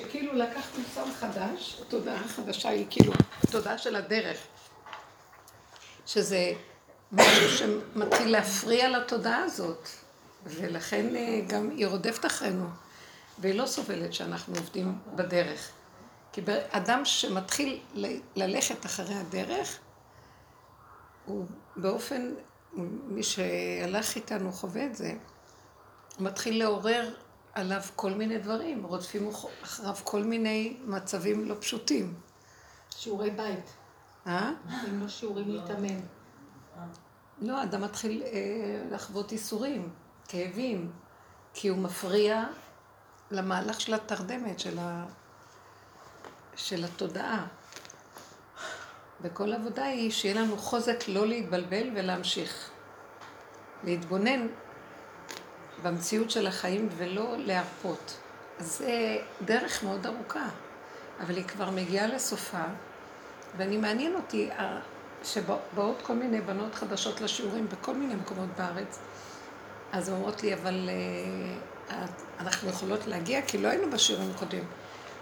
שכאילו לקחת מושג חדש, התודעה החדשה היא כאילו התודעה של הדרך, שזה משהו שמתחיל להפריע לתודעה הזאת, ולכן אה, גם היא רודפת אחרינו, והיא לא סובלת שאנחנו עובדים בדרך. כי אדם שמתחיל ללכת אחרי הדרך, הוא באופן, מי שהלך איתנו חווה את זה, הוא מתחיל לעורר עליו כל מיני דברים, רודפים אחריו כל מיני מצבים לא פשוטים. שיעורי בית. אה? אם לא שיעורים להתאמן. לא, אדם מתחיל אה, לחוות ייסורים, כאבים, כי הוא מפריע למהלך של התרדמת, של, ה... של התודעה. וכל עבודה היא שיהיה לנו חוזק לא להתבלבל ולהמשיך. להתבונן במציאות של החיים ולא להרפות. זה דרך מאוד ארוכה, אבל היא כבר מגיעה לסופה, ואני מעניין אותי שבאות כל מיני בנות חדשות לשיעורים בכל מיני מקומות בארץ, אז אומרות לי, אבל אה, אנחנו יכולות להגיע, כי לא היינו בשיעורים קודם.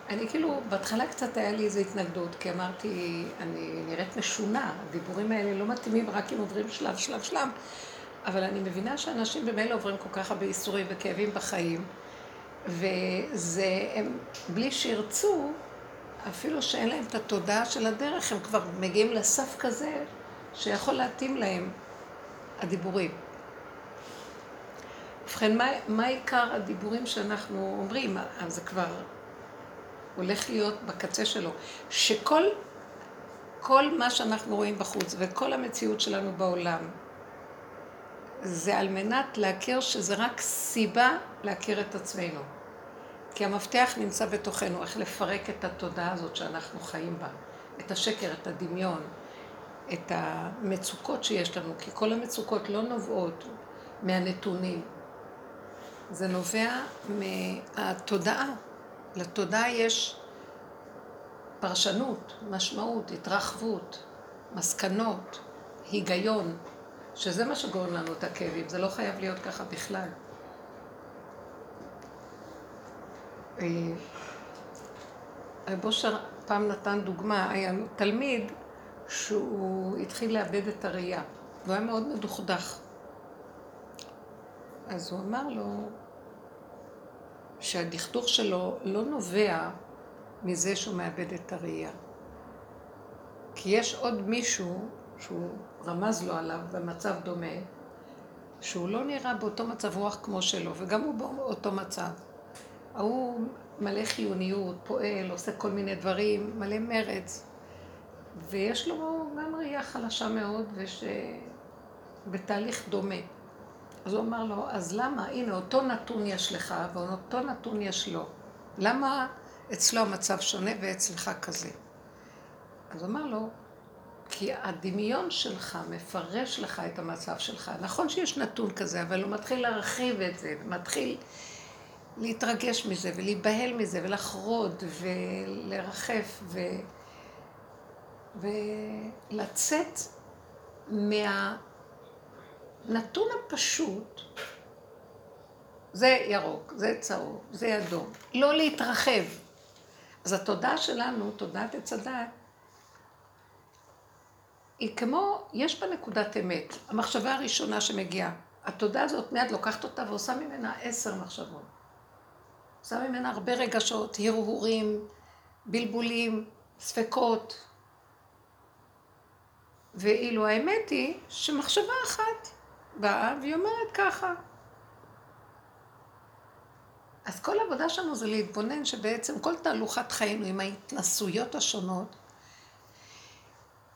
אני כאילו, בהתחלה קצת היה לי איזו התנגדות, כי אמרתי, אני נראית משונה, הדיבורים האלה לא מתאימים רק אם עוברים שלב, שלב, שלב. אבל אני מבינה שאנשים במילא עוברים כל כך הרבה איסורים וכאבים בחיים, וזה, הם, בלי שירצו, אפילו שאין להם את התודעה של הדרך, הם כבר מגיעים לסף כזה שיכול להתאים להם הדיבורים. ובכן, מה, מה עיקר הדיבורים שאנחנו אומרים? אז זה כבר הולך להיות בקצה שלו. שכל כל מה שאנחנו רואים בחוץ וכל המציאות שלנו בעולם, זה על מנת להכיר שזה רק סיבה להכיר את עצמנו. כי המפתח נמצא בתוכנו, איך לפרק את התודעה הזאת שאנחנו חיים בה, את השקר, את הדמיון, את המצוקות שיש לנו, כי כל המצוקות לא נובעות מהנתונים, זה נובע מהתודעה. לתודעה יש פרשנות, משמעות, התרחבות, מסקנות, היגיון. שזה מה שגורם לנו את הכאבים, זה לא חייב להיות ככה בכלל. רב אה, אושר פעם נתן דוגמה, היה תלמיד שהוא התחיל לאבד את הראייה, והוא היה מאוד מדוכדך. אז הוא אמר לו שהדכדוך שלו לא נובע מזה שהוא מאבד את הראייה. כי יש עוד מישהו שהוא רמז לו עליו במצב דומה, שהוא לא נראה באותו מצב רוח כמו שלו, וגם הוא באותו מצב. ההוא מלא חיוניות, פועל, עושה כל מיני דברים, מלא מרץ, ויש לו גם ראייה חלשה מאוד, וש... בתהליך דומה. אז הוא אמר לו, אז למה, הנה, אותו נתון יש לך, ואותו נתון יש לו. למה אצלו המצב שונה ואצלך כזה? אז הוא אמר לו, כי הדמיון שלך מפרש לך את המצב שלך. נכון שיש נתון כזה, אבל הוא מתחיל להרחיב את זה, ומתחיל להתרגש מזה, ולהיבהל מזה, ולחרוד, ולרחף, ו... ולצאת מהנתון הפשוט, זה ירוק, זה צהוב, זה אדום. לא להתרחב. אז התודעה שלנו, תודעת עץ הדת, היא כמו, יש בה נקודת אמת. המחשבה הראשונה שמגיעה, התודעה הזאת מיד לוקחת אותה ועושה ממנה עשר מחשבות. עושה ממנה הרבה רגשות, הרהורים, בלבולים, ספקות. ואילו האמת היא שמחשבה אחת באה והיא אומרת ככה. אז כל העבודה שלנו זה להתבונן שבעצם כל תהלוכת חיינו עם ההתנסויות השונות,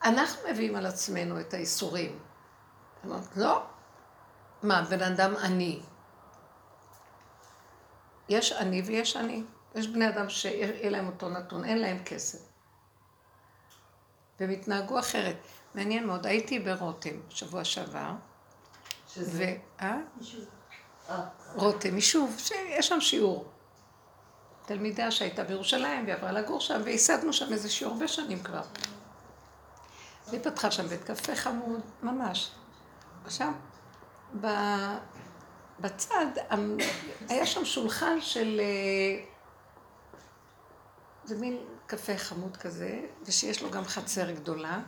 אנחנו מביאים על עצמנו את האיסורים. אמרת, לא. מה, בן אדם עני. יש עני ויש עני. יש בני אדם שיהיה להם אותו נתון, אין להם כסף. והם התנהגו אחרת. מעניין מאוד, הייתי ברותם שבוע שעבר. שזה? ו... אה? אה? רותם, יישוב, שיש שם שיעור. תלמידה שהייתה בירושלים ועברה לגור שם, וייסדנו שם איזה שיעור הרבה שנים כבר. והיא פתחה שם בית קפה חמוד, ממש. עכשיו, בצד היה שם שולחן של... זה מין קפה חמוד כזה, ושיש לו גם חצר גדולה.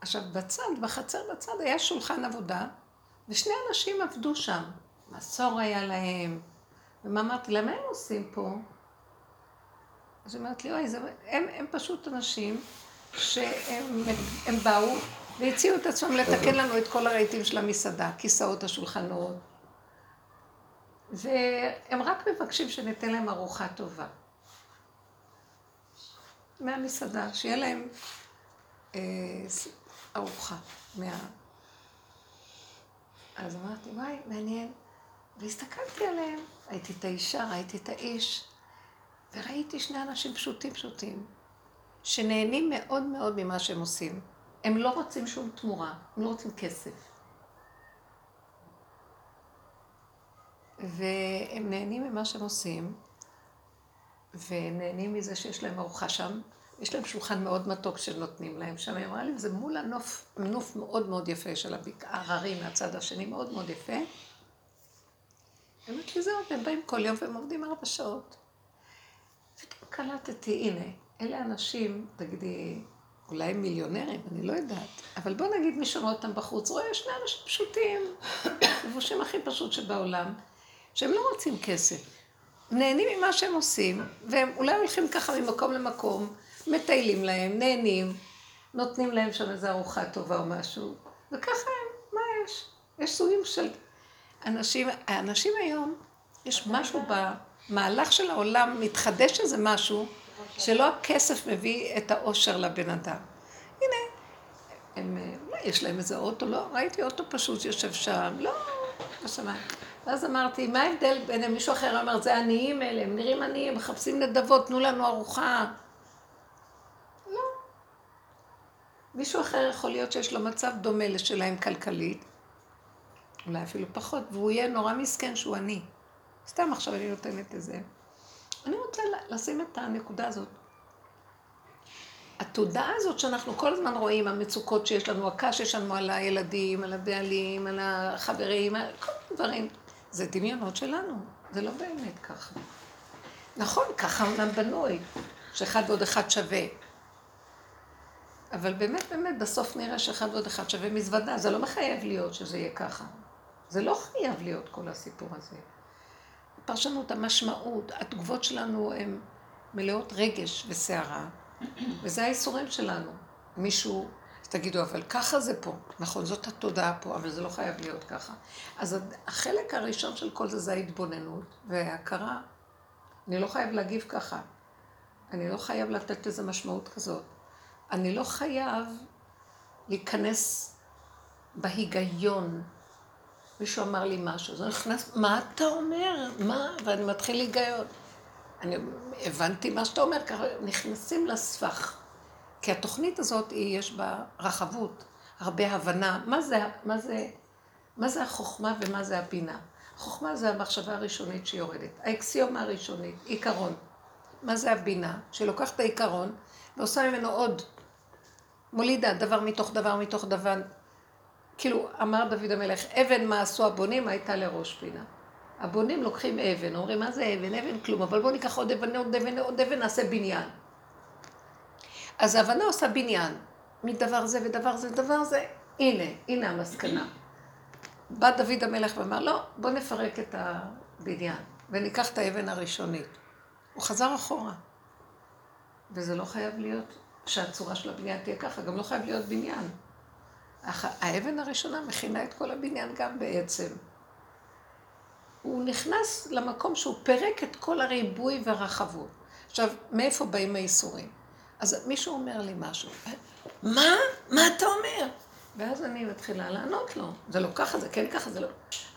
עכשיו, בצד, בחצר בצד היה שולחן עבודה, ושני אנשים עבדו שם. מסור היה להם. ומה אמרתי, למה הם עושים פה? אז היא אומרת לי, אוי, זה, הם, הם פשוט אנשים שהם הם באו והציעו את עצמם לתקן לנו את כל הרהיטים של המסעדה, כיסאות השולחנות. והם רק מבקשים שניתן להם ארוחה טובה. מהמסעדה, שיהיה להם אה, ארוחה. מה... אז אמרתי, וואי, מעניין. והסתכלתי עליהם, ראיתי את האישה, ראיתי את האיש, וראיתי שני אנשים פשוטים פשוטים, שנהנים מאוד מאוד ממה שהם עושים. הם לא רוצים שום תמורה, הם לא רוצים כסף. והם נהנים ממה שהם עושים, ונהנים מזה שיש להם ארוחה שם. יש להם שולחן מאוד מתוק שנותנים להם שם. היא אמרה לי, זה מול הנוף, נוף מאוד מאוד יפה של הבקעה, הררי מהצד השני, מאוד מאוד יפה. אמרתי לי, זהו, הם באים כל יום והם עובדים ארבע שעות. ופתאום קלטתי, הנה, אלה אנשים, תגידי, אולי הם מיליונרים, אני לא יודעת, אבל בוא נגיד מי שרואה אותם בחוץ, רואה שני אנשים פשוטים, לבושים הכי פשוט שבעולם, שהם לא רוצים כסף. נהנים ממה שהם עושים, והם אולי הולכים ככה ממקום למקום, מטיילים להם, נהנים, נותנים להם שם איזו ארוחה טובה או משהו, וככה הם, מה יש? יש סוגים של אנשים, האנשים היום, יש משהו במהלך של העולם, מתחדש איזה משהו, שלא הכסף מביא את האושר לבן אדם. הנה, הם, אולי יש להם איזה אוטו, לא, ראיתי אוטו פשוט יושב שם, לא, לא שמעתי. ואז אמרתי, מה ההבדל ביניהם? מישהו אחר אמר, זה עניים אלה, הם נראים עניים, מחפשים נדבות, תנו לנו ארוחה. לא. מישהו אחר יכול להיות שיש לו מצב דומה לשלהם כלכלית, אולי אפילו פחות, והוא יהיה נורא מסכן שהוא עני. סתם עכשיו אני נותנת את זה. אני רוצה לשים את הנקודה הזאת. התודעה הזאת שאנחנו כל הזמן רואים, המצוקות שיש לנו, הכעס שיש לנו על הילדים, על הבעלים, על החברים, על כל מיני דברים, זה דמיונות שלנו, זה לא באמת ככה. נכון, ככה העולם בנוי, שאחד ועוד אחד שווה. אבל באמת, באמת, בסוף נראה שאחד ועוד אחד שווה מזוודה, זה לא מחייב להיות שזה יהיה ככה. זה לא חייב להיות כל הסיפור הזה. פרשנות, המשמעות, התגובות שלנו הן מלאות רגש וסערה, וזה האיסורים שלנו. מישהו, תגידו, אבל ככה זה פה. נכון, זאת התודעה פה, אבל זה לא חייב להיות ככה. אז החלק הראשון של כל זה זה ההתבוננות וההכרה. אני לא חייב להגיב ככה. אני לא חייב לתת לזה משמעות כזאת. אני לא חייב להיכנס בהיגיון מישהו אמר לי משהו, זה נכנס, מה אתה אומר? מה? ואני מתחיל להיגיון. אני הבנתי מה שאתה אומר, ככה נכנסים לסבך. כי התוכנית הזאת, יש בה רחבות, הרבה הבנה. מה זה, מה זה, מה זה החוכמה ומה זה הבינה? חוכמה זה המחשבה הראשונית שיורדת, האקסיומה הראשונית, עיקרון. מה זה הבינה? שלוקחת את העיקרון ועושה ממנו עוד, מולידה דבר מתוך דבר מתוך דבר, כאילו, אמר דוד המלך, אבן מה עשו הבונים הייתה לראש פינה. הבונים לוקחים אבן, אומרים, מה זה אבן? אבן כלום, אבל בואו ניקח עוד אבן, עוד אבן, עוד אבן, נעשה בניין. אז ההבנה עושה בניין, מדבר זה ודבר זה ודבר זה, הנה, הנה המסקנה. בא דוד המלך ואמר, לא, בוא נפרק את הבניין, וניקח את האבן הראשונית. הוא חזר אחורה. וזה לא חייב להיות שהצורה של הבניין תהיה ככה, גם לא חייב להיות בניין. האבן הראשונה מכינה את כל הבניין גם בעצם. הוא נכנס למקום שהוא פירק את כל הריבוי והרחבות. עכשיו, מאיפה באים האיסורים? אז מישהו אומר לי משהו, מה? מה אתה אומר? ואז אני מתחילה לענות לו, זה לא ככה, זה כן ככה, זה לא...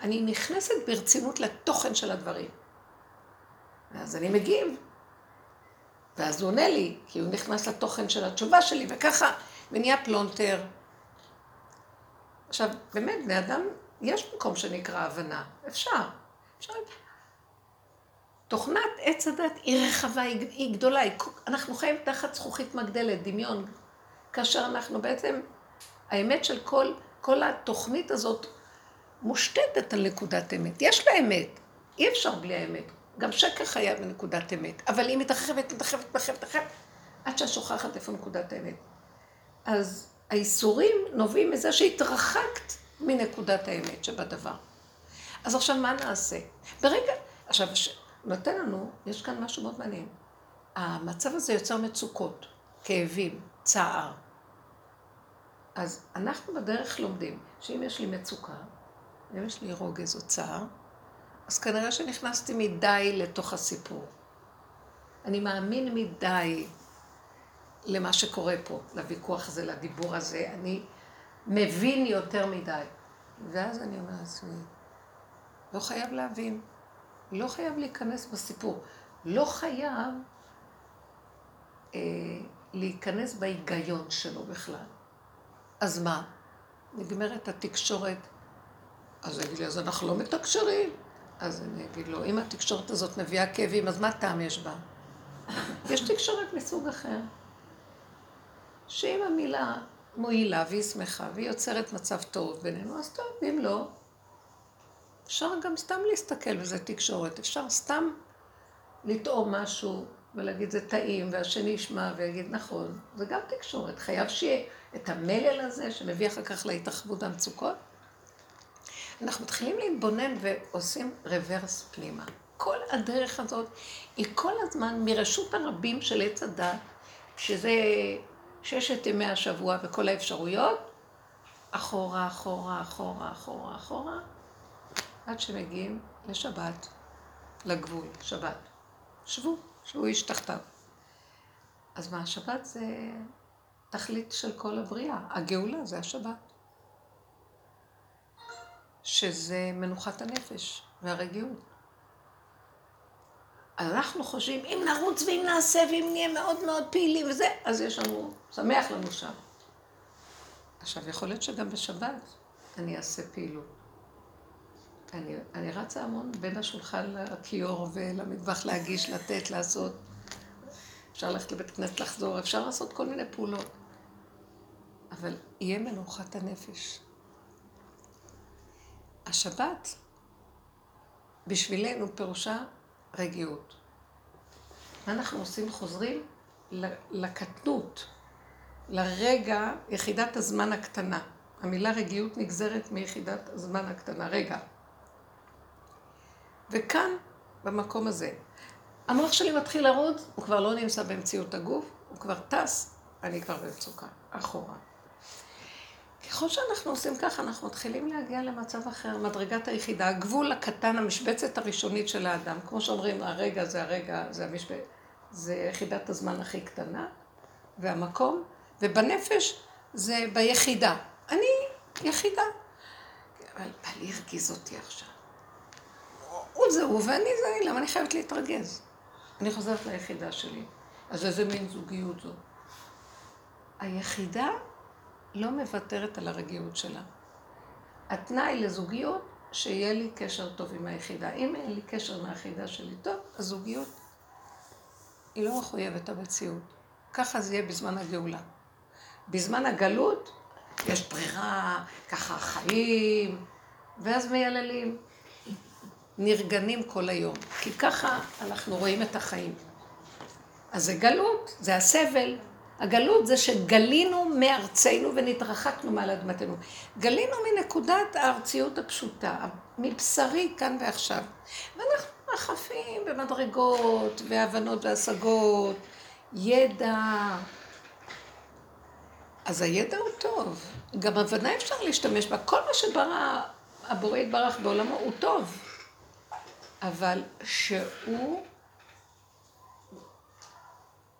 אני נכנסת ברצינות לתוכן של הדברים. ואז אני מגיב. ואז הוא עונה לי, כי הוא נכנס לתוכן של התשובה שלי, וככה, ונהיה פלונטר. עכשיו, באמת, בני אדם, יש מקום שנקרא הבנה, אפשר. אפשר... תוכנת עץ הדת היא רחבה, היא, גדולה, היא, אנחנו חיים תחת זכוכית מגדלת, דמיון, כאשר אנחנו בעצם, האמת של כל, כל התוכנית הזאת מושתתת על נקודת אמת. יש לה אמת, אי אפשר בלי האמת. גם שקר חייב בנקודת אמת, אבל היא מתרחבת, מתרחבת, מתרחבת, מתרחבת, עד שאת שוכחת איפה נקודת האמת. אז האיסורים נובעים מזה שהתרחקת מנקודת האמת שבדבר. אז עכשיו מה נעשה? ברגע, עכשיו, נותן לנו, יש כאן משהו מאוד מעניין. המצב הזה יוצר מצוקות, כאבים, צער. אז אנחנו בדרך לומדים שאם יש לי מצוקה, אם יש לי רוגז או צער, אז כנראה שנכנסתי מדי לתוך הסיפור. אני מאמין מדי למה שקורה פה, לוויכוח הזה, לדיבור הזה. אני מבין יותר מדי. ואז אני אומרת לעצמי, לא חייב להבין, לא חייב להיכנס בסיפור, לא חייב אה, להיכנס בהיגיון שלו בכלל. אז מה? נגמרת התקשורת, אז יגיד לי, אז אנחנו לא מתקשרים. אז אני אגיד לו, אם התקשורת הזאת מביאה כאבים, אז מה טעם יש בה? יש תקשורת מסוג אחר. שאם המילה מועילה והיא שמחה והיא יוצרת מצב טוב בינינו, אז טוב, אם לא, אפשר גם סתם להסתכל בזה תקשורת, אפשר סתם לטעום משהו ולהגיד זה טעים, והשני ישמע ויגיד נכון, זה גם תקשורת, חייב שיהיה את המלל הזה שמביא אחר כך להתרחבות המצוקות. אנחנו מתחילים להתבונן ועושים רוורס פנימה. כל הדרך הזאת היא כל הזמן מרשות הרבים של עץ הדת, שזה ששת ימי השבוע וכל האפשרויות, אחורה, אחורה, אחורה, אחורה, אחורה, עד שמגיעים לשבת, לגבול, שבת. שבו, שבו איש תחתיו. אז מה, השבת זה תכלית של כל הבריאה. הגאולה זה השבת. שזה מנוחת הנפש והרגיעות. אנחנו חושבים, אם נרוץ ואם נעשה ואם נהיה מאוד מאוד פעילים וזה, אז יש לנו, שמח לנו שם. עכשיו, יכול להיות שגם בשבת אני אעשה פעילות. אני, אני רצה המון בין השולחן לכיור ולמטבח להגיש, לתת, לעשות. אפשר ללכת לבית כנסת, לחזור, אפשר לעשות כל מיני פעולות. אבל יהיה מנוחת הנפש. השבת בשבילנו פירושה רגיעות. מה אנחנו עושים? חוזרים לקטנות, לרגע, יחידת הזמן הקטנה. המילה רגיעות נגזרת מיחידת הזמן הקטנה, רגע. וכאן, במקום הזה, המוח שלי מתחיל לרוץ, הוא כבר לא נמצא במציאות הגוף, הוא כבר טס, אני כבר במצוקה, אחורה. ככל שאנחנו עושים ככה, אנחנו מתחילים להגיע למצב אחר, מדרגת היחידה, הגבול הקטן, המשבצת הראשונית של האדם. כמו שאומרים, הרגע זה הרגע, זה המשבצת, זה יחידת הזמן הכי קטנה, והמקום, ובנפש זה ביחידה. אני יחידה. אבל בעלי הרגיז אותי עכשיו. הוא זה הוא ואני זה אני, למה אני חייבת להתרגז? אני חוזרת ליחידה שלי. אז איזה מין זוגיות זו? היחידה לא מוותרת על הרגיעות שלה. התנאי לזוגיות, שיהיה לי קשר טוב עם היחידה. אם אין לי קשר מהיחידה שלי טוב, הזוגיות היא לא מחויבת המציאות. ככה זה יהיה בזמן הגאולה. בזמן הגלות יש ברירה, ככה חיים, ואז מייללים. נרגנים כל היום, כי ככה אנחנו רואים את החיים. אז זה גלות, זה הסבל, הגלות זה שגלינו מארצנו ונתרחקנו מעל אדמתנו. גלינו מנקודת הארציות הפשוטה, מבשרי כאן ועכשיו. ואנחנו מחפים במדרגות והבנות והשגות, ידע. אז הידע הוא טוב. גם הבנה אפשר להשתמש בה. כל מה שברא הבורא יתברך בעולמו הוא טוב. אבל שהוא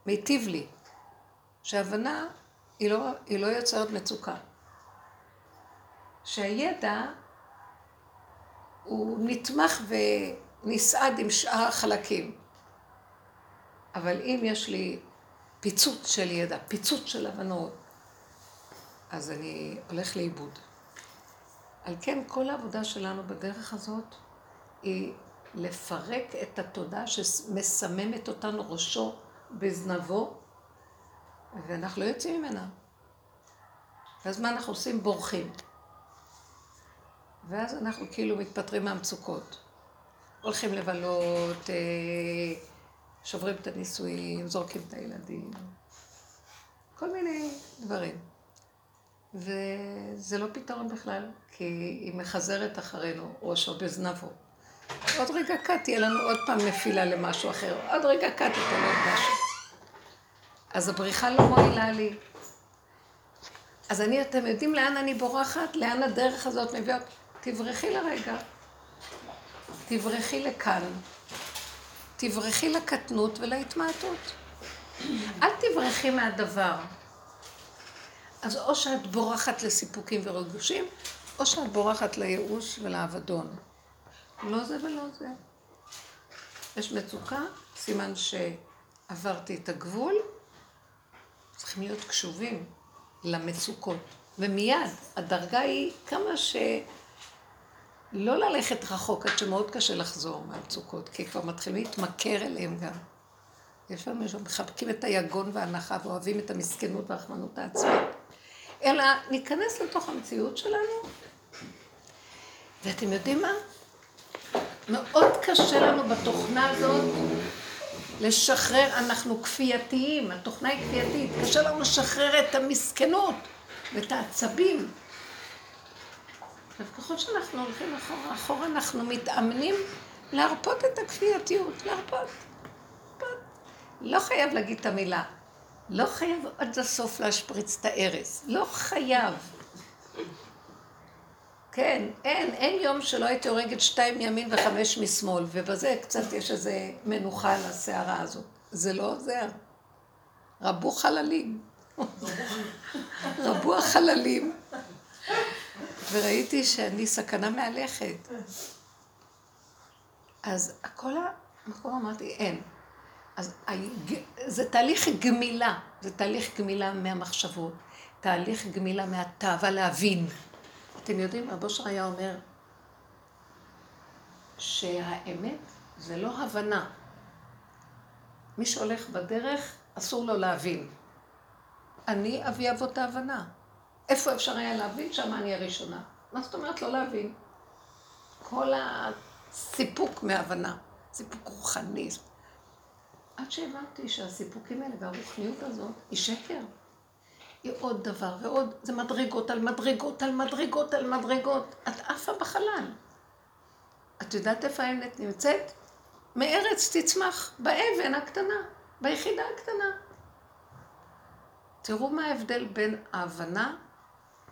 מיטיב לי. שהבנה היא לא, היא לא יוצרת מצוקה. שהידע הוא נתמך ונסעד עם שאר החלקים. אבל אם יש לי פיצוץ של ידע, פיצוץ של הבנות, אז אני הולך לאיבוד. על כן כל העבודה שלנו בדרך הזאת היא לפרק את התודעה שמסממת אותנו ראשו בזנבו ואנחנו לא יוצאים ממנה. ואז מה אנחנו עושים? בורחים. ואז אנחנו כאילו מתפטרים מהמצוקות. הולכים לבלות, אה, שוברים את הנישואים, זורקים את הילדים, כל מיני דברים. וזה לא פתרון בכלל, כי היא מחזרת אחרינו, ראשו בזנבו. עוד רגע קט, תהיה לנו עוד פעם נפילה למשהו אחר, עוד רגע קט, תהיה עוד משהו. אז הבריחה לא מועילה לי. אז אני, אתם יודעים לאן אני בורחת? לאן הדרך הזאת מביאה? תברחי לרגע. תברחי לכאן. תברחי לקטנות ולהתמעטות. אל תברחי מהדבר. אז או שאת בורחת לסיפוקים ורגושים, או שאת בורחת לייאוש ולאבדון. לא זה ולא זה. יש מצוקה, סימן שעברתי את הגבול, צריכים להיות קשובים למצוקות. ומיד, הדרגה היא כמה ש... לא ללכת רחוק, עד שמאוד קשה לחזור מהמצוקות, כי כבר מתחילים להתמכר אליהם גם. יש לנו מחבקים את היגון וההנחה ואוהבים את המסכנות והרחמנות העצמית. אלא ניכנס לתוך המציאות שלנו, ואתם יודעים מה? מאוד קשה לנו בתוכנה הזאת לשחרר, אנחנו כפייתיים, התוכנה היא כפייתית, קשה לנו לשחרר את המסכנות ואת העצבים. וככל שאנחנו הולכים אחורה, אחורה אנחנו מתאמנים להרפות את הכפייתיות, להרפות. לא חייב להגיד את המילה, לא חייב עד הסוף להשפריץ את הארס, לא חייב. כן, אין, אין יום שלא הייתי הורגת שתיים מימין וחמש משמאל, ובזה קצת יש איזה מנוחה לסערה הזאת. זה לא עוזר. רבו חללים. רבו החללים. וראיתי שאני סכנה מהלכת. אז כל המקום אמרתי, אין. אז זה תהליך גמילה, זה תהליך גמילה מהמחשבות, תהליך גמילה מהתאווה להבין. אתם יודעים, רבו שר היה אומר שהאמת זה לא הבנה. מי שהולך בדרך, אסור לו להבין. אני אבי אבות ההבנה. איפה אפשר היה להבין? שם אני הראשונה. מה זאת אומרת לא להבין? כל הסיפוק מהבנה, סיפוק רוחני. עד שהבנתי שהסיפוקים האלה והרוחניות הזאת היא שקר. היא עוד דבר ועוד, זה מדרגות על מדרגות על מדרגות על מדרגות. את עפה בחלל. את יודעת איפה האמת נמצאת? מארץ תצמח, באבן הקטנה, ביחידה הקטנה. תראו מה ההבדל בין ההבנה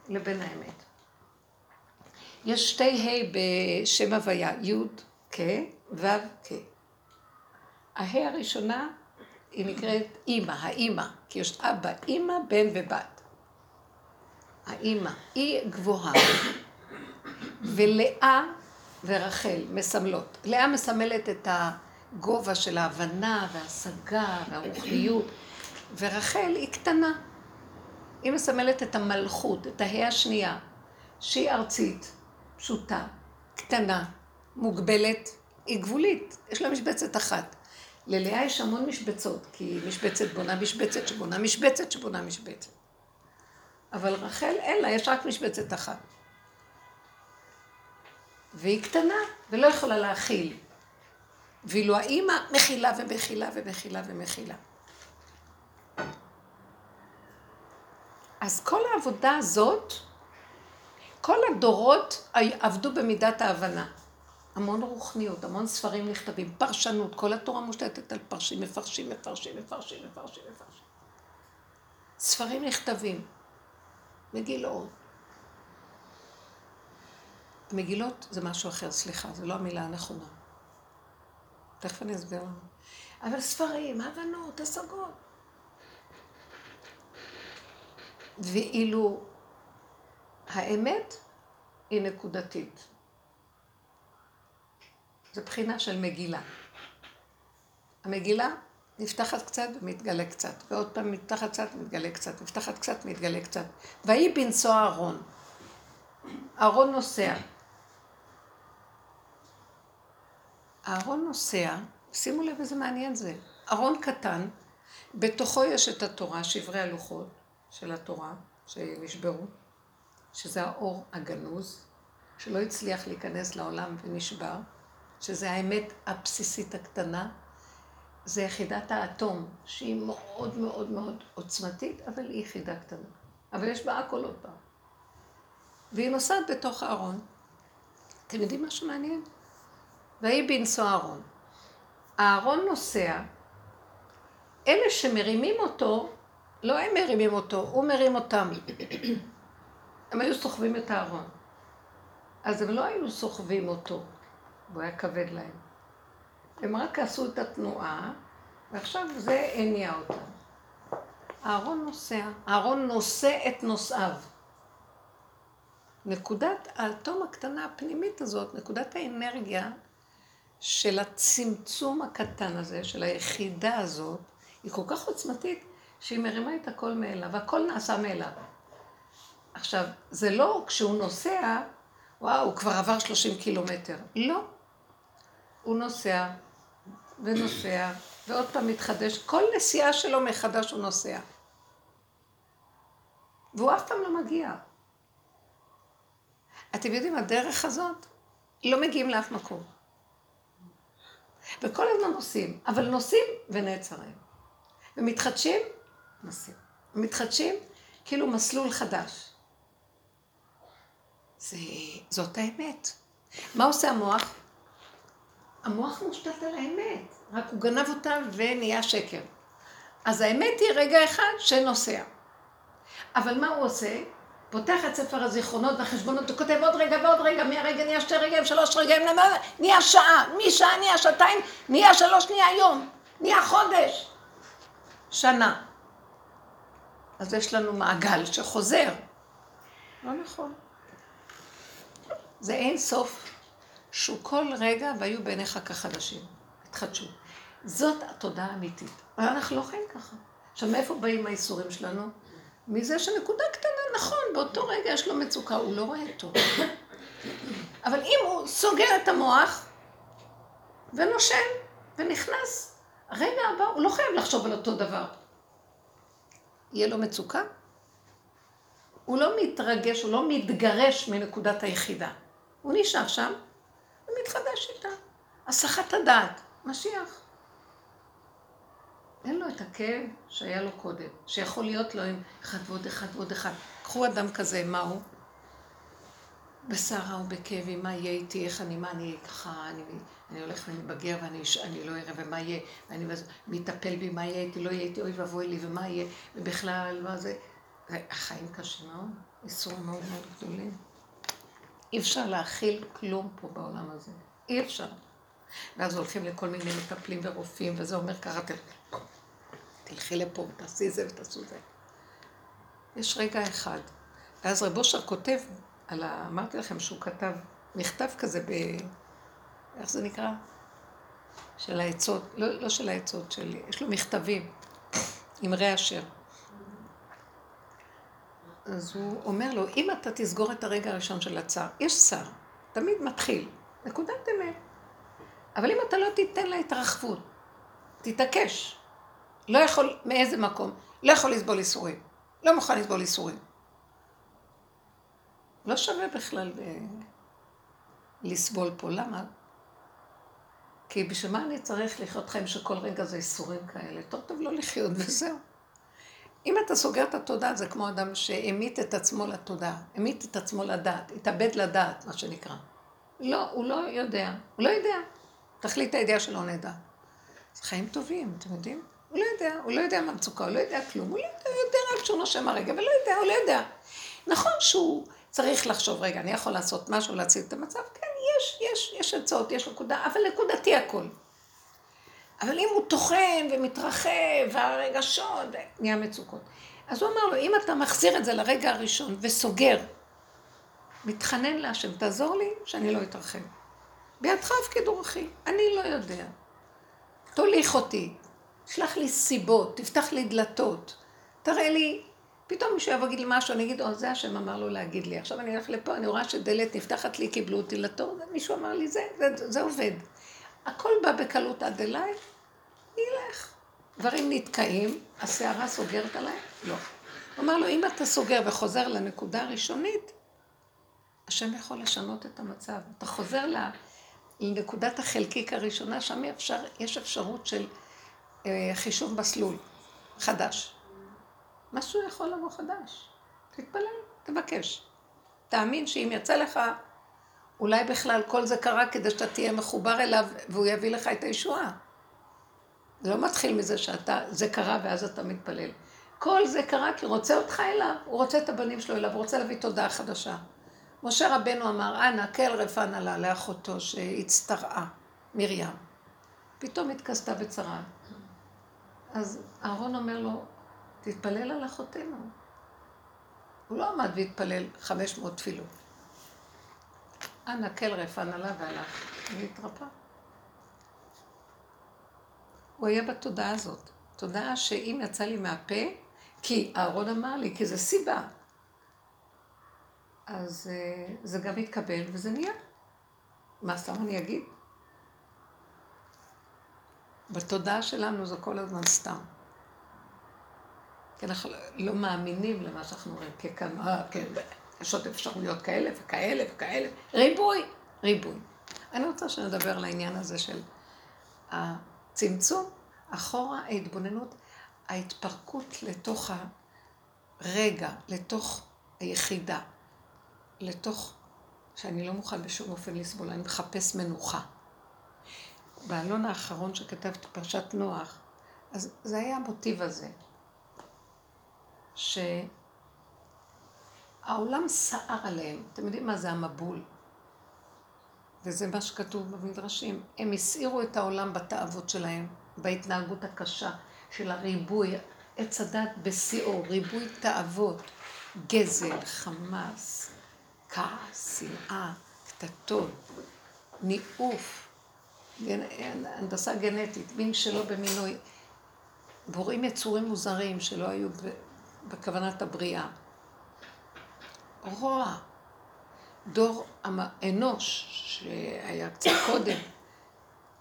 לבין האמת. יש שתי ה' בשם הוויה, י' כ', ו' כ'. הה' הראשונה היא נקראת אימא, האימא, כי יש אבא, אימא, בן ובת. האימא, היא גבוהה, ולאה ורחל מסמלות. לאה מסמלת את הגובה של ההבנה וההשגה והרוחניות, ורחל היא קטנה. היא מסמלת את המלכות, את ההא השנייה, שהיא ארצית, פשוטה, קטנה, מוגבלת, היא גבולית, יש לה משבצת אחת. ללאה יש המון משבצות, כי משבצת בונה משבצת שבונה משבצת שבונה משבצת. אבל רחל אין לה, יש רק משבצת אחת. והיא קטנה ולא יכולה להכיל. ואילו האימא מכילה ומכילה ומכילה ומכילה. אז כל העבודה הזאת, כל הדורות עבדו במידת ההבנה. המון רוחניות, המון ספרים נכתבים, פרשנות, כל התורה מושתתת על פרשים, מפרשים, מפרשים, מפרשים, מפרשים, מפרשים. ספרים נכתבים, מגילות. מגילות זה משהו אחר, סליחה, זו לא המילה הנכונה. תכף אני אסביר לנו. אבל ספרים, הבנות, השגות. ואילו האמת היא נקודתית. זו בחינה של מגילה. המגילה נפתחת קצת ומתגלה קצת, ועוד פעם נפתחת קצת ומתגלה קצת, נפתחת קצת ומתגלה קצת. ויהי בנשוא אהרון. אהרון נוסע. אהרון נוסע, שימו לב איזה מעניין זה. ארון קטן, בתוכו יש את התורה, שברי הלוחות של התורה שנשברו, שזה האור הגנוז, שלא הצליח להיכנס לעולם ונשבר. שזה האמת הבסיסית הקטנה, זה יחידת האטום, שהיא מאוד מאוד מאוד עוצמתית, אבל היא יחידה קטנה. אבל יש בה הכל עוד פעם. והיא נוסעת בתוך הארון. אתם יודעים משהו מעניין? ויהי בנשוא הארון. הארון נוסע, אלה שמרימים אותו, לא הם מרימים אותו, הוא מרים אותם. הם היו סוחבים את הארון. אז הם לא היו סוחבים אותו, והוא היה כבד להם. הם רק עשו את התנועה, ועכשיו זה הניע אותם. הארון נוסע, הארון נושא את נושאיו. נקודת האטום הקטנה הפנימית הזאת, נקודת האנרגיה של הצמצום הקטן הזה, של היחידה הזאת, היא כל כך עוצמתית, שהיא מרימה את הכל מאליו, והכל נעשה מאליו. עכשיו, זה לא כשהוא נוסע, וואו, הוא כבר עבר 30 קילומטר. לא. הוא נוסע, ונוסע, ועוד פעם מתחדש. כל נסיעה שלו מחדש הוא נוסע. והוא אף פעם לא מגיע. אתם יודעים, הדרך הזאת, לא מגיעים לאף מקום. וכל הזמן נוסעים, אבל נוסעים ונעצרים. ומתחדשים, נוסעים. מתחדשים, כאילו מסלול חדש. זה, זאת האמת. מה עושה המוח? המוח מושתת על האמת, רק הוא גנב אותה ונהיה שקר. אז האמת היא רגע אחד שנוסע. אבל מה הוא עושה? פותח את ספר הזיכרונות והחשבונות, הוא כותב עוד רגע ועוד רגע, מהרגע נהיה שתי רגעים, שלוש רגעים, נהיה שעה, משעה נהיה שעתיים, נהיה שלוש, נהיה יום, נהיה חודש, שנה. אז יש לנו מעגל שחוזר. לא נכון. זה אין סוף, שהוא כל רגע והיו בעיניך כחדשים, התחדשו. זאת התודעה האמיתית. אבל אנחנו לא חיים ככה. עכשיו, מאיפה באים האיסורים שלנו? מזה שנקודה קטנה, נכון, באותו רגע יש לו מצוקה, הוא לא רואה טוב. אבל אם הוא סוגר את המוח ונושם ונכנס, הרגע הבא הוא לא חייב לחשוב על אותו דבר. יהיה לו מצוקה? הוא לא מתרגש, הוא לא מתגרש מנקודת היחידה. הוא נשאר שם ומתחדש איתה. הסחת הדעת, משיח. אין לו את הכאב שהיה לו קודם, שיכול להיות לו עם אחד ועוד אחד ועוד אחד. קחו אדם כזה, מה הוא? בסערה ובכאבים, מה יהיה איתי, איך אני, מה אני ככה, אני, אני הולך ואני בגר ואני אני לא אראה, ומה יהיה, ואני מטפל בי, מה יהיה איתי, לא יהיה איתי, אוי ואבוי לי, ומה יהיה, ובכלל, מה זה, החיים קשים מאוד, איסורים מאוד מאוד גדולים. אי אפשר להכיל כלום פה בעולם הזה, אי אפשר. ואז הולכים לכל מיני מטפלים ורופאים, וזה אומר ככה, תלכי לפה ותעשי זה ותעשו זה. יש רגע אחד. ואז רב אושר כותב, על ה... אמרתי לכם שהוא כתב מכתב כזה ב... איך זה נקרא? של העצות, לא, לא של העצות, של... יש לו מכתבים עם רע אשר. אז הוא אומר לו, אם אתה תסגור את הרגע הראשון של הצער, יש צער, תמיד מתחיל, נקודת אמת. אבל אם אתה לא תיתן לה התרחבות, תתעקש, לא יכול, מאיזה מקום? לא יכול לסבול איסורים. לא מוכן לסבול איסורים. לא שווה בכלל ב... אה, לסבול פה. למה? כי בשביל מה אני צריך לחיות חיים שכל רגע זה איסורים כאלה? יותר טוב לא לחיות וזהו. אם אתה סוגר את התודעה, זה כמו אדם שהמית את עצמו לתודעה, המית את עצמו לדעת, התאבד לדעת, מה שנקרא. לא, הוא לא יודע, הוא לא יודע. תכלית הידיעה שלא נדע. זה חיים טובים, אתם יודעים? הוא לא יודע, הוא לא יודע מה מצוקה, הוא לא יודע כלום, הוא לא יודע, הוא יודע רק שהוא נושם הרגע, ולא יודע, הוא לא יודע. נכון שהוא צריך לחשוב, רגע, אני יכול לעשות משהו, להציל את המצב? כן, יש, יש, יש הצעות, יש נקודה, אבל נקודתי הכל. אבל אם הוא טוחן ומתרחב, והרגשות, נהיה מצוקות. אז הוא אמר לו, אם אתה מחזיר את זה לרגע הראשון וסוגר, מתחנן להשם, תעזור לי שאני לא אתרחב. בידך הפקידו אחי, אני לא יודע. תוליך אותי, שלח לי סיבות, תפתח לי דלתות, תראה לי, פתאום מישהו יבוא להגיד לי משהו, אני אגיד, או, זה השם אמר לו להגיד לי. עכשיו אני הולך לפה, אני רואה שדלת נפתחת לי, קיבלו אותי לתור, מישהו אמר לי, זה, זה, זה עובד. הכל בא בקלות עד אליי, נלך. דברים נתקעים, הסערה סוגרת עליי? לא. הוא אמר לו, אם אתה סוגר וחוזר לנקודה הראשונית, השם יכול לשנות את המצב. אתה חוזר לנקודת החלקיק הראשונה, שם אפשר, יש אפשרות של אה, חישוב מסלול חדש. משהו יכול לבוא חדש. תתפלל, תבקש. תאמין שאם יצא לך, אולי בכלל כל זה קרה כדי שאתה תהיה מחובר אליו והוא יביא לך את הישועה. זה לא מתחיל מזה שאתה, זה קרה ואז אתה מתפלל. כל זה קרה כי רוצה אותך אליו, הוא רוצה את הבנים שלו אליו, הוא רוצה להביא תודעה חדשה. משה רבנו אמר, אנא, כל רפנה לה לאחותו שהצטרעה, מרים. פתאום התכסתה בצרה. אז אהרון אומר לו, תתפלל על אחותינו. הוא לא עמד והתפלל 500 תפילות. אנא, כל רפנה לה והלך, והתרפא. הוא היה בתודעה הזאת. תודעה שאם יצא לי מהפה, כי אהרון אמר לי, כי זה סיבה. אז uh, זה גם מתקבל וזה נהיה. מה סתם אני אגיד? בתודעה שלנו זה כל הזמן סתם. כי אנחנו לא מאמינים למה שאנחנו רואים ככאן, אה, כן, יש עוד אפשרויות כאלה וכאלה וכאלה. ריבוי, ריבוי. אני רוצה שנדבר על העניין הזה של הצמצום, אחורה, ההתבוננות, ההתפרקות לתוך הרגע, לתוך היחידה, לתוך, שאני לא מוכן בשום אופן לסבול, אני מחפש מנוחה. בעלון האחרון שכתבתי, פרשת נוח, אז זה היה המוטיב הזה, שהעולם סער עליהם. אתם יודעים מה זה המבול? וזה מה שכתוב במדרשים. הם הסעירו את העולם בתאוות שלהם, בהתנהגות הקשה של הריבוי, עץ הדת בשיאו, ריבוי תאוות, גזל, חמאס, כעס, שנאה, קטטות, ניאוף, הנדסה גנטית, מין שלא במינוי, בוראים יצורים מוזרים שלא היו בכוונת הבריאה. רוע. דור אנוש, שהיה קצת קודם,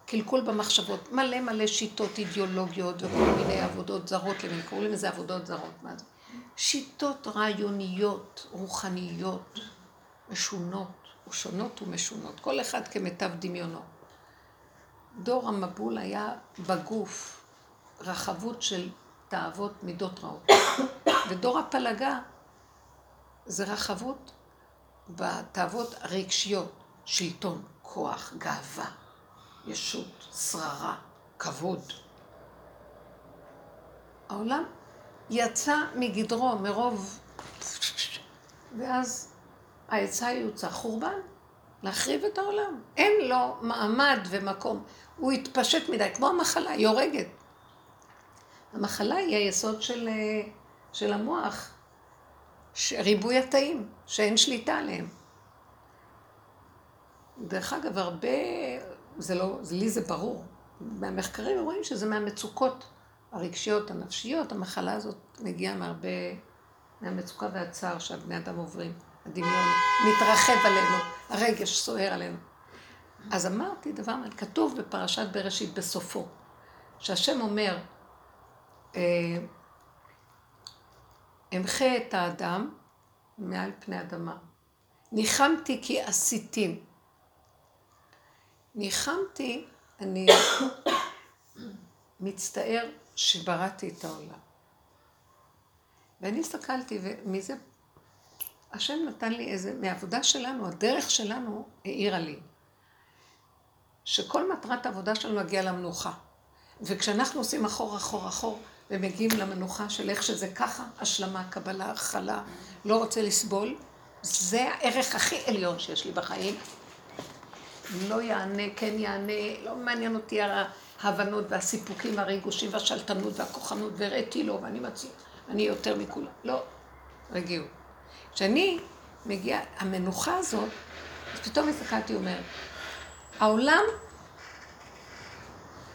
קלקול במחשבות, מלא מלא שיטות אידיאולוגיות וכל מיני עבודות זרות, למי קוראים לזה עבודות זרות, מה זה? שיטות רעיוניות, רוחניות, משונות, שונות ומשונות, כל אחד כמיטב דמיונו. דור המבול היה בגוף רחבות של תאוות מידות רעות. ודור הפלגה זה רחבות בתאוות הרגשיות, שלטון, כוח, גאווה, ישות, שררה, כבוד. העולם יצא מגדרו מרוב... ואז העצה יוצא חורבן, להחריב את העולם. אין לו מעמד ומקום. הוא התפשט מדי, כמו המחלה, היא הורגת. המחלה היא היסוד של, אה, של המוח, ריבוי התאים, שאין שליטה עליהם. דרך אגב, הרבה, זה לא, לי זה ברור, מהמחקרים רואים שזה מהמצוקות הרגשיות, הנפשיות, המחלה הזאת מגיעה מהרבה, מהמצוקה והצער שהבני אדם עוברים. הדמיון מתרחב עלינו, הרגש סוער עלינו. אז אמרתי דבר כתוב בפרשת בראשית בסופו, שהשם אומר, אה, אמחה את האדם מעל פני אדמה. ניחמתי כי עשיתים. ניחמתי, אני מצטער שבראתי את העולם. ואני הסתכלתי, ומי זה השם נתן לי איזה, מהעבודה שלנו, הדרך שלנו העירה לי, שכל מטרת העבודה שלנו להגיע למנוחה. וכשאנחנו עושים אחור, אחור, אחור, ומגיעים למנוחה של איך שזה ככה, השלמה, קבלה, הכלה, לא רוצה לסבול, זה הערך הכי עליון שיש לי בחיים. לא יענה, כן יענה, לא מעניין אותי ההבנות והסיפוקים והריגושים והשלטנות והכוחנות, והראיתי לו ואני מציע, אני יותר מכולם. לא, רגיעו. כשאני מגיעה, המנוחה הזאת, אז פתאום הסתכלתי ואומר, העולם,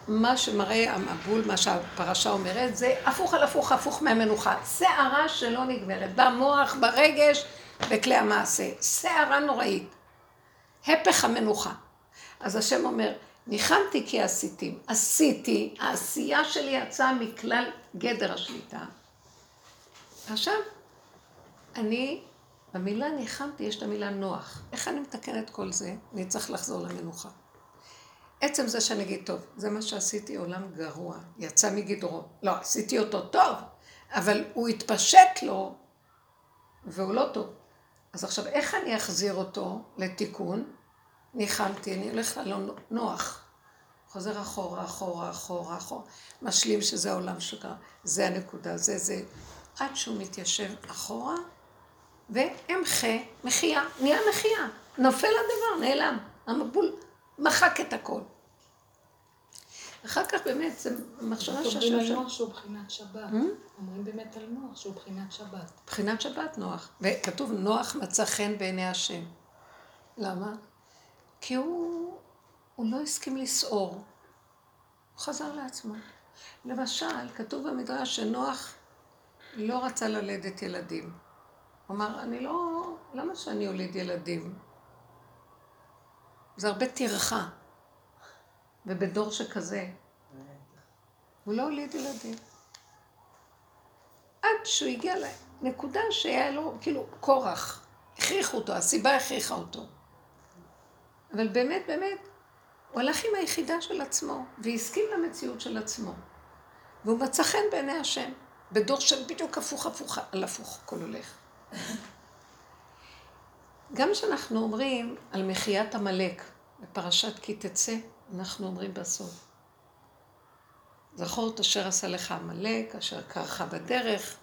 מה שמראה המבול, מה שהפרשה אומרת, זה הפוך על הפוך, הפוך מהמנוחה. סערה שלא נגמרת, במוח, ברגש, בכלי המעשה. סערה נוראית. הפך המנוחה. אז השם אומר, ניחמתי כי עשיתים. עשיתי, העשייה שלי יצאה מכלל גדר השליטה. עכשיו, אני במילה ניחמתי יש את המילה נוח. איך אני מתקנת כל זה? אני צריך לחזור למנוחה. עצם זה שאני אגיד, טוב, זה מה שעשיתי, עולם גרוע, יצא מגדרו. לא, עשיתי אותו טוב, אבל הוא התפשט לו, והוא לא טוב. אז עכשיו, איך אני אחזיר אותו לתיקון? ניחמתי, אני הולכת על נוח. חוזר אחורה, אחורה, אחורה, אחורה. משלים שזה העולם שקרה. זה הנקודה, זה זה. עד שהוא מתיישב אחורה, ואמחה, מחייה, נהיה מחייה. נופל הדבר, נעלם. המבול מחק את הכל. אחר כך באמת, זה מחשבה שהשם... אומרים על נוח שהוא בחינת שבת. Hmm? אומרים באמת על נוח שהוא בחינת שבת. בחינת שבת נוח. וכתוב נוח מצא חן בעיני השם. למה? כי הוא, הוא לא הסכים לסעור. הוא חזר לעצמו. למשל, כתוב במדרש שנוח לא רצה ללדת ילדים. הוא אמר, אני לא... למה שאני אוליד ילדים? זה הרבה טרחה. ובדור שכזה, הוא לא הוליד ילדים. עד שהוא הגיע לנקודה שהיה לו, כאילו, כורח. הכריחו אותו, הסיבה הכריחה אותו. אבל באמת, באמת, הוא הלך עם היחידה של עצמו, והסכים למציאות של עצמו. והוא מצא חן בעיני השם, בדור של בדיוק הפוך הפוך על הפוך, הכל הולך. גם כשאנחנו אומרים על מחיית עמלק בפרשת כי תצא, אנחנו אומרים בסוף. זכור את אשר עשה לך עמלק, אשר קרחה בדרך,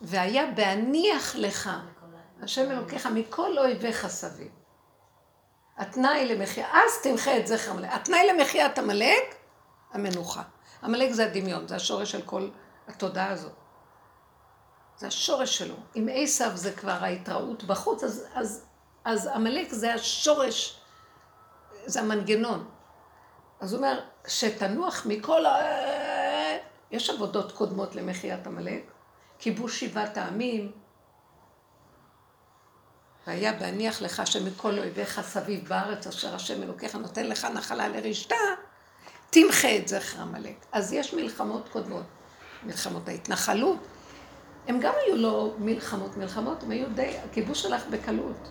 והיה בהניח לך, השם אלוקיך מכל אויביך סביב. התנאי למחיה, אז תמחה את זכר עמלק. התנאי למחיית עמלק, המנוחה. עמלק זה הדמיון, זה השורש של כל התודעה הזאת. זה השורש שלו. אם עשיו זה כבר ההתראות בחוץ, אז, אז, אז עמלק זה השורש, זה המנגנון. אז הוא אומר, שתנוח מכל ה... יש עבודות קודמות למחיית עמלק, כיבוש שבעת העמים, והיה בהניח לך שמכל אויביך סביב בארץ אשר השם אלוקיך נותן לך נחלה לרשתה, תמחה את זכר עמלק. אז יש מלחמות קודמות, מלחמות ההתנחלות, הם גם היו לא מלחמות מלחמות, הם היו די, הכיבוש הלך בקלות.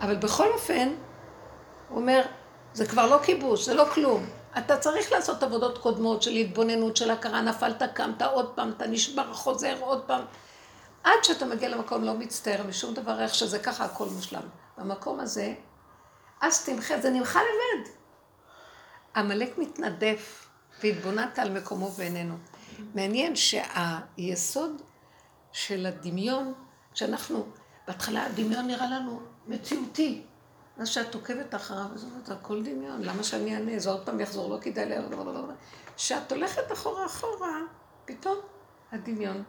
אבל בכל אופן, הוא אומר, זה כבר לא כיבוש, זה לא כלום. אתה צריך לעשות עבודות קודמות של התבוננות, של הכרה, נפלת, קמת עוד פעם, אתה נשבר, חוזר עוד פעם. עד שאתה מגיע למקום לא מצטער משום דבר, איך שזה ככה, הכל מושלם. במקום הזה, אז תמחה, זה נמחה לבד. עמלק מתנדף, והתבוננת על מקומו ואיננו. מעניין שהיסוד של הדמיון, כשאנחנו, בהתחלה הדמיון נראה לנו מציאותי. אז שאת עוקבת אחריו, אומרת, הכל דמיון, למה שאני אענה? זה עוד פעם יחזור, לא כדאי ל... כשאת הולכת אחורה אחורה, פתאום הדמיון.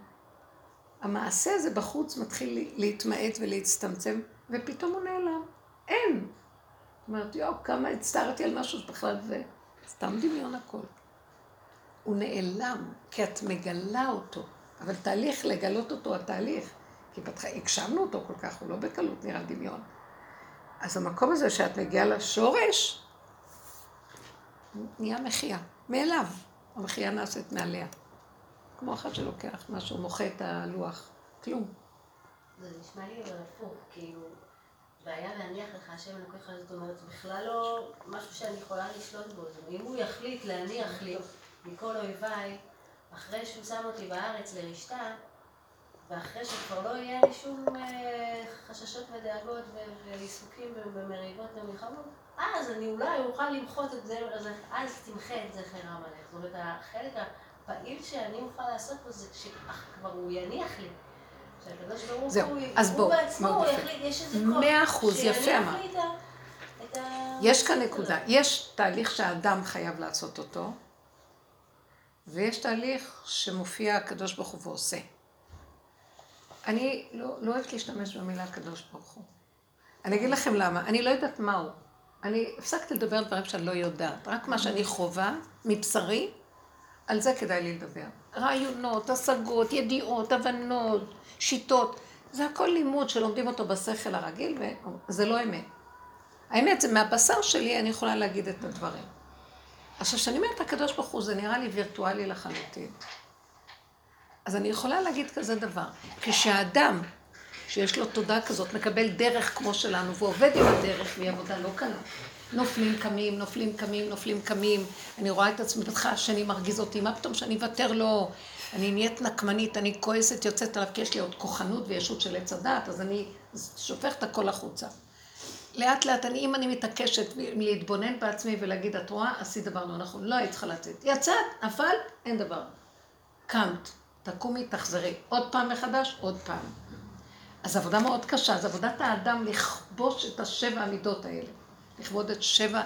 המעשה הזה בחוץ מתחיל להתמעט ולהצטמצם, ופתאום הוא נעלם. אין. זאת אומרת, יואו, כמה הצטערתי על משהו שבכלל זה סתם דמיון הכל. הוא נעלם, כי את מגלה אותו. אבל תהליך, לגלות אותו התהליך. כי פתחה, הגשמנו אותו כל כך, הוא לא בקלות נראה דמיון. אז המקום הזה שאת מגיעה לשורש, נהיה מחייה, מאליו. המחייה נעשית מעליה. כמו אחד שלוקח משהו, מוחה את הלוח. כלום. זה נשמע לי הפוך, כאילו, והיה להניח לך השם אלוקיך, זאת אומרת, בכלל לא משהו שאני יכולה לשלוט בו. אם הוא יחליט להניח לי מכל אויביי, אחרי שהוא שם אותי בארץ לרשתה, ואחרי שכבר לא יהיה לי שום אה, חששות ודאגות ועיסוקים ומריבות ומלחמות, אז אני אולי אוכל למחות את זה, אז, אז תמחה את זכר עמלק. זאת אומרת, החלק הפעיל שאני אוכל לעשות פה זה כשכבר הוא יניח לי. ברוך הוא, אז יש איזה כוח. מאה אחוז, יפה אמרת. יש כאן נקודה. יש תהליך שהאדם חייב לעשות אותו. ויש תהליך שמופיע הקדוש ברוך הוא ועושה. אני לא, לא אוהבת להשתמש במילה הקדוש ברוך הוא. אני אגיד לכם למה, אני לא יודעת מהו. אני הפסקתי לדבר על דברים שאני לא יודעת, רק מה שאני חווה מבשרי, על זה כדאי לי לדבר. רעיונות, השגות, ידיעות, הבנות, שיטות, זה הכל לימוד שלומדים אותו בשכל הרגיל, וזה לא אמת. האמת זה מהבשר שלי, אני יכולה להגיד את הדברים. עכשיו, כשאני אומרת הקדוש ברוך הוא, זה נראה לי וירטואלי לחלוטין. אז אני יכולה להגיד כזה דבר, כשהאדם שיש לו תודעה כזאת, מקבל דרך כמו שלנו, ועובד עם הדרך, והיא עבודה לא קלה. נופלים, קמים, נופלים, קמים, נופלים, קמים. אני רואה את עצמי, בטח השני מרגיז אותי, מה פתאום שאני אוותר לו? אני נהיית נקמנית, אני כועסת, יוצאת עליו, כי יש לי עוד כוחנות וישות של עץ הדת, אז אני שופכת הכל החוצה. לאט לאט, אני, אם אני מתעקשת להתבונן בעצמי ולהגיד, את רואה, עשית דבר לא נכון, לא היית צריכה לצאת. יצאת, נפל, אין דבר. קמת, תקומי, תחזרי. עוד פעם מחדש, עוד פעם. אז עבודה מאוד קשה, אז עבודת האדם לכבוש את השבע המידות האלה. לכבוד את שבע,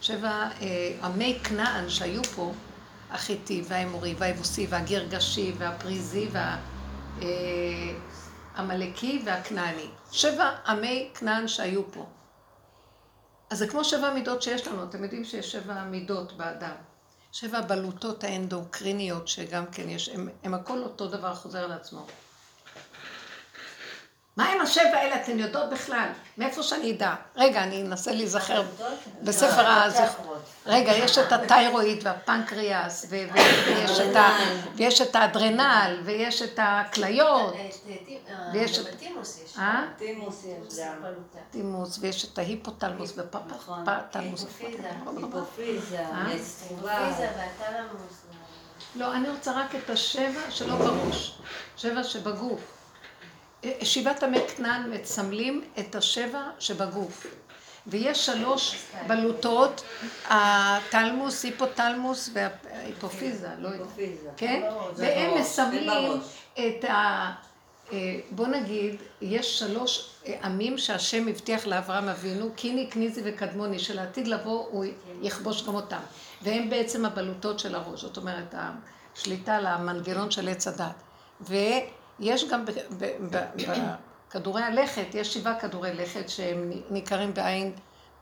שבע אה, עמי כנען שהיו פה, החיטי והאמורי והיבוסי והגרגשי והפריזי והעמלקי אה, והכנעני. שבע עמי כנען שהיו פה. אז זה כמו שבע מידות שיש לנו, אתם יודעים שיש שבע מידות באדם. שבע בלוטות האנדוקריניות שגם כן יש, הם, הם הכל אותו דבר חוזר על עצמו. מה עם השבע האלה? אתן יודעות בכלל? מאיפה שאני אדע? רגע, אני אנסה להיזכר בספר הזכרות. רגע, יש את התיירואיד והפנקריאס, ויש את האדרנל, ויש את הכליות. ויש את... טימוס יש. אה? טימוס יש גם. טימוס, ויש את ההיפותלמוס ופפתלמוס. היפופיזה, היפופיזה והטלמוס. לא, אני רוצה רק את השבע שלא בראש, שבע שבגוף. שבעת עמי כנען מסמלים את השבע שבגוף. ויש שלוש בלוטות, הטלמוס, היפותלמוס וההיפופיזה, לא יודעת. כן? והם מסמלים את ה... בוא נגיד, יש שלוש עמים שהשם הבטיח לאברהם אבינו, קיני, קניזי וקדמוני, שלעתיד לבוא הוא יכבוש גם אותם. והם בעצם הבלוטות של הראש, זאת אומרת, השליטה על המנגנון של עץ הדעת. יש גם בכדורי הלכת, יש שבעה כדורי לכת שהם ניכרים בעין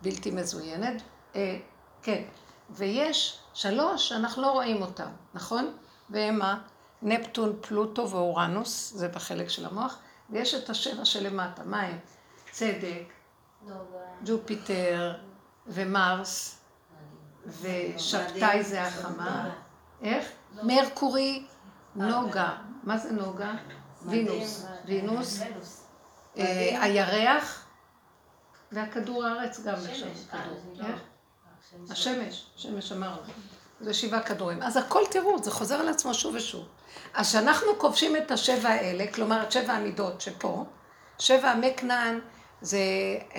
בלתי מזוינת, אה, כן, ויש שלוש שאנחנו לא רואים אותם, נכון? והם נפטון, פלוטו ואורנוס, זה בחלק של המוח, ויש את השבע שלמטה, מה הם? צדק, ג'ופיטר ומרס, ושבתאי זה החמה, איך? מרקורי, נוגה, מה זה נוגה? וינוס, וינוס, אה, הירח והכדור הארץ גם נחשב כדור. לא. השמש, שמש אמרנו. זה שבעה כדורים. אז הכל תראו, זה חוזר על עצמו שוב ושוב. אז כשאנחנו כובשים את השבע האלה, כלומר את שבע המידות שפה, שבע עמי כנען, זה,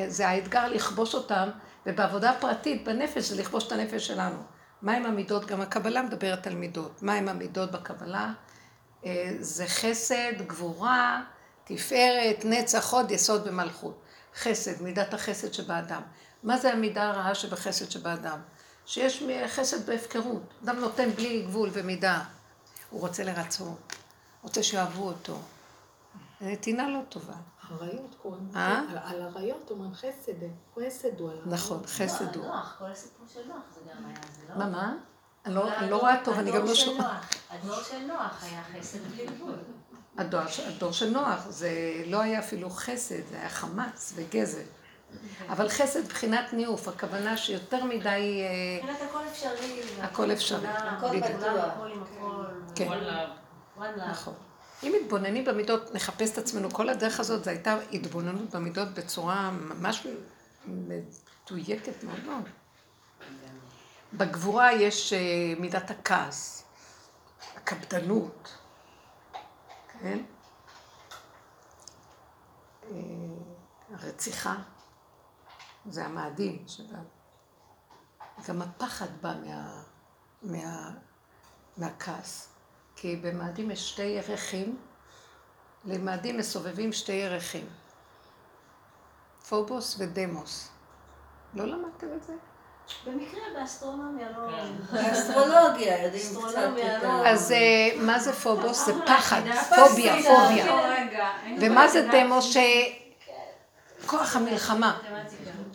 זה האתגר לכבוש אותם, ובעבודה פרטית, בנפש, זה לכבוש את הנפש שלנו. מהם המידות? גם הקבלה מדברת על מידות. מהם המידות בקבלה? אה, זה חסד, גבורה, תפארת, נצח, הוד, יסוד ומלכות. חסד, מידת החסד שבאדם. מה זה המידה הרעה שבחסד שבאדם? שיש חסד בהפקרות. אדם נותן בלי גבול ומידה. הוא רוצה לרצות, רוצה שאוהבו אותו. נתינה לא טובה. אריות קוראים לזה, אה? על אריות אומרים חסד, חסד הוא על אריות. נכון, חסד הוא. נוח, כל הסיפור של נוח זה גם היה, זה לא? מה, מה? אני לא- לא רואה טוב, אני גם לא שומעת. הדור של נוח היה חסד בלי גבול. הדור, הדור של נוח, זה לא היה אפילו חסד, זה היה חמץ וגזל. אבל חסד מבחינת ניאוף, הכוונה שיותר מדי... אה, מבחינת הכל אפשרי. הכל אפשרי. הכל בדיוק. בטוח. הכל עם הכל. כן. וואלה. נכון. אם מתבוננים במידות, נחפש את עצמנו, כל הדרך הזאת, זו הייתה התבוננות במידות בצורה ממש מדויקת מאוד מאוד. בגבורה יש אה, מידת הכעס, הקפדנות, כן? אה, הרציחה, זה המאדים שלה. גם הפחד בא מה, מה, מהכעס. כי במאדים יש שתי ירחים, למאדים מסובבים שתי ירחים. פובוס ודמוס. לא למדתם את זה? במקרה באסטרונומיה לא... באסטרולוגיה יודעים קצת יותר. לא. אז אה, מה זה פובוס? זה פחד, פוביה, פוביה. כן. ומה זה דמוס? ש... כוח המלחמה.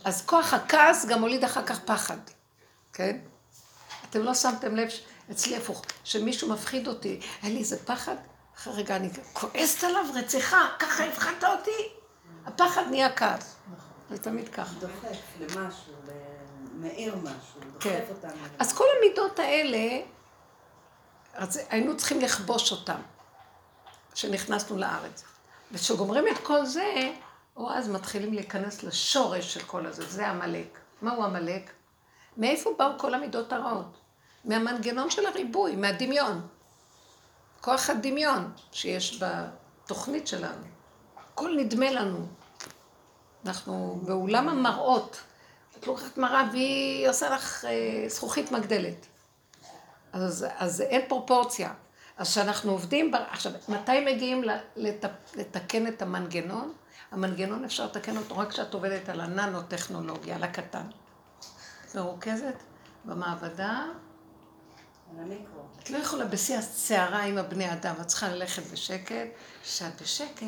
אז כוח הכעס גם הוליד אחר כך פחד, כן? אתם לא שמתם לב, אצלי הפוך, שמישהו מפחיד אותי, היה לי איזה פחד, אחרי רגע אני כועסת עליו רציחה, ככה הפחדת אותי, הפחד נהיה כעס. זה תמיד ככה. דוחף למשהו, מאיר משהו, כן. דוחף אותנו. אז כל המידות האלה, אז היינו צריכים לכבוש אותן, כשנכנסנו לארץ. וכשגומרים את כל זה, או אז מתחילים להיכנס לשורש של כל הזה, זה עמלק. מהו עמלק? מאיפה באו כל המידות הרעות? מהמנגנון של הריבוי, מהדמיון. כוח הדמיון שיש בתוכנית שלנו. הכל נדמה לנו. אנחנו באולם המראות. את לוקחת מראה והיא עושה לך אה, זכוכית מגדלת. אז, אז אין פרופורציה. אז כשאנחנו עובדים, ב... עכשיו, מתי מגיעים לת... לתקן את המנגנון? המנגנון אפשר לתקן אותו רק כשאת עובדת על הננו-טכנולוגיה, על הקטן. מרוכזת במעבדה. את לא יכולה בשיא הסערה עם הבני אדם, את צריכה ללכת בשקט. כשאת בשקט,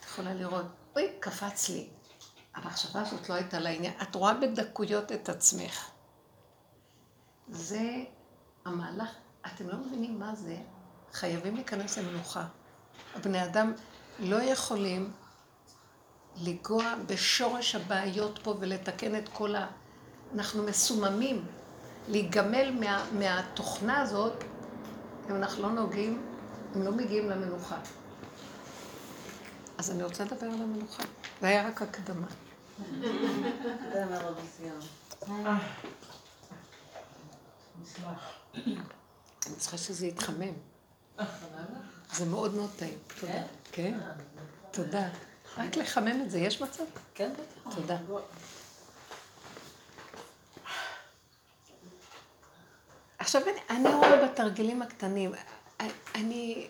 את יכולה לראות, אוי, קפץ לי. המחשבה הזאת לא הייתה לעניין. את רואה בדקויות את עצמך. זה המהלך, אתם לא מבינים מה זה. חייבים להיכנס למנוחה. הבני אדם לא יכולים לנגוע בשורש הבעיות פה ולתקן את כל ה... אנחנו מסוממים. להיגמל מה, מהתוכנה הזאת, אם אנחנו לא נוגעים, הם לא מגיעים למנוחה. אז אני רוצה לדבר על המנוחה. זה היה רק הקדמה. זה אומר רבי ציון. אני צריכה שזה יתחמם. זה מאוד מאוד טעים. תודה. כן? תודה. רק לחמם את זה, יש מצב? כן, בטח. תודה. עכשיו, אני, אני רואה בתרגילים הקטנים, אני,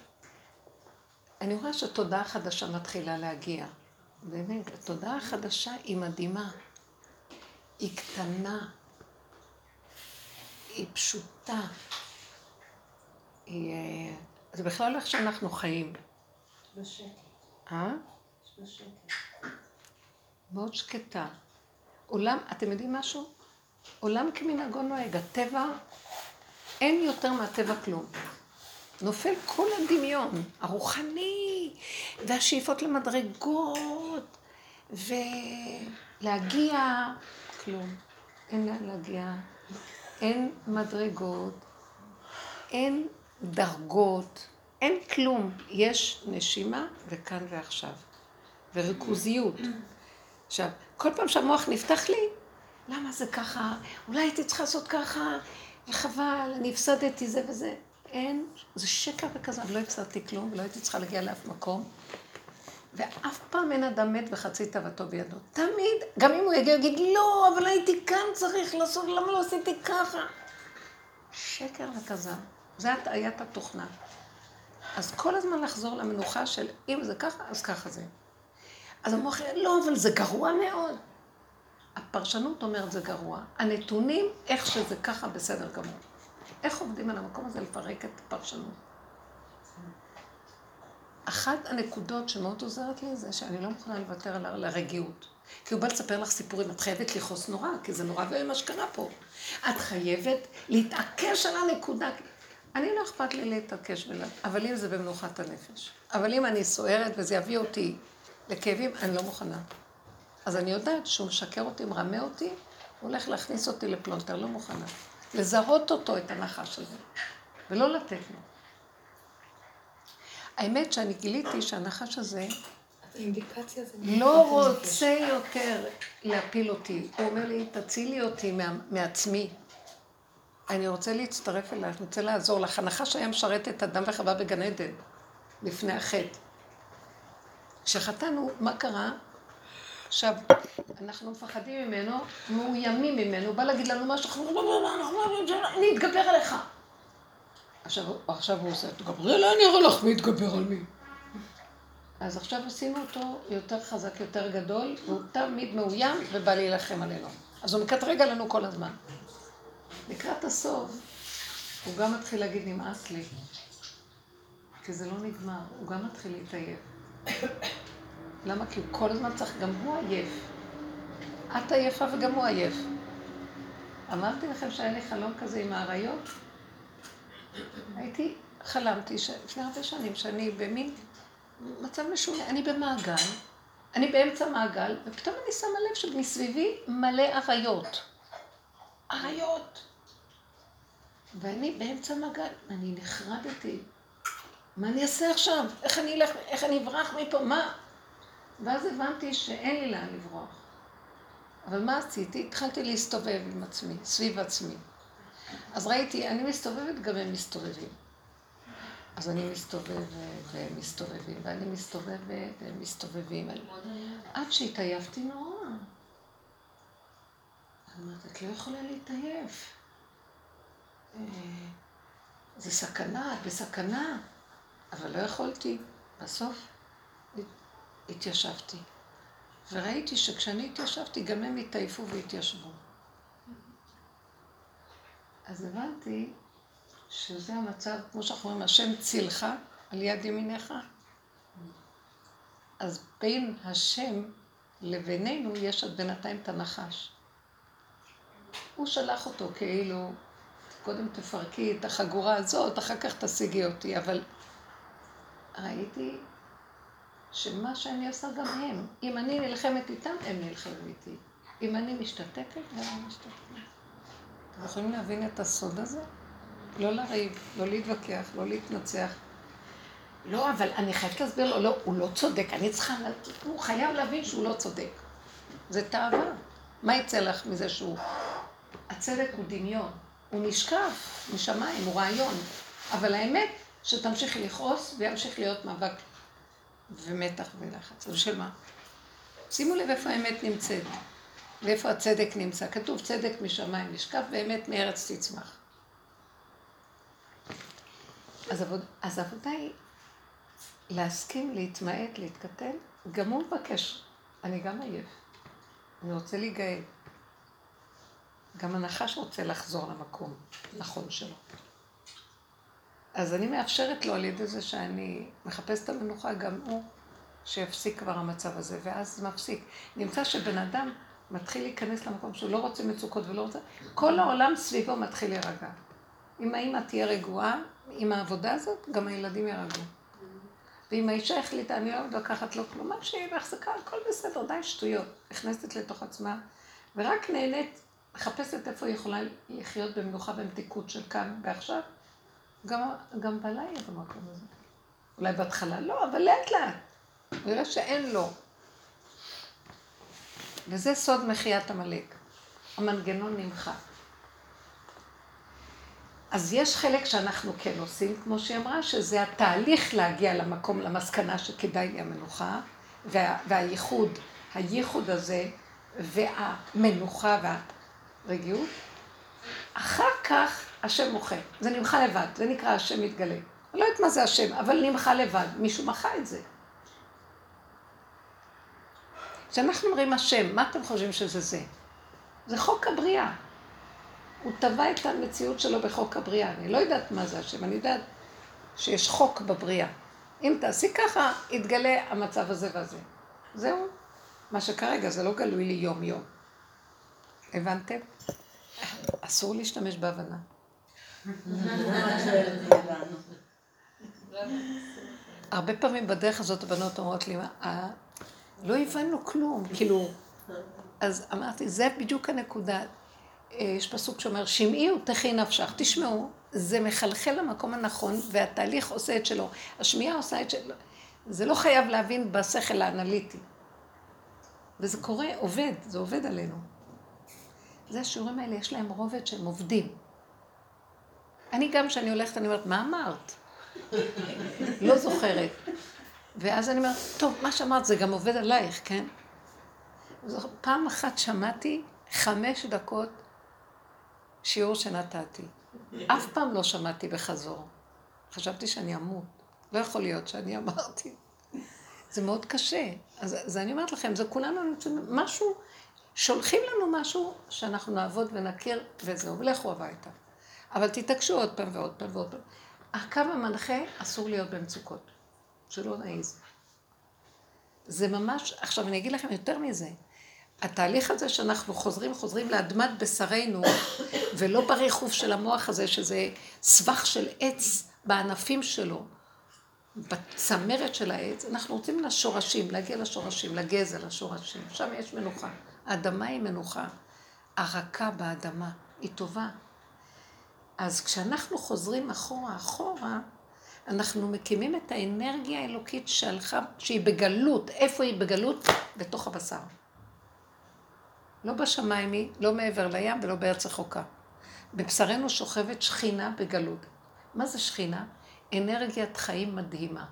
אני רואה שתודעה חדשה מתחילה להגיע. באמת, התודעה החדשה היא מדהימה. היא קטנה, היא פשוטה. היא... אה, זה בכלל איך שאנחנו חיים. בשקט. אה? בשקט. מאוד שקטה. עולם, אתם יודעים משהו? עולם כמנהגו נוהג. הטבע אין יותר מהטבע כלום. נופל כל הדמיון, הרוחני, והשאיפות למדרגות, ולהגיע, כלום. אין לאן להגיע, אין מדרגות, אין דרגות, אין כלום. יש נשימה וכאן ועכשיו, וריכוזיות. עכשיו, כל פעם שהמוח נפתח לי, למה זה ככה? אולי הייתי צריכה לעשות ככה, חבל, אני הפסדתי זה וזה. אין, זה שקר וכזב, לא הפסדתי כלום, ולא הייתי צריכה להגיע לאף מקום. ואף פעם אין אדם מת וחצי תאוותו בידו. תמיד, גם אם הוא יגיע, יגיד, לא, אבל הייתי כאן צריך לעשות, למה לא עשיתי ככה? שקר וכזב. זה הטעיית התוכנה. אז כל הזמן לחזור למנוחה של אם זה ככה, אז ככה זה. אז המוח יגיד, לא, אבל זה גרוע מאוד. הפרשנות אומרת זה גרוע. הנתונים, איך שזה ככה, בסדר גמור. איך עובדים על המקום הזה לפרק את הפרשנות? אחת הנקודות שמאוד עוזרת לי זה שאני לא מוכנה לוותר על הרגיעות. כי הוא בא לספר לך סיפורים, את חייבת לכעוס נורא, כי זה נורא ואין מה שקרה פה. את חייבת להתעקש על הנקודה. אני לא אכפת לי להתעקש בלה, אבל אם זה במנוחת הנפש. אבל אם אני סוערת וזה יביא אותי לכאבים, אני לא מוכנה. אז אני יודעת שהוא משקר אותי, מרמה אותי, הוא הולך להכניס אותי לפלונטר, לא מוכנה. לזהות אותו, את הנחש הזה, ולא לתת לו. האמת שאני גיליתי שהנחש הזה. לא רוצה יותר להפיל אותי. הוא אומר לי, תצילי אותי מעצמי. אני רוצה להצטרף אלייך, אני רוצה לעזור לך. הנחש היה משרת את אדם וחווה בגן עדן, לפני החטא. כשחטאנו, מה קרה? עכשיו, אנחנו מפחדים ממנו, מאוימים ממנו, הוא בא להגיד לנו משהו, אני אתגבר עליך. עכשיו, עכשיו הוא עושה, תגברי עליי, אני אראה לך מי יתגבר על מי. אז עכשיו עשינו אותו יותר חזק, יותר גדול, והוא תמיד מאוים ובא להילחם עלינו. אז הוא מקטרג עלינו כל הזמן. לקראת הסוף, הוא גם מתחיל להגיד, נמאס לי. כי זה לא נגמר, הוא גם מתחיל להתעייף. למה? כי הוא כל הזמן צריך, גם הוא עייף. את עייפה וגם הוא עייף. אמרתי לכם שהיה לי חלום כזה עם האריות? הייתי, חלמתי לפני הרבה שנים שאני במין מצב משונה, אני במעגל, אני באמצע מעגל, ופתאום אני שמה לב שמסביבי מלא אריות. אריות. ואני באמצע מעגל, אני נחרדתי. מה אני אעשה עכשיו? איך אני אלך, איך אני אברח מפה? מה? ואז הבנתי שאין לי לאן לברוח. אבל מה עשיתי? התחלתי להסתובב עם עצמי, סביב עצמי. אז ראיתי, אני מסתובבת, גם הם מסתובבים. אז אני מסתובבת והם מסתובבים, ואני מסתובבת והם מסתובבים. עד שהתעייפתי נורא. אני אומרת, את לא יכולה להתעייף. אה, זה סכנה, את בסכנה. אבל לא יכולתי. בסוף התיישבתי. וראיתי שכשאני התיישבתי, גם הם התעייפו והתיישבו. אז הבנתי שזה המצב, כמו שאנחנו אומרים, השם צילך על יד ימיניך. אז בין השם לבינינו יש עד בינתיים את הנחש. הוא שלח אותו כאילו, קודם תפרקי את החגורה הזאת, אחר כך תשיגי אותי, אבל ראיתי שמה שאני עושה גם הם. אם אני נלחמת איתם, הם נלחמים איתי. אם אני משתתקת, הם משתתקים. אתם יכולים להבין את הסוד הזה? לא לריב, לא להתווכח, לא להתנצח. לא, אבל אני חייבת להסביר לו, לא, הוא לא צודק, אני צריכה, הוא חייב להבין שהוא לא צודק. זה תאווה. מה יצא לך מזה שהוא... הצדק הוא דמיון, הוא נשקף משמיים, הוא רעיון. אבל האמת, שתמשיכי לכעוס וימשיך להיות מאבק ומתח ולחץ. אז בשביל מה? שימו לב איפה האמת נמצאת, ואיפה הצדק נמצא. כתוב צדק משמיים נשקף ואמת מארץ תצמח. אז, עבוד, אז העבודה היא להסכים, להתמעט, להתקטן. גם הוא מבקש, אני גם עייף. אני רוצה להיגאל. גם הנחש רוצה לחזור למקום נכון שלו. אז אני מאפשרת לו על ידי זה שאני מחפשת את המנוחה, גם הוא, שיפסיק כבר המצב הזה, ואז מפסיק. נמצא שבן אדם מתחיל להיכנס למקום שהוא לא רוצה מצוקות ולא רוצה, כל העולם סביבו מתחיל להירגע. אם האמא תהיה רגועה עם העבודה הזאת, גם הילדים יירגעו. ואם האישה החליטה, אני לא מתווכחת לו כלום, מה שיהיה בהחזקה, הכל בסדר, די שטויות. נכנסת לתוך עצמה, ורק נהנית, מחפשת איפה היא יכולה לחיות במנוחה ומתיקות של כאן ועכשיו. גם, גם בעלה יהיה במקום הזה. אולי בהתחלה לא, אבל לאט לאט. הוא יראה שאין לו. וזה סוד מחיית עמלק. המנגנון נמחק. אז יש חלק שאנחנו כן עושים, כמו שהיא אמרה, שזה התהליך להגיע למקום, למסקנה שכדאי לי המנוחה, וה, והייחוד, הייחוד הזה, והמנוחה והרגיעות. אחר כך השם מוחה, זה נמחה לבד, זה נקרא השם מתגלה. אני לא יודעת מה זה השם, אבל נמחה לבד, מישהו מחה את זה. כשאנחנו אומרים השם, מה אתם חושבים שזה זה? זה חוק הבריאה. הוא טבע את המציאות שלו בחוק הבריאה. אני לא יודעת מה זה השם, אני יודעת שיש חוק בבריאה. אם תעשי ככה, יתגלה המצב הזה והזה. זהו. מה שכרגע זה לא גלוי לי יום-יום. הבנתם? אסור להשתמש בהבנה. הרבה פעמים בדרך הזאת הבנות אומרות לי, אה, לא הבנו כלום, כאילו, אז אמרתי, זה בדיוק הנקודה. אה, יש פסוק שאומר, שמעי ותחי נפשך, תשמעו, זה מחלחל למקום הנכון, והתהליך עושה את שלו. השמיעה עושה את שלו. זה לא חייב להבין בשכל האנליטי. וזה קורה, עובד, זה עובד עלינו. זה השיעורים האלה, יש להם רובד שהם עובדים. אני גם, כשאני הולכת, אני אומרת, מה אמרת? לא זוכרת. ואז אני אומרת, טוב, מה שאמרת זה גם עובד עלייך, כן? פעם אחת שמעתי חמש דקות שיעור שנתתי. אף פעם לא שמעתי בחזור. חשבתי שאני אמות. לא יכול להיות שאני אמרתי. זה מאוד קשה. אז, אז אני אומרת לכם, זה כולנו נמצאים, משהו, שולחים לנו משהו שאנחנו נעבוד ונכיר, וזהו, ולכו הביתה. אבל תתעקשו עוד פעם ועוד פעם ועוד פעם. הקו המנחה אסור להיות במצוקות. שלא נעיז. זה ממש, עכשיו אני אגיד לכם יותר מזה. התהליך הזה שאנחנו חוזרים, חוזרים לאדמת בשרנו, ולא בריחוף של המוח הזה, שזה סבך של עץ בענפים שלו, בצמרת של העץ, אנחנו רוצים לשורשים, להגיע לשורשים, לגזע, לשורשים. שם יש מנוחה. האדמה היא מנוחה. הרכה באדמה היא טובה. אז כשאנחנו חוזרים אחורה, אחורה, אנחנו מקימים את האנרגיה האלוקית שהלכה, שהיא בגלות. איפה היא בגלות? בתוך הבשר. לא בשמיים היא, לא מעבר לים ולא בארץ רחוקה. בבשרנו שוכבת שכינה בגלות. מה זה שכינה? אנרגיית חיים מדהימה,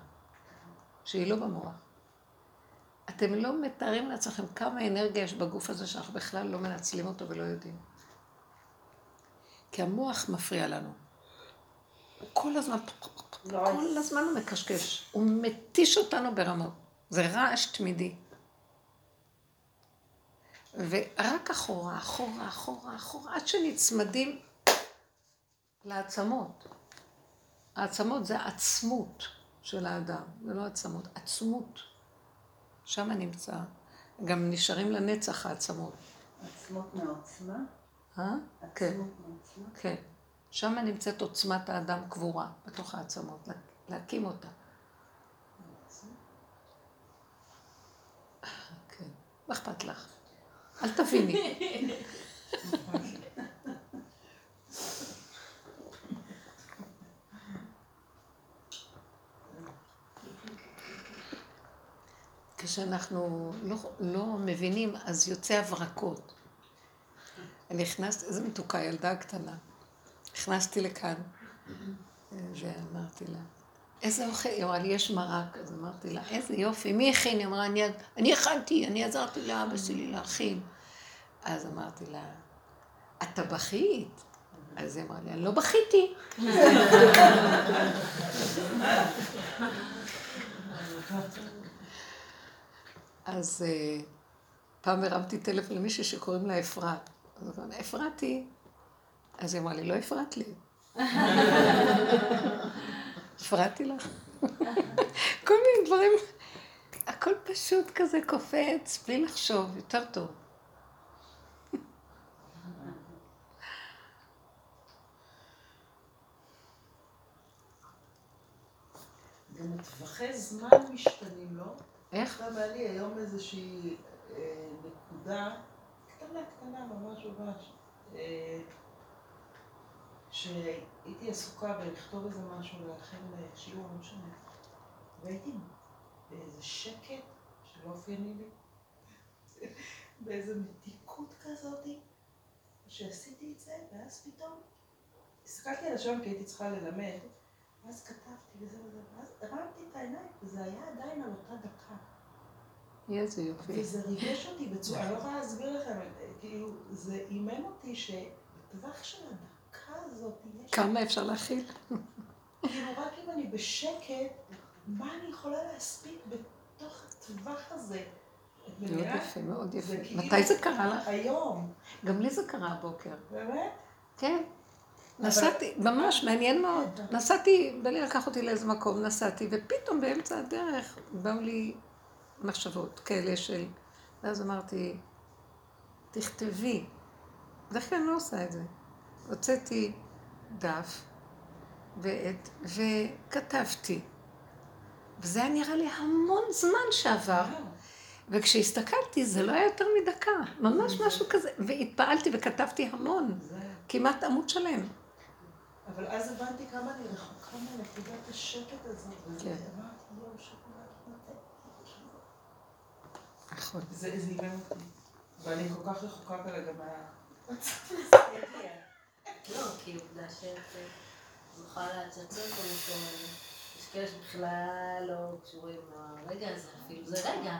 שהיא לא במוח. אתם לא מתארים לעצמכם כמה אנרגיה יש בגוף הזה שאנחנו בכלל לא מנצלים אותו ולא יודעים. כי המוח מפריע לנו. הוא כל הזמן, כל הזמן הוא מקשקש. הוא מתיש אותנו ברמות. זה רעש תמידי. ורק אחורה, אחורה, אחורה, אחורה, עד שנצמדים לעצמות. העצמות זה עצמות של האדם, זה לא עצמות, עצמות. שם נמצא. גם נשארים לנצח העצמות. עצמות מעוצמה? אה? כן? כן. שם נמצאת עוצמת האדם קבורה, בתוך העצמות, לה- להקים אותה. כן, מה אכפת לך? אל תביני. כשאנחנו לא, לא מבינים, אז יוצא הברקות. אני נכנסתי, איזה מתוקה, ילדה קטנה. נכנסתי לכאן, ואמרתי לה, איזה אוכל? היא אמרה לי, יש מרק. אז אמרתי לה, איזה יופי, מי הכין? היא אמרה, אני, אני הכנתי, אני עזרתי לאבא שלי להכין. אז אמרתי לה, את טבחית? אז היא אמרה לי, אני לא בכיתי. אז אה, פעם הרמתי טלפון למישהי שקוראים לה אפרת. אז אמרתי, אפרתי. אז היא אמרה לי, לא הפרעת לי. הפרעתי לך? כל מיני דברים, הכל פשוט כזה קופץ, בלי לחשוב, יותר טוב. גם הטווחי זמן משתנים, לא? איך? עכשיו היה לי היום איזושהי אה, נקודה קטנה קטנה ממש ממש אה, שהייתי עסוקה בלכתוב איזה משהו להכין שיעור, לא משנה והייתי באיזה שקט שלא אופייני לי באיזה מתיקות כזאת שעשיתי את זה ואז פתאום הסתכלתי על השעון כי הייתי צריכה ללמד ואז כתבתי וזה וזה, ואז הרמתי את העיניים, וזה היה עדיין על אותה דקה. איזה יופי. וזה ריגש אותי בצורה, אני לא יכולה להסביר לכם, כאילו, זה אימן אותי שבטווח של הדקה הזאת, יש... כמה אפשר להכיל? כאילו, רק אם אני בשקט, מה אני יכולה להספיק בתוך הטווח הזה? מאוד? יפה, מאוד יפה. כאילו- מתי זה קרה לך? היום, גם לי זה קרה הבוקר. באמת? כן. נסעתי, ממש מעניין מאוד. נסעתי, בלי לקח אותי לאיזה מקום, נסעתי, ופתאום באמצע הדרך באו לי מחשבות כאלה של... ואז אמרתי, תכתבי. בדרך כלל אני לא עושה את זה. הוצאתי דף ועט, וכתבתי. וזה היה נראה לי המון זמן שעבר. וכשהסתכלתי זה לא היה יותר מדקה, ממש משהו כזה, והתפעלתי וכתבתי המון. כמעט עמוד שלם. אבל אז הבנתי כמה אני רחוקה מנקודת השקט הזאת, וזה כן. נכון. זה זה אימן אותי. ואני כל כך רחוקה כרגע מה... לא, כי עובדה שאת זוכה להצצות במקום הזה. יש כאלה שבכלל לא קשורים לרגע הזה אפילו, זה רגע.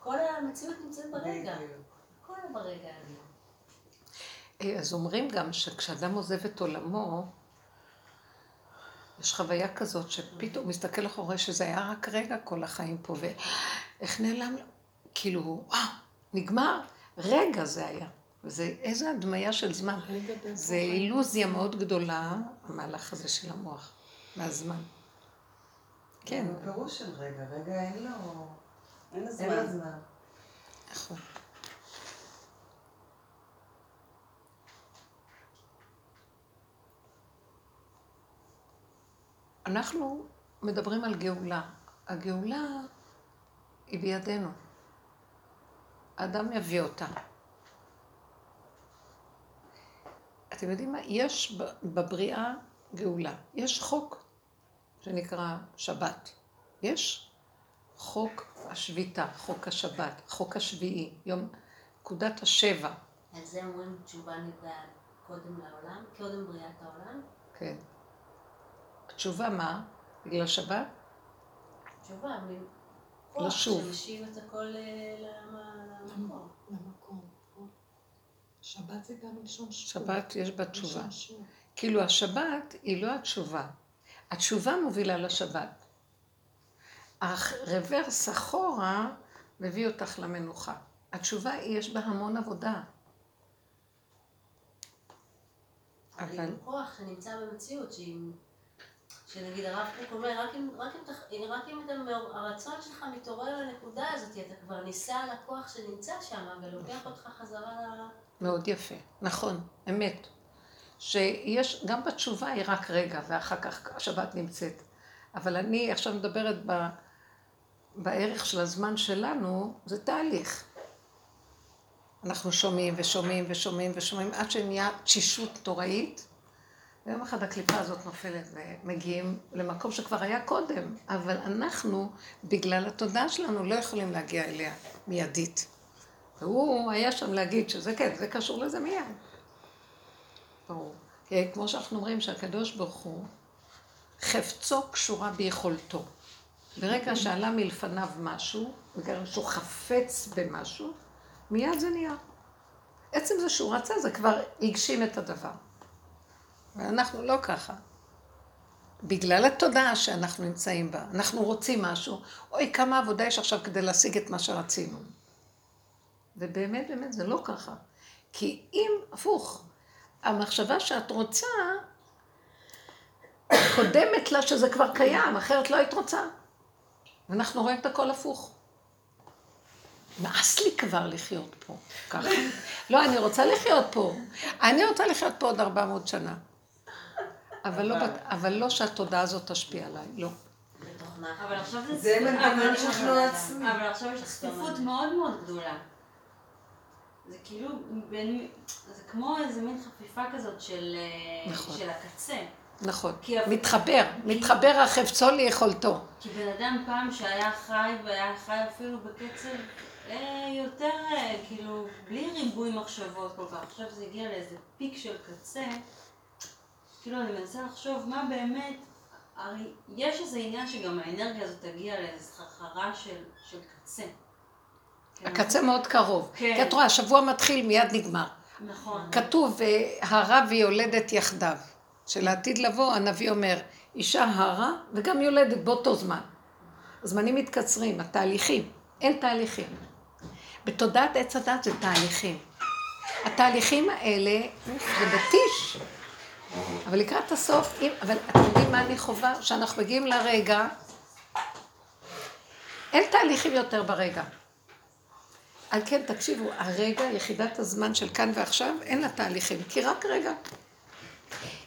כל המציאות נמצאת ברגע. כל ברגע הזה. אה, אז אומרים גם שכשאדם עוזב את עולמו, יש חוויה כזאת שפתאום הוא מסתכל אחורה שזה היה רק רגע כל החיים פה, ואיך נעלם, כאילו, וואו, נגמר, רגע זה היה. וזה איזה הדמיה של זמן. זה אילוזיה מאוד גדולה, המהלך הזה של המוח, מהזמן. כן, זה פירוש של רגע, רגע אין לו... אין לו. זמן. נכון. אנחנו מדברים על גאולה. הגאולה היא בידינו. האדם יביא אותה. אתם יודעים מה? יש בבריאה גאולה. יש חוק שנקרא שבת. יש חוק השביתה, חוק השבת, חוק השביעי, יום נקודת השבע. על זה אומרים תשובה נבראה קודם לעולם, קודם בריאת העולם. כן. התשובה מה? בגלל שבת? תשובה, מין כוח לשוב. שמשיב את הכל אה, למ- למקום. למקום. שבת זה גם מלשון שוב. שבת יש בה תשובה. כאילו השבת היא לא התשובה. התשובה מובילה לשבת. הרוורס אחורה מביא אותך למנוחה. התשובה, יש בה המון עבודה. אבל אבל- היא כוח שנמצא במציאות, שהיא... שנגיד הרב קוק אומר, רק אם, רק אם, תח- רק אם אתה, הרצון שלך מתעורר לנקודה הזאת, אתה כבר ניסה על הכוח שנמצא שם, ולוקח אותך חזרה ל... מאוד יפה. נכון, אמת. שיש, גם בתשובה היא רק רגע, ואחר כך השבת נמצאת. אבל אני עכשיו מדברת ב, בערך של הזמן שלנו, זה תהליך. אנחנו שומעים ושומעים ושומעים ושומעים עד שנהיה תשישות נוראית. ויום אחד הקליפה הזאת נופלת ומגיעים למקום שכבר היה קודם, אבל אנחנו, בגלל התודעה שלנו, לא יכולים להגיע אליה מיידית. והוא היה שם להגיד שזה כן, זה קשור לזה מיד. ברור. כמו שאנחנו אומרים שהקדוש ברוך הוא, חפצו קשורה ביכולתו. ברגע שעלה מלפניו משהו, בגלל שהוא חפץ במשהו, מיד זה נהיה. עצם זה שהוא רצה, זה כבר הגשים את הדבר. ואנחנו לא ככה. בגלל התודעה שאנחנו נמצאים בה, אנחנו רוצים משהו, אוי, כמה עבודה יש עכשיו כדי להשיג את מה שרצינו. ובאמת, באמת, זה לא ככה. כי אם, הפוך, המחשבה שאת רוצה, קודמת לה שזה כבר קיים, אחרת לא היית רוצה. ואנחנו רואים את הכל הפוך. נמאס לי כבר לחיות פה, ככה. לא, אני רוצה לחיות פה. אני רוצה לחיות פה עוד 400 שנה. אבל לא, אבל לא שהתודעה הזאת תשפיע עליי, לא. אבל עכשיו זה... זה מנגנון אבל- שכנוע עצמי. אבל עכשיו יש לך צפיפות מאוד מאוד גדולה. זה כאילו, בין, זה כמו איזה מין חפיפה כזאת של, אה, נכון. של הקצה. נכון. כי- מתחבר, מתחבר החפצו ליכולתו. כי בן אדם פעם שהיה חי והיה חי אפילו בקצב אה, יותר, אה, כאילו, בלי ריבוי מחשבות כל כך. עכשיו זה הגיע לאיזה פיק של קצה. כאילו, אני מנסה לחשוב מה באמת, הרי יש איזה עניין שגם האנרגיה הזאת תגיע לאיזו סחרחרה של, של קצה. כן? הקצה מאוד קרוב. כן. כי את רואה, השבוע מתחיל, מיד נגמר. נכון. כתוב, אה, הרה ויולדת יחדיו. שלעתיד לבוא, הנביא אומר, אישה הרה וגם יולדת באותו זמן. הזמנים מתקצרים, התהליכים. אין תהליכים. בתודעת עץ הדת זה תהליכים. התהליכים האלה, זה מתיש. אבל לקראת הסוף, אם, אבל אתם יודעים מה אני חווה? שאנחנו מגיעים לרגע, אין תהליכים יותר ברגע. על כן, תקשיבו, הרגע, יחידת הזמן של כאן ועכשיו, אין לה תהליכים, כי רק רגע.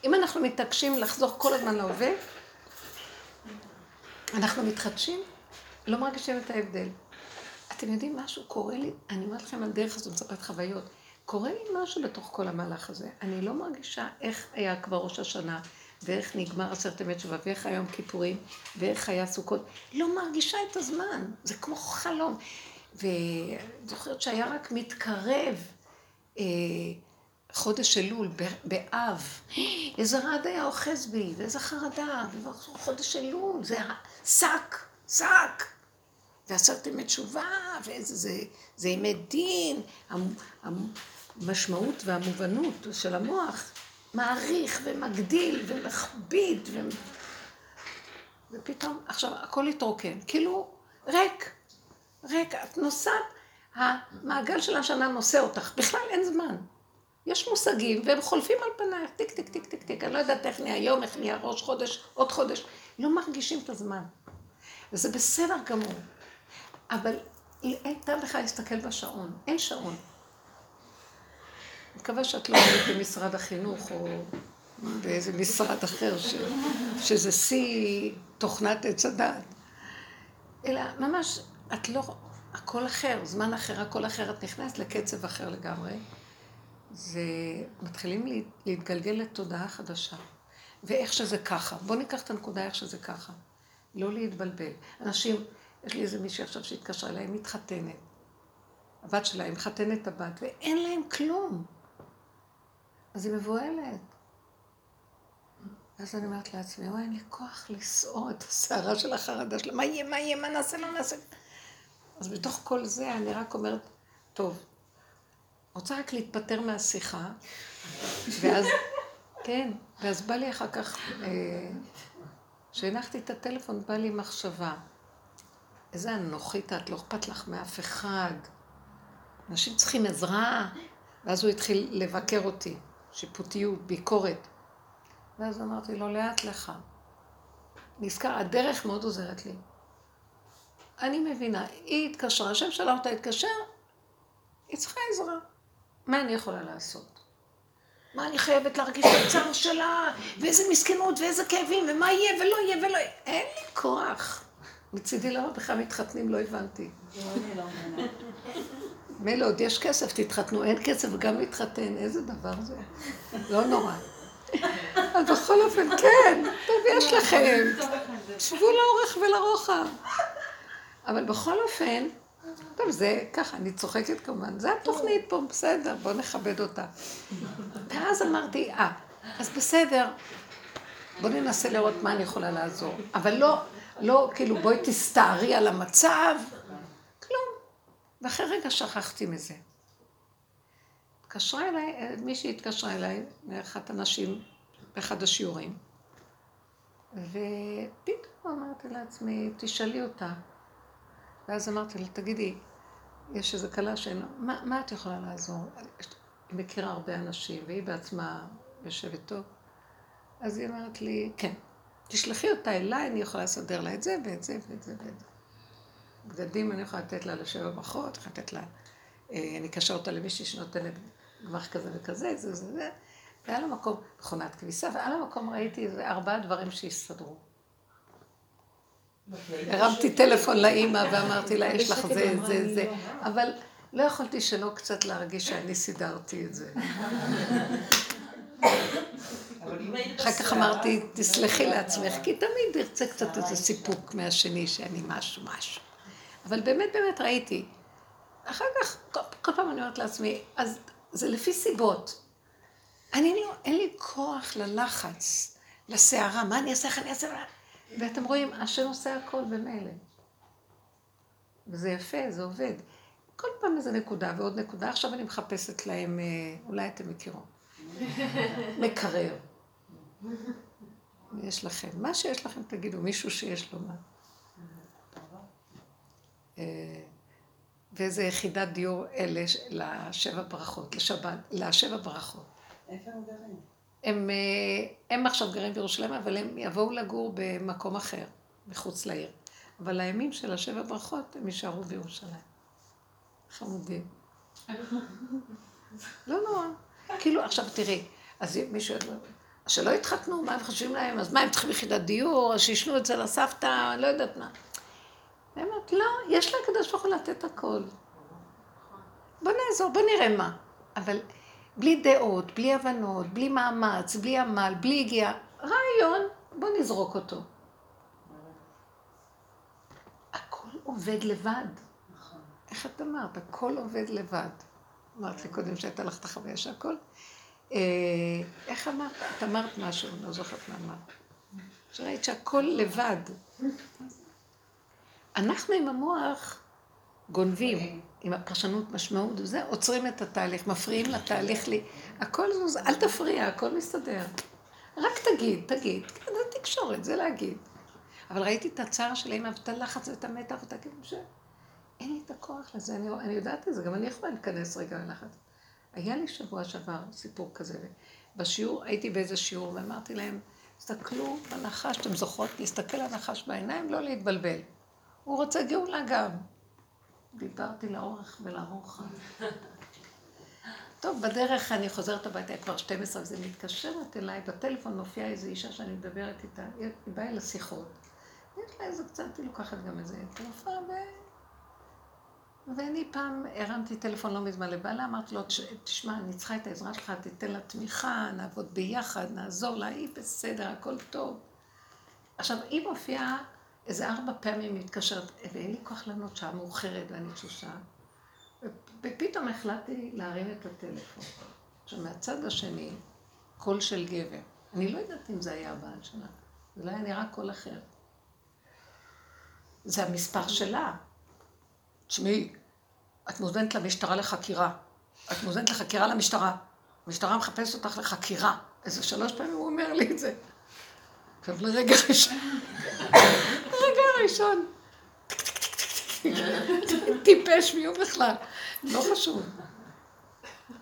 אם אנחנו מתעקשים לחזור כל הזמן להווה, אנחנו מתחדשים, לא מרגישים את ההבדל. אתם יודעים, משהו קורה לי, אני אומרת לכם על דרך הזאת, מספרת חוויות. קורה לי משהו בתוך כל המהלך הזה. אני לא מרגישה איך היה כבר ראש השנה, ואיך נגמר עשרת ימי תשובה, ואיך היה יום כיפורים, ואיך היה סוכות. לא מרגישה את הזמן, זה כמו חלום. ואני זוכרת שהיה רק מתקרב אה, חודש אלול, באב. איזה רעד היה אוחז בי, ואיזה חרדה, חודש אלול, זה שק, שק. ועשרת ימי תשובה, ואיזה זה, זה ימי דין, המ- המשמעות והמובנות של המוח מעריך ומגדיל ומכביד ו... ופתאום, עכשיו הכל התרוקן, כאילו ריק, ריק, את נוסעת, המעגל של השנה נושא אותך, בכלל אין זמן. יש מושגים והם חולפים על פנייך, טיק טיק טיק טיק טיק, אני לא יודעת איך נהיה יום, איך נהיה ראש חודש, עוד חודש, לא מרגישים את הזמן. וזה בסדר גמור. אבל אין טעם בכלל להסתכל בשעון, אין שעון. מקווה שאת לא עובדת במשרד החינוך או באיזה משרד אחר, ש... שזה שיא תוכנת עץ הדעת. אלא ממש, את לא, הכל אחר, זמן אחר, הכל אחר, את נכנסת לקצב אחר לגמרי. זה מתחילים לה- להתגלגל לתודעה חדשה. ואיך שזה ככה. בואו ניקח את הנקודה איך שזה ככה. לא להתבלבל. אנשים, יש לי איזה מישהי עכשיו שהתקשרה אליי, מתחתנת. הבת שלה, היא מחתנת את הבת, ואין להם כלום. אז היא מבוהלת. ואז אני אומרת לעצמי, וואי, אין לי כוח לשאור את הסערה של החרדה שלה, מה יהיה, מה יהיה, מה נעשה, לא נעשה. אז בתוך כל זה אני רק אומרת, טוב, רוצה רק להתפטר מהשיחה, ואז, כן, ואז בא לי אחר כך, כשהנחתי את הטלפון, בא לי מחשבה. איזה אנוכית את, לא אכפת לך מאף אחד. אנשים צריכים עזרה. ואז הוא התחיל לבקר אותי, שיפוטיות, ביקורת. ואז אמרתי לו, לאט לך. נזכר, הדרך מאוד עוזרת לי. אני מבינה, היא התקשרה, השם שלה אותה התקשר, היא צריכה עזרה. מה אני יכולה לעשות? מה אני חייבת להרגיש את הצער שלה, ואיזה מסכנות, ואיזה כאבים, ומה יהיה ולא יהיה ולא יהיה. אין לי כוח. מצידי למה בכלל מתחתנים, לא הבנתי. מילא עוד יש כסף, תתחתנו, אין כסף וגם להתחתן, איזה דבר זה? לא נורא. אבל בכל אופן, כן, טוב, יש לכם. שבו לאורך ולרוחב. אבל בכל אופן, טוב, זה ככה, אני צוחקת כמובן, זה התוכנית פה, בסדר, בואו נכבד אותה. ואז אמרתי, אה, אז בסדר, בואו ננסה לראות מה אני יכולה לעזור. אבל לא, לא, כאילו, בואי תסתערי על המצב. ואחרי רגע שכחתי מזה. התקשרה אליי, מישהי התקשרה אליי, מאחת הנשים, באחד השיעורים, ופתאום אמרתי לעצמי, תשאלי אותה. ואז אמרתי לה, תגידי, יש איזו כלה שאין מה, מה את יכולה לעזור? היא מכירה הרבה אנשים, והיא בעצמה יושבת טוב. אז היא אמרת לי, כן, תשלחי אותה אליי, אני יכולה לסדר לה את זה ואת זה ואת זה ואת זה. בגדים אני יכולה לתת לה לשבע ברכות, יכולה לתת לה, אה, אני אקשר אותה למישהי שנותנת גמח כזה וכזה, זה זה זה. ועל המקום, מכונת כביסה, ועל המקום ראיתי איזה ארבעה דברים שהסתדרו. הרמתי טלפון לאימא ואמרתי לה, יש לך זה, זה, זה, אבל לא יכולתי שלא קצת להרגיש שאני סידרתי את זה. אחר כך אמרתי, תסלחי לעצמך, כי תמיד ארצה קצת איזה סיפוק מהשני שאני משהו, משהו. אבל באמת באמת ראיתי. אחר כך, כל, כל פעם אני אומרת לעצמי, אז זה לפי סיבות. אני לא, אין לי כוח ללחץ, לסערה, מה אני אעשה, איך אני אעשה, ואתם רואים, השם עושה הכל במילא. וזה יפה, זה עובד. כל פעם איזה נקודה ועוד נקודה, עכשיו אני מחפשת להם, אולי אתם מכירו. מקרר. יש לכם. מה שיש לכם תגידו, מישהו שיש לו מה. ואיזה יחידת דיור אלה לשבע ברכות, לשבת, לשבע ברכות. איפה הם גרים? הם, הם עכשיו גרים בירושלים, אבל הם יבואו לגור במקום אחר, מחוץ לעיר. אבל הימים של השבע ברכות, הם יישארו בירושלים. חמודים. לא נורא. כאילו, עכשיו תראי, אז מישהו ידוע, שלא התחתנו, מה הם חושבים להם? אז מה, הם צריכים יחידת דיור, אז שישנו אצל הסבתא, לא יודעת מה. אני אומרת, לא, יש לקדוש ברוך הוא לתת הכל. בוא נעזור, בוא נראה מה. אבל בלי דעות, בלי הבנות, בלי מאמץ, בלי עמל, בלי הגיעה, רעיון, בוא נזרוק אותו. הכל עובד לבד. איך את אמרת? הכל עובד לבד. אמרת לי קודם שהייתה לך את החוויה שהכל. אה, איך אמרת? את אמרת משהו, לא זוכרת מה אמרת. שראית שהכל לבד. אנחנו עם המוח גונבים, עם הפרשנות משמעות וזה, עוצרים את התהליך, מפריעים לתהליך לי. הכל זוז, אל תפריע, הכל מסתדר. רק תגיד, תגיד. כן, זה תקשורת, זה להגיד. אבל ראיתי את הצער שלהם, ואת הלחץ ואת המתח, ואת הכאב ש... אין לי את הכוח לזה, אני, אני יודעת את זה, גם אני יכולה להיכנס רגע ללחץ. היה לי שבוע שעבר סיפור כזה, בשיעור, הייתי באיזה שיעור, ואמרתי להם, תסתכלו בנחש, אתם זוכרות להסתכל על הנחש בעיניים, לא להתבלבל. הוא רוצה גאולה גם. דיברתי לאורך ולרוחב. טוב, בדרך אני חוזרת הביתה, כבר 12, וזה מתקשרת אליי, בטלפון מופיעה איזו אישה שאני מדברת איתה, היא באה אל השיחות. יש לה איזה קצת, היא לוקחת גם איזה תרופה, ו... ואני פעם הרמתי טלפון לא מזמן לבעלה, אמרתי לו, "תש- תשמע, אני צריכה את העזרה שלך, תיתן לה תמיכה, נעבוד ביחד, נעזור לה, היא בסדר, הכל טוב. עכשיו, היא מופיעה איזה ארבע פעמים מתקשרת, ואין לי כוח לענות שעה מאוחרת ואני תשושה. ופתאום החלטתי להרים את הטלפון. עכשיו, מהצד השני, קול של גבר. אני לא יודעת אם זה היה הבעל שלה, זה לא היה נראה קול אחר. זה המספר שלה. תשמעי, את מוזמנת למשטרה לחקירה. את מוזמנת לחקירה למשטרה. המשטרה מחפשת אותך לחקירה. איזה שלוש פעמים הוא אומר לי את זה. עכשיו לרגע ראשון, ראשון, טיפש מי הוא בכלל, לא חשוב.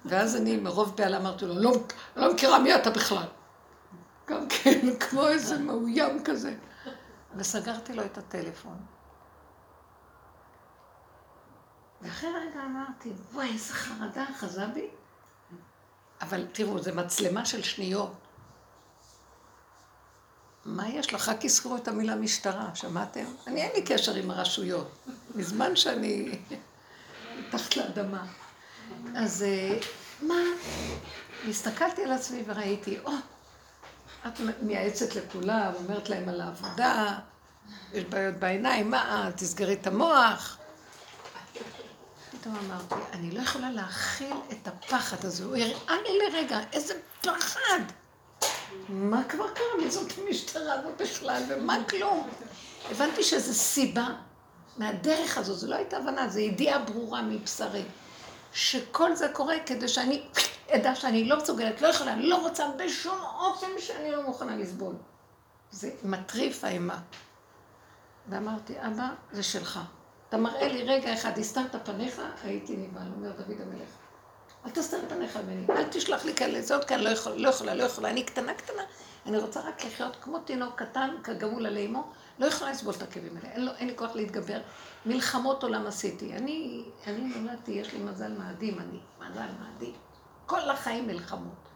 ואז אני מרוב בעלה אמרתי לו, לא, לא מכירה מי אתה בכלל. גם כן, כמו איזה מאוים כזה. וסגרתי לו את הטלפון. ואחרי רגע אמרתי, וואי, איזה חרדה אחזה בי. אבל תראו, זו מצלמה של שניות. מה יש לך? רק יזכרו את המילה משטרה, שמעתם? אני אין לי קשר עם הרשויות, מזמן שאני מתחת לאדמה. אז אה, מה? הסתכלתי על עצמי וראיתי, או, את מייעצת לכולם, אומרת להם על העבודה, יש בעיות בעיניים, מה? תסגרי את המוח. פתאום אמרתי, אני לא יכולה להכיל את הפחד הזה. הוא הראה לי לרגע, איזה פחד. מה כבר קרה? מי זאת המשטרה הזאת בכלל, ומה כלום? הבנתי שזו סיבה מהדרך הזאת, זו לא הייתה הבנה, זו ידיעה ברורה מבשרי. שכל זה קורה כדי שאני אדע שאני לא מסוגלת, לא יכולה, לא רוצה בשום אופן שאני לא מוכנה לסבול. זה מטריף האימה. ואמרתי, אבא, זה שלך. אתה מראה לי רגע אחד, הסתרת פניך, הייתי נבהל, אומר דוד המלך. אל תסתר פניך ממני, אל תשלח לי כאלה, זה עוד כאן, לא יכולה, לא יכולה, לא יכולה. אני קטנה קטנה, אני רוצה רק לחיות כמו תינוק קטן, כגמול עלי אמו, לא יכולה לסבול את הכאבים האלה, אין, לו, אין לי כוח להתגבר. מלחמות עולם עשיתי. אני, אני נולדתי, יש לי מזל מאדים, אני, מזל מאדים. כל החיים מלחמות.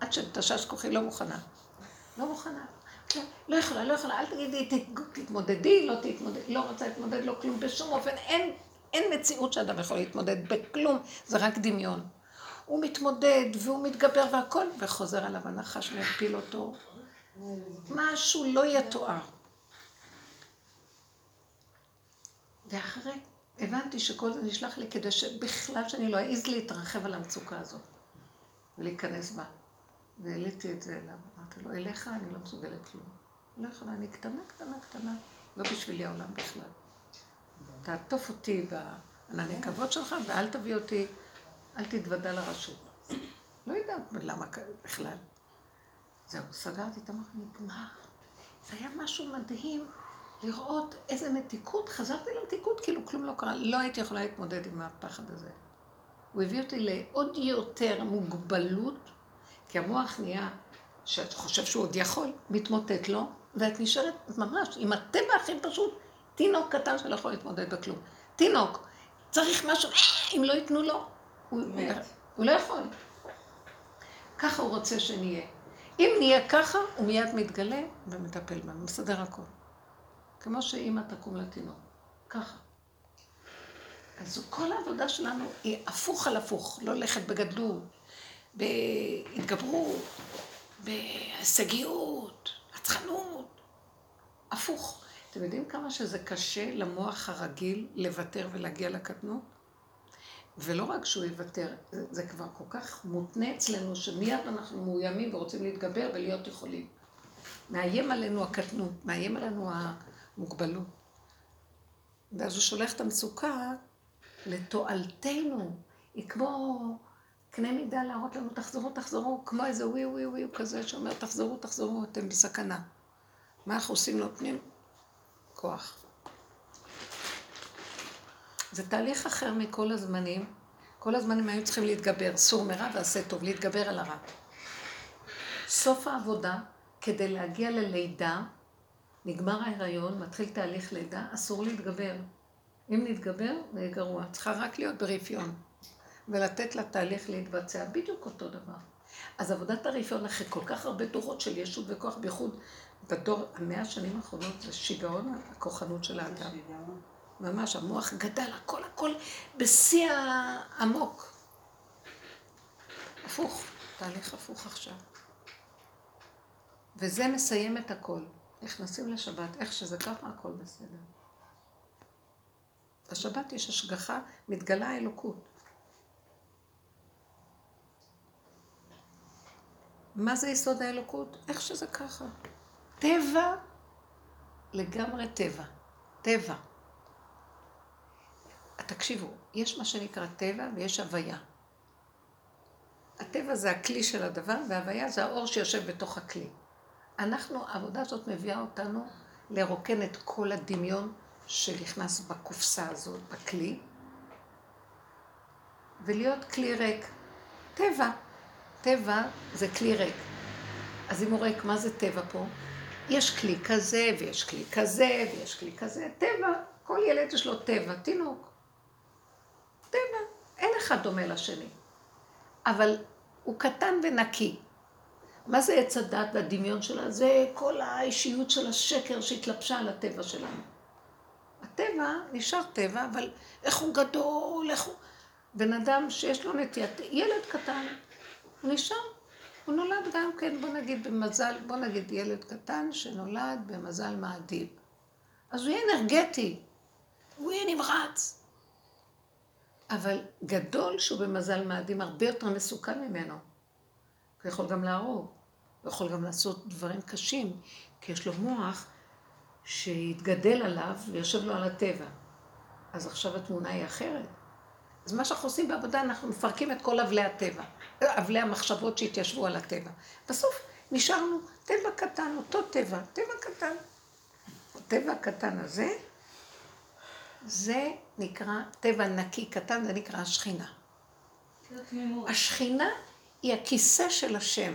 עד שתשש כוחי לא מוכנה. לא מוכנה. לא, לא יכולה, לא יכולה, אל תגידי, תתמודדי, לא תתמודדי, לא רוצה להתמודד, לא כלום, בשום אופן, אין, אין מציאות שאדם יכול להתמודד בכלום, זה רק דמיון. הוא מתמודד והוא מתגבר והכל, וחוזר עליו הנחש להפיל אותו. משהו לא יתואר. ואחרי, הבנתי שכל זה נשלח לי כדי שבכלל שאני לא אעז להתרחב על המצוקה הזאת ולהיכנס בה. והעליתי את זה אליו, אמרתי לו, אליך אני לא מסוגלת כלום. לא יכולה, אני קטנה, קטנה, קטנה, לא בשבילי העולם בכלל. תעטוף אותי בענני כבוד שלך ואל תביא אותי, אל תתוודע לרשות. לא יודעת למה בכלל. זהו, סגרתי את המוח, נגמר. זה היה משהו מדהים לראות איזה מתיקות, חזרתי למתיקות כאילו כלום לא קרה, לא הייתי יכולה להתמודד עם הפחד הזה. הוא הביא אותי לעוד יותר מוגבלות, כי המוח נהיה, שאת חושב שהוא עוד יכול, מתמוטט לו, ואת נשארת ממש עם הטבע הכי פשוט, תינוק קטן שלא יכול להתמודד בכלום. תינוק, צריך משהו, אם לא ייתנו לו, הוא, הוא, הוא לא יכול. ככה הוא רוצה שנהיה. אם נהיה ככה, הוא מיד מתגלה ומטפל בנו, מסדר הכל. כמו שאימא תקום לתינוק. ככה. אז כל העבודה שלנו היא הפוך על הפוך, לא ללכת בגדלות, בהתגברות, בהישגיות, רצחנות. הפוך. אתם יודעים כמה שזה קשה למוח הרגיל לוותר ולהגיע לקטנות? ולא רק שהוא יוותר, זה, כבר כל כך מותנה אצלנו, שמיד אנחנו מאוימים ורוצים להתגבר ולהיות יכולים. מאיים עלינו הקטנות, מאיים עלינו המוגבלות. ואז הוא שולח את המצוקה לתועלתנו. היא כמו קנה מידה להראות לנו, תחזרו, תחזרו, כמו איזה ווי ווי ווי כזה שאומר, תחזרו, תחזרו, אתם בסכנה. מה אנחנו עושים? נותנים כוח. זה תהליך אחר מכל הזמנים. כל הזמנים היו צריכים להתגבר, סור מרע ועשה טוב, להתגבר על הרע. סוף העבודה, כדי להגיע ללידה, נגמר ההיריון, מתחיל תהליך לידה, אסור להתגבר. אם נתגבר, זה יהיה גרוע. צריכה רק להיות ברפיון. ולתת לתהליך להתבצע בדיוק אותו דבר. אז עבודת הרפיון אחרי כל כך הרבה דורות של ישות וכוח, בייחוד בדור, המאה השנים האחרונות, זה שיגעון הכוחנות של האדם. ממש המוח גדל, הכל הכל בשיא העמוק. הפוך, תהליך הפוך עכשיו. וזה מסיים את הכל. נכנסים לשבת, איך שזה ככה, הכל בסדר. בשבת יש השגחה, מתגלה האלוקות. מה זה יסוד האלוקות? איך שזה ככה. טבע, לגמרי טבע. טבע. תקשיבו, יש מה שנקרא טבע ויש הוויה. הטבע זה הכלי של הדבר, וההוויה זה האור שיושב בתוך הכלי. אנחנו, העבודה הזאת מביאה אותנו לרוקן את כל הדמיון שנכנס בקופסה הזאת, בכלי, ולהיות כלי ריק. טבע. טבע זה כלי ריק. אז אם הוא ריק, מה זה טבע פה? יש כלי כזה, ויש כלי כזה, ויש כלי כזה. טבע, כל ילד יש לו טבע, תינוק. טבע, אין אחד דומה לשני. אבל הוא קטן ונקי. מה זה עץ הדת והדמיון שלה? זה כל האישיות של השקר שהתלבשה על הטבע שלנו. הטבע נשאר טבע, אבל איך הוא גדול, איך הוא... בן אדם שיש לו נטיית... ילד קטן, הוא נשאר. הוא נולד גם כן, בוא נגיד במזל, בוא נגיד ילד קטן שנולד במזל מאדיב. אז הוא יהיה אנרגטי, הוא יהיה נמרץ. אבל גדול שהוא במזל מאדים הרבה יותר מסוכן ממנו. הוא יכול גם להרוג, הוא יכול גם לעשות דברים קשים, כי יש לו מוח שהתגדל עליו ויושב לו על הטבע. אז עכשיו התמונה היא אחרת. אז מה שאנחנו עושים בעבודה, אנחנו מפרקים את כל אבלי הטבע, אבלי המחשבות שהתיישבו על הטבע. בסוף נשארנו טבע קטן, אותו טבע, טבע קטן. הטבע הקטן הזה, זה נקרא טבע נקי קטן, זה נקרא השכינה. השכינה היא הכיסא של השם.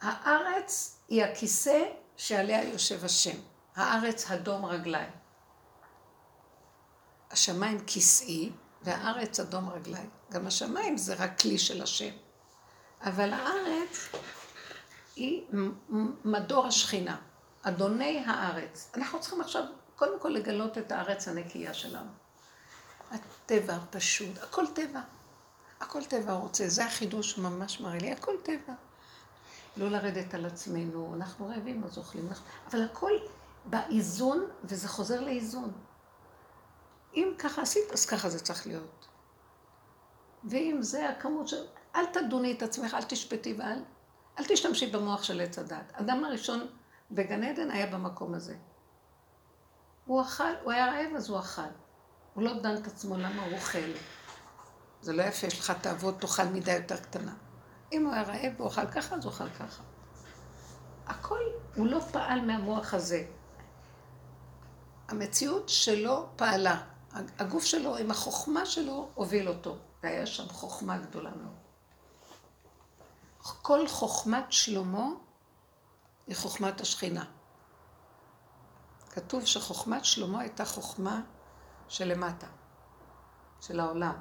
הארץ היא הכיסא שעליה יושב השם. הארץ הדום רגליים. השמיים כיסאי והארץ אדום רגליים. גם השמיים זה רק כלי של השם. אבל הארץ היא מדור השכינה, אדוני הארץ. אנחנו צריכים עכשיו קודם כל לגלות את הארץ הנקייה שלנו. הטבע הפשוט, הכל טבע. הכל טבע רוצה, זה החידוש ממש מראה לי, הכל טבע. לא לרדת על עצמנו, אנחנו רעבים, אז אוכלים, אבל הכל באיזון, וזה חוזר לאיזון. אם ככה עשית, אז ככה זה צריך להיות. ואם זה הכמות של... אל תדוני את עצמך, אל תשפטי ואל אל תשתמשי במוח של עץ הדת. אדם הראשון בגן עדן היה במקום הזה. הוא אכל, הוא היה רעב אז הוא אכל. הוא לא דן את עצמו למה הוא אוכל. זה לא יפה, יש לך תאוות, תאכל מידה יותר קטנה. אם הוא היה רעב והוא אכל ככה, אז הוא אכל ככה. הכל, הוא לא פעל מהמוח הזה. המציאות שלו פעלה. הגוף שלו, עם החוכמה שלו, הוביל אותו. והיה שם חוכמה גדולה מאוד. כל חוכמת שלמה היא חוכמת השכינה. כתוב שחוכמת שלמה הייתה חוכמה שלמטה, של העולם.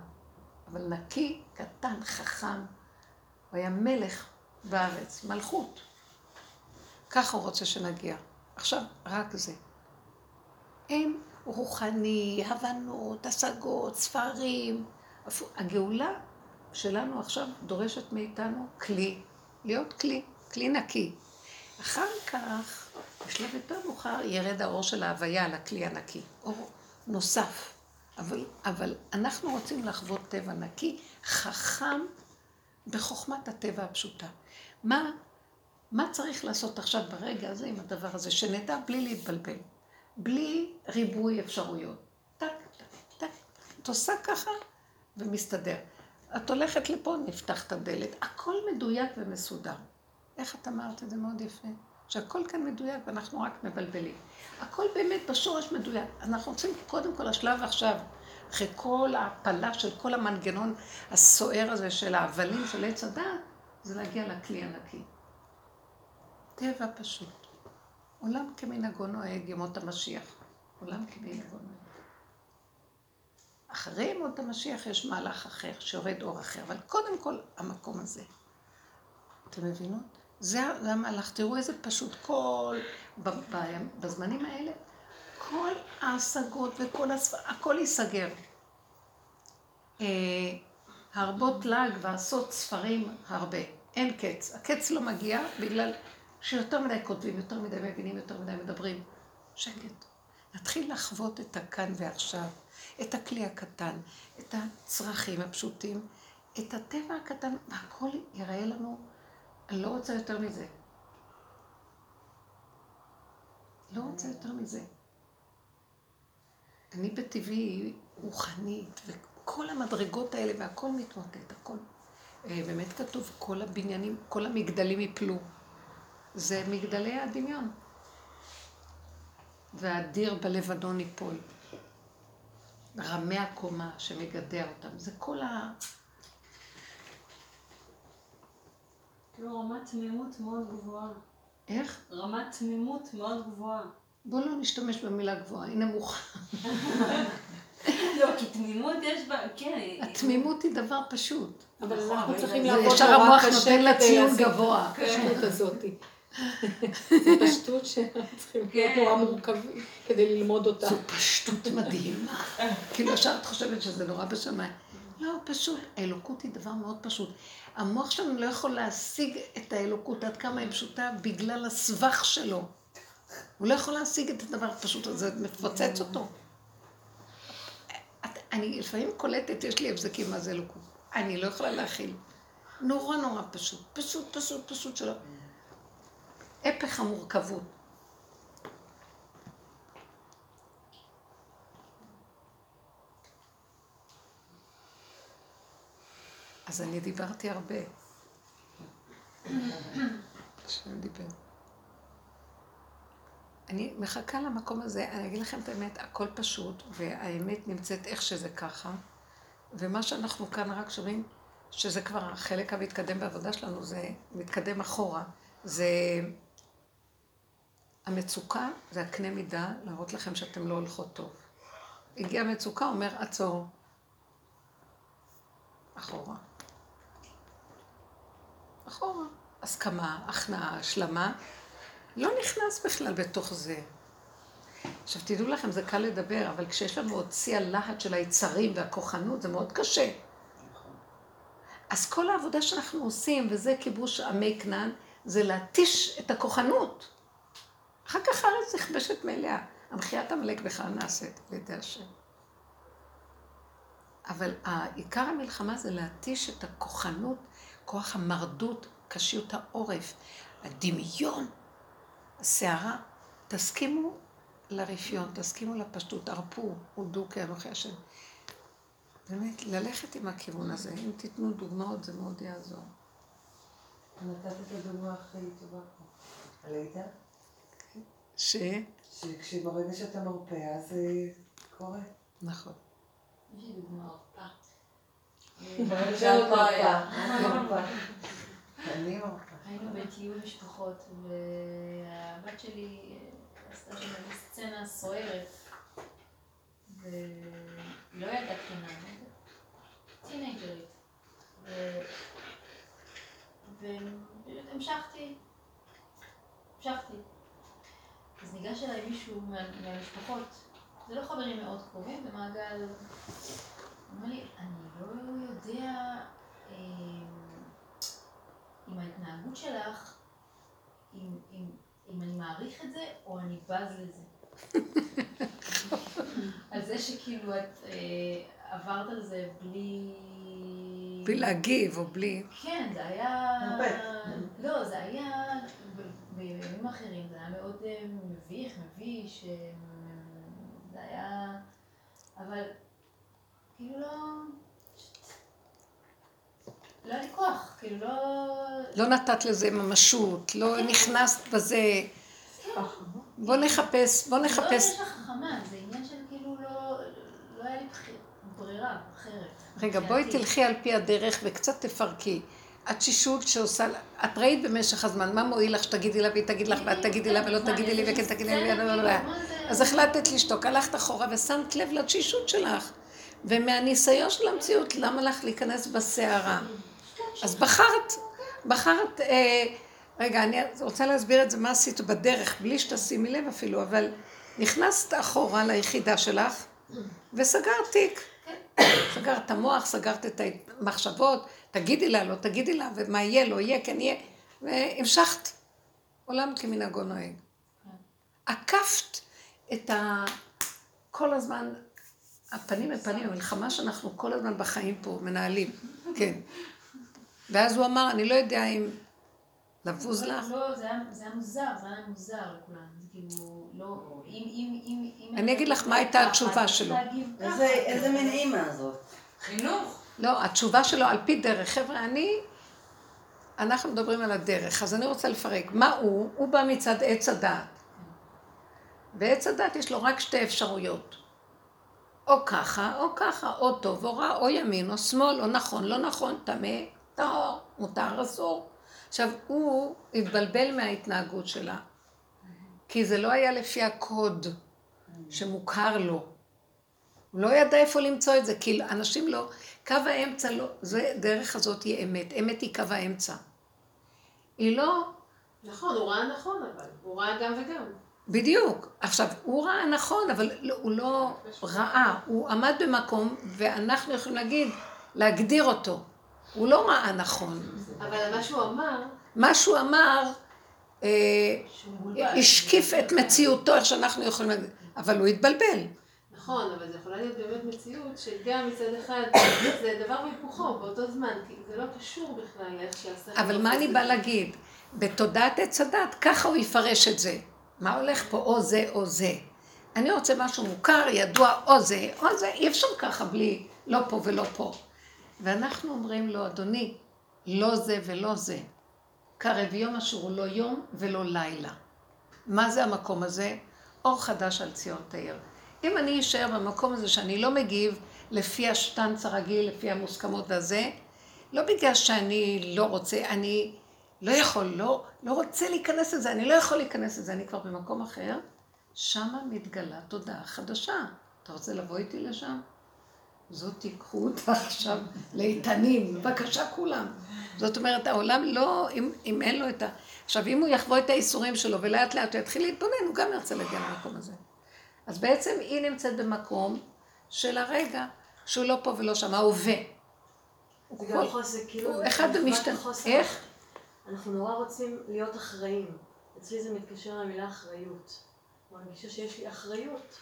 אבל נקי, קטן, חכם, הוא היה מלך בארץ, מלכות. ככה הוא רוצה שנגיע. עכשיו, רק זה. אין רוחני, הבנות, השגות, ספרים. הגאולה שלנו עכשיו דורשת מאיתנו כלי, להיות כלי, כלי נקי. אחר כך, בשלב יותר מאוחר, ירד האור של ההוויה על הכלי הנקי. אור נוסף. אבל, אבל אנחנו רוצים לחוות טבע נקי, חכם, בחוכמת הטבע הפשוטה. מה, מה צריך לעשות עכשיו ברגע הזה עם הדבר הזה, שנדע בלי להתבלבל, בלי ריבוי אפשרויות. טק, טק, טק. את עושה ככה ומסתדר. את הולכת לפה, נפתח את הדלת. הכל מדויק ומסודר. איך את אמרת את זה מאוד יפה? שהכל כאן מדויק ואנחנו רק מבלבלים. הכל באמת בשורש מדויק. אנחנו רוצים קודם כל השלב עכשיו, אחרי כל ההפלה של כל המנגנון הסוער הזה של ההבלים של עץ הדת, זה להגיע לכלי הנקי. טבע פשוט. עולם כמנהגו נוהג ימות המשיח. עולם כמנהגו נוהג. אחרי ימות המשיח יש מהלך אחר, שיורד אור אחר, אבל קודם כל המקום הזה. אתם מבינות? זה, המהלך. תראו איזה פשוט כל, בזמנים האלה, כל ההשגות וכל הספר, הכל ייסגר. אה, הרבות לעג ועשות ספרים הרבה. אין קץ. הקץ לא מגיע בגלל שיותר מדי כותבים, יותר מדי מבינים, יותר מדי מדברים. שקט. נתחיל לחוות את הכאן ועכשיו, את הכלי הקטן, את הצרכים הפשוטים, את הטבע הקטן, והכל יראה לנו, אני לא רוצה יותר מזה. לא רוצה יותר מזה. אני בטבעי רוחנית, וכל המדרגות האלה והכל מתמוטט, הכל. אה, באמת כתוב, כל הבניינים, כל המגדלים יפלו. זה מגדלי הדמיון. והאדיר בלבנון ייפול. רמי הקומה שמגדר אותם. זה כל כאילו רמת תמימות מאוד גבוהה. איך? רמת תמימות מאוד גבוהה. בוא לא נשתמש במילה גבוהה, היא נמוכה. לא, כי תמימות יש בה, כן. התמימות היא דבר פשוט. אבל נכון, אנחנו צריכים זה לעבוד ישר נורא המוח קשה נותן לה ציון גבוה. הפשטות הזאת. זו פשטות שאנחנו צריכים להיות כן. נורא מורכבים כדי ללמוד אותה. זו פשטות מדהימה. כאילו עכשיו את חושבת שזה נורא בשמיים. לא, פשוט. האלוקות היא דבר מאוד פשוט. המוח שלנו לא יכול להשיג את האלוקות עד כמה היא פשוטה בגלל הסבך שלו. הוא לא יכול להשיג את הדבר הפשוט הזה, זה מפוצץ אותו. את- אני לפעמים קולטת, יש לי הבזקים מה זה אלוקות. אני לא יכולה להכיל. נורא נורא פשוט. פשוט, פשוט, פשוט שלא. הפך המורכבות. אז אני דיברתי הרבה. השם דיבר. אני מחכה למקום הזה, אני אגיד לכם את האמת, הכל פשוט, והאמת נמצאת איך שזה ככה, ומה שאנחנו כאן רק שומעים, שזה כבר החלק המתקדם בעבודה שלנו, זה מתקדם אחורה, זה המצוקה, זה הקנה מידה, להראות לכם שאתם לא הולכות טוב. הגיעה מצוקה, אומר עצור. אחורה. אחורה. הסכמה, הכנעה, השלמה. לא נכנס בכלל בתוך זה. עכשיו תדעו לכם, זה קל לדבר, אבל כשיש לנו עוד שיא הלהט של היצרים והכוחנות, זה מאוד קשה. אז כל העבודה שאנחנו עושים, וזה כיבוש עמי כנען, זה להתיש את הכוחנות. אחר כך הארץ נכבשת מאליה. המחיית עמלק בכלל נעשית על ידי השם. אבל עיקר המלחמה זה להתיש את הכוחנות, כוח המרדות, קשיות העורף, הדמיון, הסערה. תסכימו לרפיון, תסכימו לפשטות, הרפו, הודו כאנוכי השם. באמת, ללכת עם הכיוון הזה. אם תיתנו דוגמאות, זה מאוד יעזור. נתת את הדוגמה הכי טובה פה. הלידה? ש... שכשברגע שאתה מרפא, אז זה קורה. נכון. יש לי דוגמה ערפה. ברגע זה שאת עוד היה. מרפאה. אני מרפאה. היינו בטיול משפחות, והבת שלי אה, עשתה שם איזו סצנה סוערת, והיא לא ילדה קטנה, טינג'רית. והמשכתי, המשכתי. אז ניגש אליי מישהו מה- מהמשפחות, זה לא חברים מאוד קרובים, במעגל... אומר לי, אני לא יודע אה, אם ההתנהגות שלך, אם, אם, אם אני מעריך את זה, או אני בז לזה. על זה שכאילו את אה, עברת על זה בלי... בלי להגיב או בלי... כן, זה היה... לא, זה היה... בימים אחרים זה היה מאוד אה, מביך, מביש, אה, זה היה... אבל כאילו לא... לא היה לי כוח, כאילו לא... לא נתת לזה ממשות, לא נכנסת בזה. בוא נחפש, בוא לא נחפש. עניין של חכמה, זה עניין של כאילו לא... לא היה לי ברירה אחרת. רגע, בואי. תלכי על פי הדרך וקצת תפרקי. התשישות שעושה, את ראית במשך הזמן, מה מועיל לך שתגידי לה והיא תגיד לך ואת תגידי לה ולא תגידי לי וכן תגידי לי, סצנה, לא, לא, לא. כאילו, זה- אז החלטת לשתוק, הלכת אחורה ושמת לב לתשישות שלך. ומהניסיון של המציאות, למה לך להיכנס בסערה? אז בחרת, בחרת, אה, רגע, אני רוצה להסביר את זה, מה עשית בדרך, בלי שתשימי לב אפילו, אבל נכנסת אחורה ליחידה שלך וסגרת תיק. סגרת את המוח, סגרת את המחשבות, תגידי לה, לא תגידי לה, ומה יהיה, לא יהיה, כן יהיה, והמשכת. עולם כמנהגו נוהג. עקפת את ה... כל הזמן, הפנים לפנים, המלחמה שאנחנו כל הזמן בחיים פה מנהלים, כן. ואז הוא אמר, אני לא יודע אם לבוז לך. לא, זה היה מוזר, זה היה מוזר לכולם. זה כאילו, לא... אם... אם... אם... אם... אני אגיד לך מה הייתה התשובה שלו. איזה מין אימא זאת? חינוך. לא, התשובה שלו על פי דרך. חבר'ה, אני... אנחנו מדברים על הדרך, אז אני רוצה לפרק. מה הוא? הוא בא מצד עץ הדעת. בעץ הדעת יש לו רק שתי אפשרויות. או ככה, או ככה, או טוב או רע, או ימין או שמאל, או נכון, לא נכון, טמא, טהור, מותר, אסור. עכשיו, הוא התבלבל מההתנהגות שלה, כי זה לא היה לפי הקוד שמוכר לו. הוא לא ידע איפה למצוא את זה, כי אנשים לא, קו האמצע לא, זה, דרך הזאת היא אמת, אמת היא קו האמצע. היא לא, נכון, הוא ראה נכון אבל, הוא ראה גם וגם. בדיוק. עכשיו, הוא ראה נכון, אבל לא, הוא לא ראה, הוא עמד במקום, ואנחנו יכולים להגיד, להגדיר אותו. הוא לא ראה נכון. אבל מה שהוא אמר, מה שהוא אמר, אה. השקיף את מציאותו, איך שאנחנו יכולים להגיד, אבל הוא התבלבל. נכון, אבל זה יכולה להיות באמת מציאות שגם מצד אחד זה דבר והיפוכו באותו זמן, כי זה לא קשור בכלל לאיך שהשכל... אבל מה אני באה להגיד? בתודעת עץ הדת, ככה הוא יפרש את זה. מה הולך פה, או זה או זה. אני רוצה משהו מוכר, ידוע, או זה, או זה, אי אפשר ככה בלי לא פה ולא פה. ואנחנו אומרים לו, אדוני, לא זה ולא זה. קרב יום אשר הוא לא יום ולא לילה. מה זה המקום הזה? אור חדש על ציון תאיר. אם אני אשאר במקום הזה שאני לא מגיב לפי השטנץ הרגיל, לפי המוסכמות והזה, לא בגלל שאני לא רוצה, אני לא יכול, לא, לא רוצה להיכנס לזה, אני לא יכול להיכנס לזה, אני כבר במקום אחר, שמה מתגלה תודעה חדשה. אתה רוצה לבוא איתי לשם? זאת תיקחו אותה עכשיו לאיתנים, בבקשה כולם. זאת אומרת, העולם לא, אם, אם אין לו את ה... עכשיו, אם הוא יחוו את האיסורים שלו ולאט לאט הוא יתחיל להתבונן, הוא גם ירצה להגיע למקום הזה. אז בעצם היא נמצאת במקום של הרגע שהוא לא פה ולא שם, ההווה. זה גם חוסר, כאילו, הוא אחד במשתנה. איך? אנחנו נורא רוצים להיות אחראים. אצלי זה מתקשר למילה אחריות. אני מרגישה שיש לי אחריות.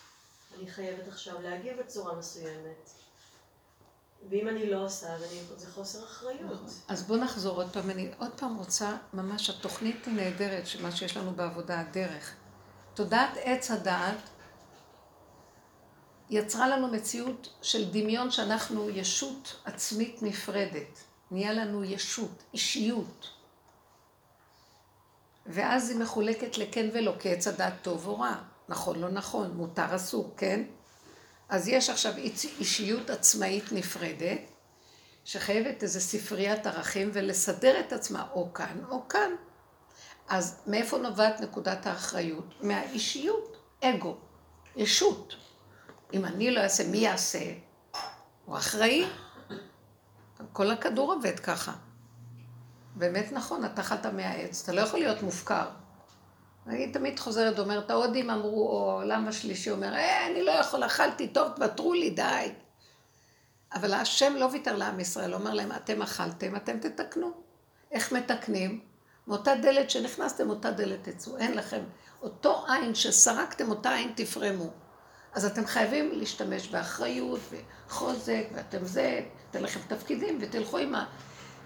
אני חייבת עכשיו להגיב בצורה מסוימת. ואם אני לא עושה, אני, זה חוסר אחריות. אז בואו נחזור עוד פעם. אני עוד פעם רוצה, ממש, התוכנית היא נהדרת, מה שיש לנו בעבודה, הדרך. תודעת עץ הדעת יצרה לנו מציאות של דמיון שאנחנו ישות עצמית נפרדת. נהיה לנו ישות, אישיות. ואז היא מחולקת לכן ולא, כעץ הדעת טוב או רע. נכון, לא נכון, מותר, אסור, כן? אז יש עכשיו אישיות עצמאית נפרדת, שחייבת איזו ספריית ערכים ולסדר את עצמה או כאן או כאן. אז מאיפה נובעת נקודת האחריות? מהאישיות, אגו, ישות. אם אני לא אעשה, מי יעשה? הוא אחראי. כל הכדור עובד ככה. באמת נכון, אתה אכלת מהעץ, אתה לא יכול להיות מופקר. אני תמיד חוזרת ואומרת, ההודים אמרו, או העולם השלישי אומר, אה, אני לא יכול, אכלתי, טוב, תוותרו לי, די. אבל השם לא ויתר לעם ישראל, אומר להם, אתם אכלתם, אתם תתקנו. איך מתקנים? מאותה דלת שנכנסתם, אותה דלת תצאו. אין לכם. אותו עין שסרקתם, אותה עין תפרמו. אז אתם חייבים להשתמש באחריות וחוזק, ואתם זה, אתן לכם תפקידים ותלכו עם ה...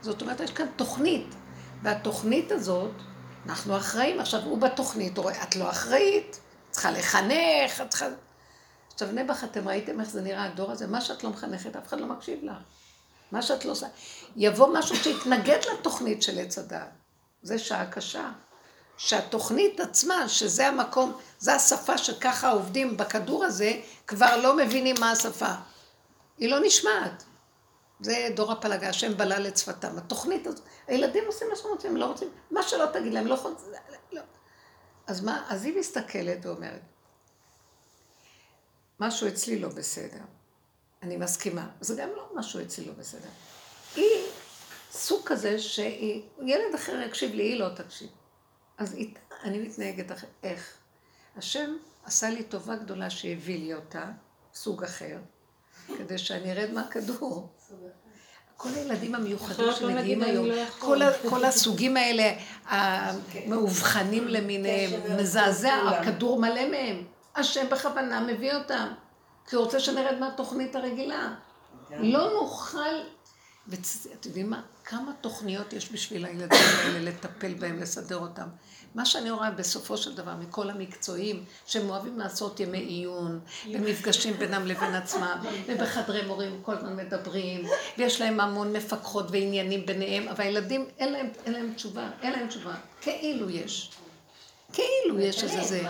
זאת אומרת, יש כאן תוכנית, והתוכנית הזאת, אנחנו אחראים. עכשיו, הוא בתוכנית, הוא רואה, את לא אחראית, צריכה לחנך, את צריכה... עכשיו, נעבך, אתם ראיתם איך זה נראה הדור הזה? מה שאת לא מחנכת, אף אחד לא מקשיב לך. מה שאת לא עושה. יבוא משהו שיתנגד לתוכנית של עץ הדעת. זה שעה קשה. שהתוכנית עצמה, שזה המקום, זה השפה שככה עובדים בכדור הזה, כבר לא מבינים מה השפה. היא לא נשמעת. זה דור הפלגה, השם בלל את שפתם. התוכנית הזאת, הילדים עושים מה שהם רוצים, הם לא רוצים, מה שלא תגיד להם, לא יכולים, לא. אז מה, אז היא מסתכלת ואומרת, משהו אצלי לא בסדר. אני מסכימה. זה גם לא משהו אצלי לא בסדר. היא סוג כזה שהיא, ילד אחר יקשיב לי, היא לא תקשיב. אז איתה אני מתנהגת אחרת. איך? השם עשה לי טובה גדולה שהביא לי אותה, סוג אחר, כדי שאני ארד מהכדור. כל הילדים המיוחדים לא שמגיעים היום, לא. כל, הסוגים האלה, המאובחנים למיניהם, מזעזע, הכדור מלא מהם. השם בכוונה מביא אותם, כי הוא רוצה שנרד מהתוכנית הרגילה. לא נוכל, ואתם יודעים מה? כמה תוכניות יש בשביל הילדים האלה לטפל בהם, לסדר אותם. מה שאני רואה בסופו של דבר מכל המקצועים, שהם אוהבים לעשות ימי עיון, ומפגשים בינם לבין עצמם, ובחדרי מורים כל הזמן מדברים, ויש להם המון מפקחות ועניינים ביניהם, אבל הילדים, אין להם, אין להם תשובה, אין להם תשובה. כאילו כאילו יש איזה זה.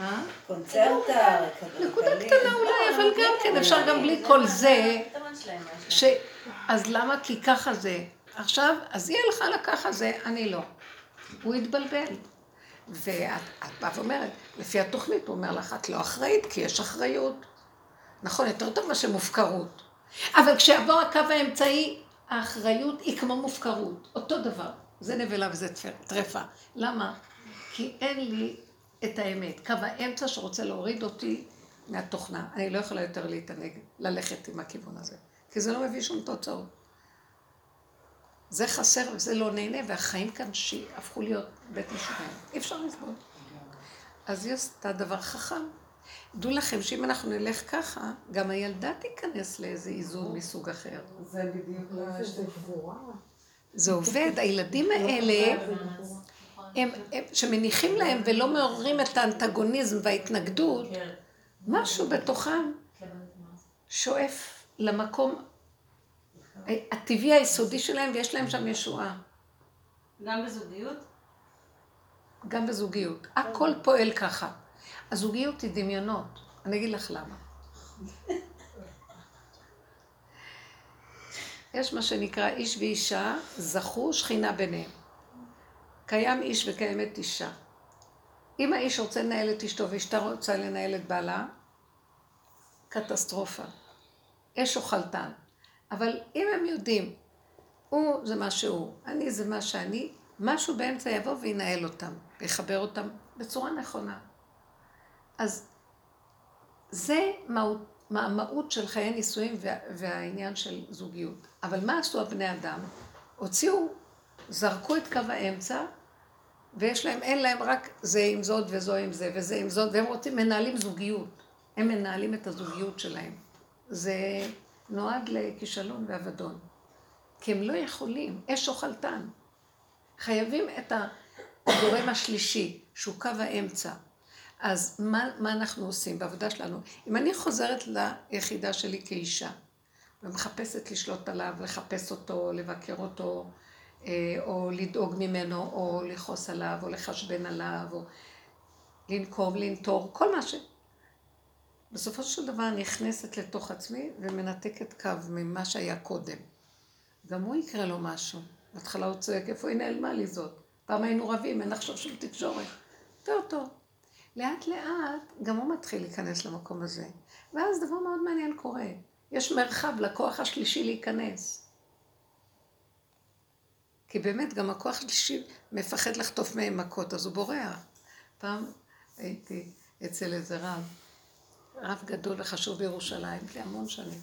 אה? קונצרטה, נקודה קטנה אולי, אבל גם כן, אפשר גם בלי כל זה. אז למה? כי ככה זה. עכשיו, אז היא הלכה לככה זה, אני לא. הוא התבלבל. ואת את באה ואומרת, לפי התוכנית, הוא אומר לך, את לא אחראית, כי יש אחריות. נכון, יותר טוב מאשר מופקרות. אבל כשיבוא הקו האמצעי, האחריות היא כמו מופקרות. אותו דבר. זה נבלה וזה טרפה. למה? כי אין לי את האמת. קו האמצע שרוצה להוריד אותי מהתוכנה. אני לא יכולה יותר להתענג, ללכת עם הכיוון הזה. כי זה לא מביא שום תוצאות. זה חסר וזה לא נהנה, והחיים כאן שהפכו להיות בית משוגעים. אי אפשר לסבול. אז היא עשתה דבר חכם. דעו לכם שאם אנחנו נלך ככה, גם הילדה תיכנס לאיזה איזון מסוג אחר. זה בדיוק גבורה. זה עובד, הילדים האלה, הם, הם, שמניחים להם ולא מעוררים את האנטגוניזם וההתנגדות, משהו בתוכם שואף למקום הטבעי היסודי שלהם, ויש להם שם ישועה, גם בזוגיות? גם בזוגיות. הכל פועל ככה. הזוגיות היא דמיונות. אני אגיד לך למה. יש מה שנקרא איש ואישה, זכו שכינה ביניהם. קיים איש וקיימת אישה. אם האיש רוצה לנהל את אשתו ואשתה רוצה לנהל את בעלה, קטסטרופה. אש אוכלתן. אבל אם הם יודעים, הוא זה מה שהוא, אני זה מה שאני, משהו באמצע יבוא וינהל אותם, ויחבר אותם בצורה נכונה. אז זה מהות, מה המהות של חיי נישואים וה, והעניין של זוגיות. אבל מה עשו הבני אדם? הוציאו, זרקו את קו האמצע, ויש להם, אין להם רק זה עם זאת וזו עם זה וזה עם זאת, והם רוצים, מנהלים זוגיות. הם מנהלים את הזוגיות שלהם. זה נועד לכישלון ואבדון. כי הם לא יכולים, אש אוכלתן. חייבים את הגורם השלישי, שהוא קו האמצע. אז מה, מה אנחנו עושים בעבודה שלנו? אם אני חוזרת ליחידה שלי כאישה, ומחפשת לשלוט עליו, לחפש אותו, לבקר אותו, אה, או לדאוג ממנו, או לכעוס עליו, או לחשבן עליו, או לנקום, לנטור, כל מה ש... בסופו של דבר נכנסת לתוך עצמי ומנתקת קו ממה שהיה קודם. גם הוא יקרה לו משהו. בהתחלה הוא צועק, איפה היא נעלמה לי זאת? פעם היינו רבים, אין עכשיו שום תקשורת. טוב, טוב. לאט לאט גם הוא מתחיל להיכנס למקום הזה. ואז דבר מאוד מעניין קורה. יש מרחב לכוח השלישי להיכנס. כי באמת גם הכוח השלישי מפחד לחטוף מהם מכות, אז הוא בורח. פעם הייתי אצל איזה רב, רב גדול וחשוב בירושלים, לפני המון שנים.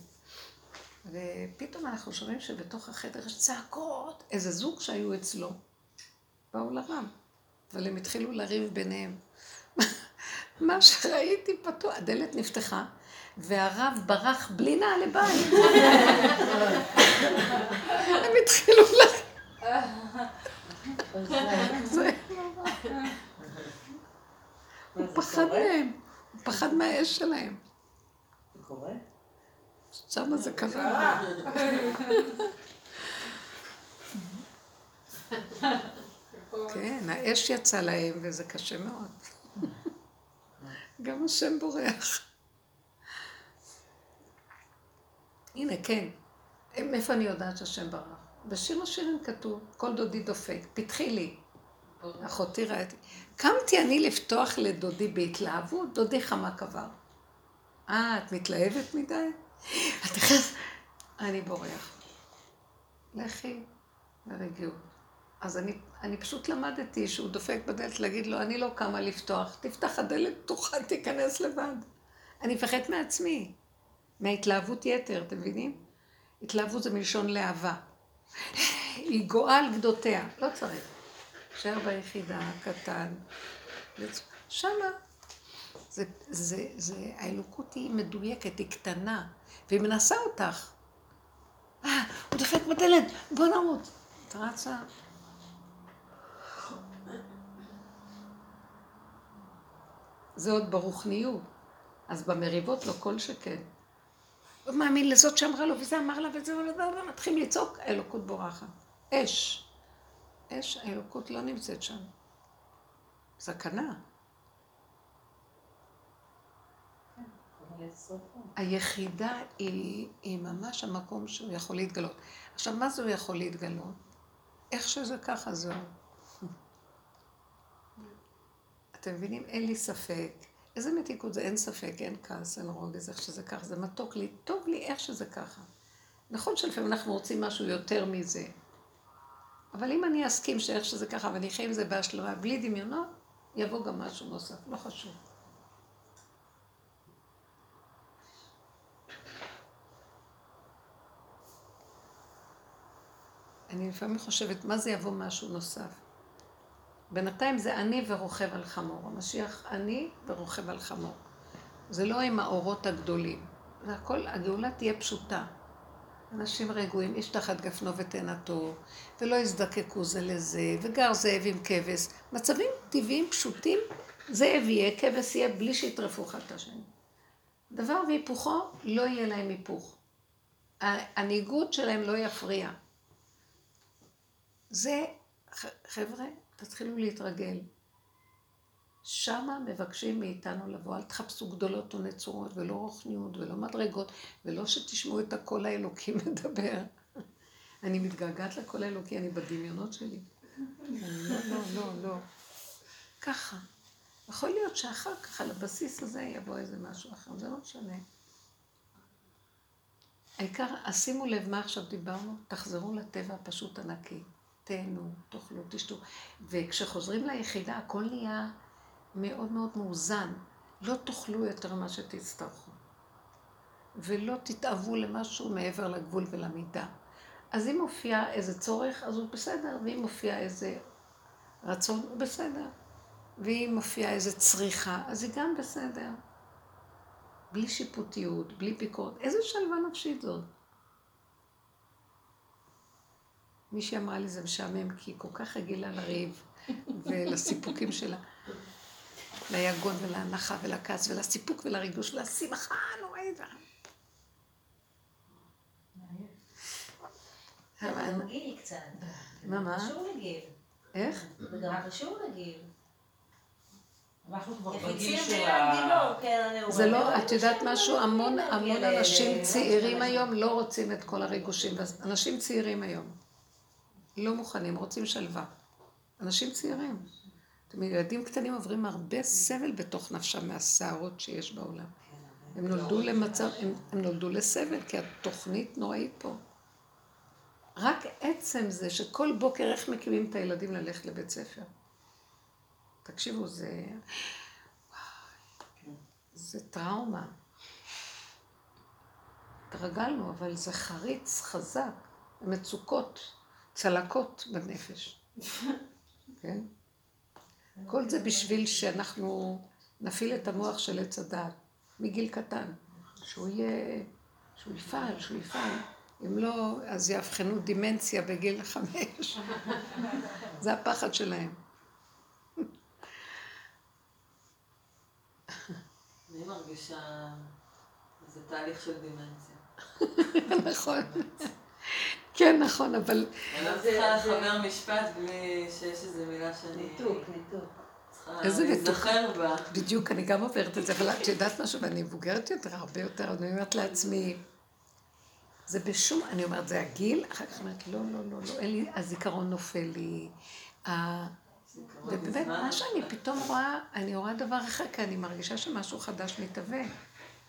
ופתאום אנחנו שומעים שבתוך החדר יש צעקות, איזה זוג שהיו אצלו. באו לרב, אבל הם התחילו לריב ביניהם. מה שראיתי פתוח, הדלת נפתחה, והרב ברח בלי נעלי בית. הם התחילו ל... זה- הוא פחד מהם, הוא פחד מהאש שלהם. זה קורה? שמה זה קרה. כן, האש יצא להם וזה קשה מאוד. גם השם בורח. הנה, כן. מאיפה אני יודעת שהשם ברח? בשיר השירים כתוב, כל דודי דופק, פתחי לי. אחותי ראיתי. קמתי אני לפתוח לדודי בהתלהבות, דודי חמק עבר. אה, את מתלהבת מדי? את נכנסת... אני בורח. לכי ברגיעות. אז אני, אני פשוט למדתי שהוא דופק בדלת להגיד לו, אני לא קמה לפתוח, תפתח הדלת פתוחה, תיכנס לבד. אני מפחדת מעצמי, מהתלהבות יתר, אתם מבינים? התלהבות זה מלשון להבה. היא גואה על גדותיה, לא צריך. שער ביחידה, קטן. שמה. זה, זה, זה, האלוקות היא מדויקת, היא קטנה, והיא מנסה אותך. אה, הוא דופק בדלת, בוא נרוץ. את רצה. זה עוד ברוכניות. אז במריבות לא כל שכן. הוא מאמין לזאת שאמרה לו, וזה אמר לה, וזה, ומתחילים לצעוק, האלוקות בורחת. אש. אש, האלוקות לא נמצאת שם. סכנה. היחידה היא, היא ממש המקום שהוא יכול להתגלות. עכשיו, מה זה הוא יכול להתגלות? איך שזה ככה זהו. אתם מבינים? אין לי ספק. איזה מתיקות זה? אין ספק, אין כעס, אין רוגז, איך שזה ככה. זה מתוק לי, טוב לי איך שזה ככה. נכון שלפעמים אנחנו רוצים משהו יותר מזה. אבל אם אני אסכים שאיך שזה ככה ואני אחיה עם זה בהשלמה, בלי דמיונות, יבוא גם משהו נוסף, לא חשוב. אני לפעמים חושבת, מה זה יבוא משהו נוסף? בינתיים זה אני ורוכב על חמור. המשיח אני ורוכב על חמור. זה לא עם האורות הגדולים. זה הכל, הגאולה תהיה פשוטה. אנשים רגועים, איש תחת גפנו ותאנתו, ולא יזדקקו זה לזה, וגר זאב עם כבש. מצבים טבעיים פשוטים, זאב יהיה, כבש יהיה, בלי שיטרפו אחד את השני. דבר והיפוכו, לא יהיה להם היפוך. הניגוד שלהם לא יפריע. זה, חבר'ה, תתחילו להתרגל. שמה מבקשים מאיתנו לבוא, אל תחפשו גדולות או נצורות, ולא רוחניות, ולא מדרגות, ולא שתשמעו את הקול האלוקי מדבר. אני מתגעגעת לקול האלוקי, אני בדמיונות שלי. לא, לא, לא, לא. ככה. יכול להיות שאחר כך, על הבסיס הזה, יבוא איזה משהו אחר, זה לא משנה. העיקר, שימו לב מה עכשיו דיברנו, תחזרו לטבע הפשוט הנקי. תהנו, תאכלו, תשתו. וכשחוזרים ליחידה, הכל נהיה מאוד מאוד מאוזן. לא תאכלו יותר ממה שתצטרכו. ולא תתאוו למשהו מעבר לגבול ולמידה. אז אם מופיע איזה צורך, אז הוא בסדר, ואם מופיע איזה רצון, הוא בסדר. ואם מופיע איזה צריכה, אז היא גם בסדר. בלי שיפוטיות, בלי ביקורת. איזה שלווה נפשית זאת. מישהי אמרה לי, זה משעמם, כי היא כל כך רגילה לריב ולסיפוקים שלה. ליגון ולהנחה ולכעס ולסיפוק ולריגוש ולשמחה הנוראית. זה מגעיל קצת. מה, מה? קשור לגיל. איך? זה גם קשור לגיל. אנחנו כבר בגיל יחיצים של זה ה... גיבור, כן. זה לא, את יודעת משהו? המון המון אנשים צעירים היום לא רוצים את כל הריגושים. אנשים צעירים היום לא מוכנים, רוצים שלווה. אנשים צעירים. אתם ילדים קטנים עוברים הרבה סבל בתוך נפשם מהסערות שיש בעולם. הם נולדו למצב, הם, הם נולדו לסבל, כי התוכנית נוראית פה. רק עצם זה שכל בוקר איך מקימים את הילדים ללכת לבית ספר. תקשיבו, זה... זה טראומה. התרגלנו, אבל זה חריץ, חזק, מצוקות, צלקות בנפש. כן? כל זה בשביל שאנחנו נפעיל את המוח של עץ הדעת, מגיל קטן. שהוא יהיה, שהוא יפעל, שהוא יפעל. אם לא, אז יאבחנו דימנציה בגיל חמש. זה הפחד שלהם. אני מרגישה איזה תהליך של דימנציה. נכון. כן, נכון, אבל... אני לא צריכה לחבר משפט בלי שיש איזו מילה שאני... ניתוק, ניתוק. איזה ניתוק? בדיוק, אני גם עוברת את זה, אבל את יודעת משהו, ואני מבוגרת יותר, הרבה יותר, אני אומרת לעצמי, זה בשום, אני אומרת, זה הגיל, אחר כך אומרת, לא, לא, לא, לא, אין לי, הזיכרון נופל לי. ה- ובאמת, מה שאני פתאום רואה, אני רואה דבר אחר, כי אני מרגישה שמשהו חדש מתהווה.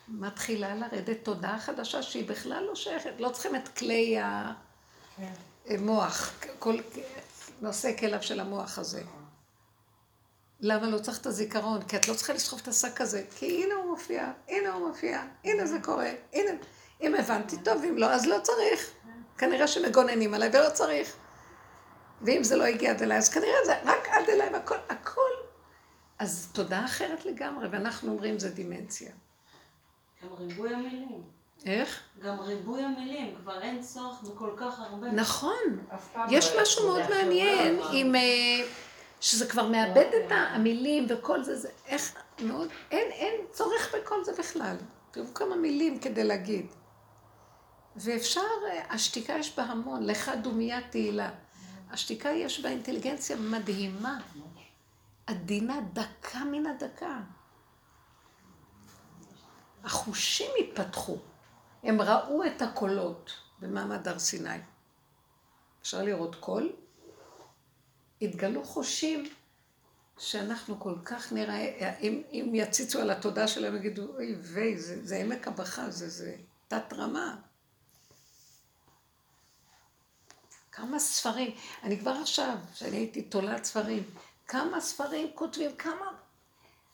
מתחילה לרדת תודעה חדשה שהיא בכלל לא שייכת, לא צריכים את כלי המוח. כל... נושא כליו של המוח הזה. למה לא צריך את הזיכרון? כי את לא צריכה לסחוב את השק הזה, כי הנה הוא מופיע, הנה הוא מופיע, הנה זה קורה, הנה... אם הבנתי טוב, אם לא, אז לא צריך. כנראה שמגוננים עליי ולא צריך. ואם זה לא הגיע עד אליי, אז כנראה זה רק עד אליי והכל, הכל. אז תודה אחרת לגמרי, ואנחנו אומרים זה דימנציה. גם ריבוי המילים. איך? גם ריבוי המילים, כבר אין צורך בכל כך הרבה. נכון. פעם יש לא משהו מאוד מעניין לא עם... אה, שזה כבר מאבד את המילים וכל זה, זה איך מאוד, אין, אין צורך בכל זה בכלל. תראו כמה מילים כדי להגיד. ואפשר, אה, השתיקה יש בה המון, לך דומיית תהילה. השתיקה יש בה אינטליגנציה מדהימה. עדינה דקה מן הדקה. החושים התפתחו. הם ראו את הקולות במעמד הר סיני. אפשר לראות קול? התגלו חושים שאנחנו כל כך נראה, אם, אם יציצו על התודעה שלהם, יגידו, אוי ויי, זה, זה עמק הבכה, זה, זה תת רמה. כמה ספרים, אני כבר עכשיו, כשאני הייתי תולעת ספרים, כמה ספרים כותבים, כמה,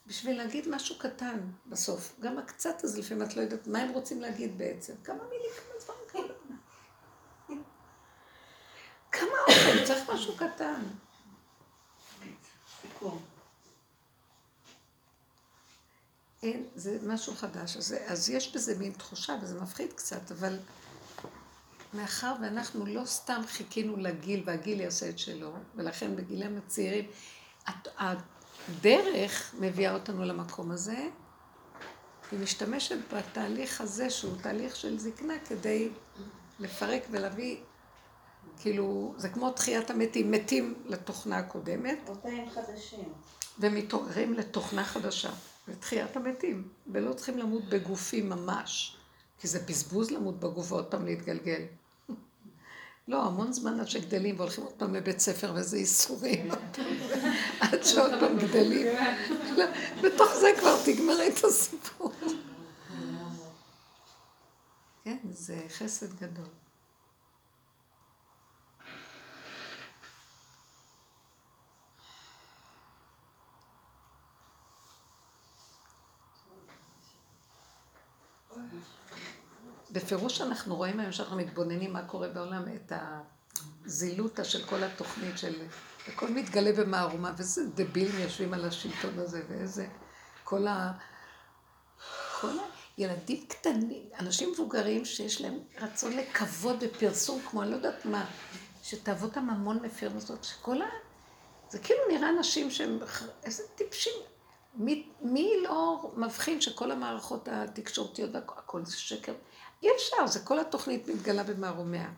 בשביל להגיד משהו קטן בסוף. גם הקצת הזה, לפעמים את לא יודעת מה הם רוצים להגיד בעצם. כמה מילים, כמה דברים כאלה. כמה אוכל, צריך משהו קטן. אין, זה משהו חדש. אז, אז יש בזה מין תחושה, וזה מפחיד קצת, אבל מאחר ואנחנו לא סתם חיכינו לגיל, והגיל יעשה את שלו, ולכן בגילים הצעירים, הדרך מביאה אותנו למקום הזה, היא משתמשת בתהליך הזה, שהוא תהליך של זקנה, כדי לפרק ולהביא, כאילו, זה כמו תחיית המתים, מתים לתוכנה הקודמת. אותם חדשים. ומתעוררים לתוכנה חדשה, לתחיית המתים, ולא צריכים למות בגופים ממש, כי זה בזבוז למות בגוף ועוד פעם להתגלגל. לא, המון זמן עד שגדלים והולכים עוד פעם לבית ספר וזה ייסורים, עד שעוד פעם גדלים. לא, בתוך זה כבר תגמרי את הסיפור. כן, זה חסד גדול. בפירוש אנחנו רואים היום שאנחנו מתבוננים מה קורה בעולם, את הזילוטה של כל התוכנית של... הכל מתגלה במערומה, ואיזה דבילים יושבים על השלטון הזה, ואיזה... כל ה... כל הילדים קטנים, אנשים מבוגרים שיש להם רצון לכבוד ופרסום, כמו אני לא יודעת מה, שתאוות הממון מפרנסות, שכל ה... זה כאילו נראה אנשים שהם... איזה טיפשים. מי, מי לא מבחין שכל המערכות התקשורתיות, הכל זה שקר? אי אפשר, זה כל התוכנית מתגלה במערומיה.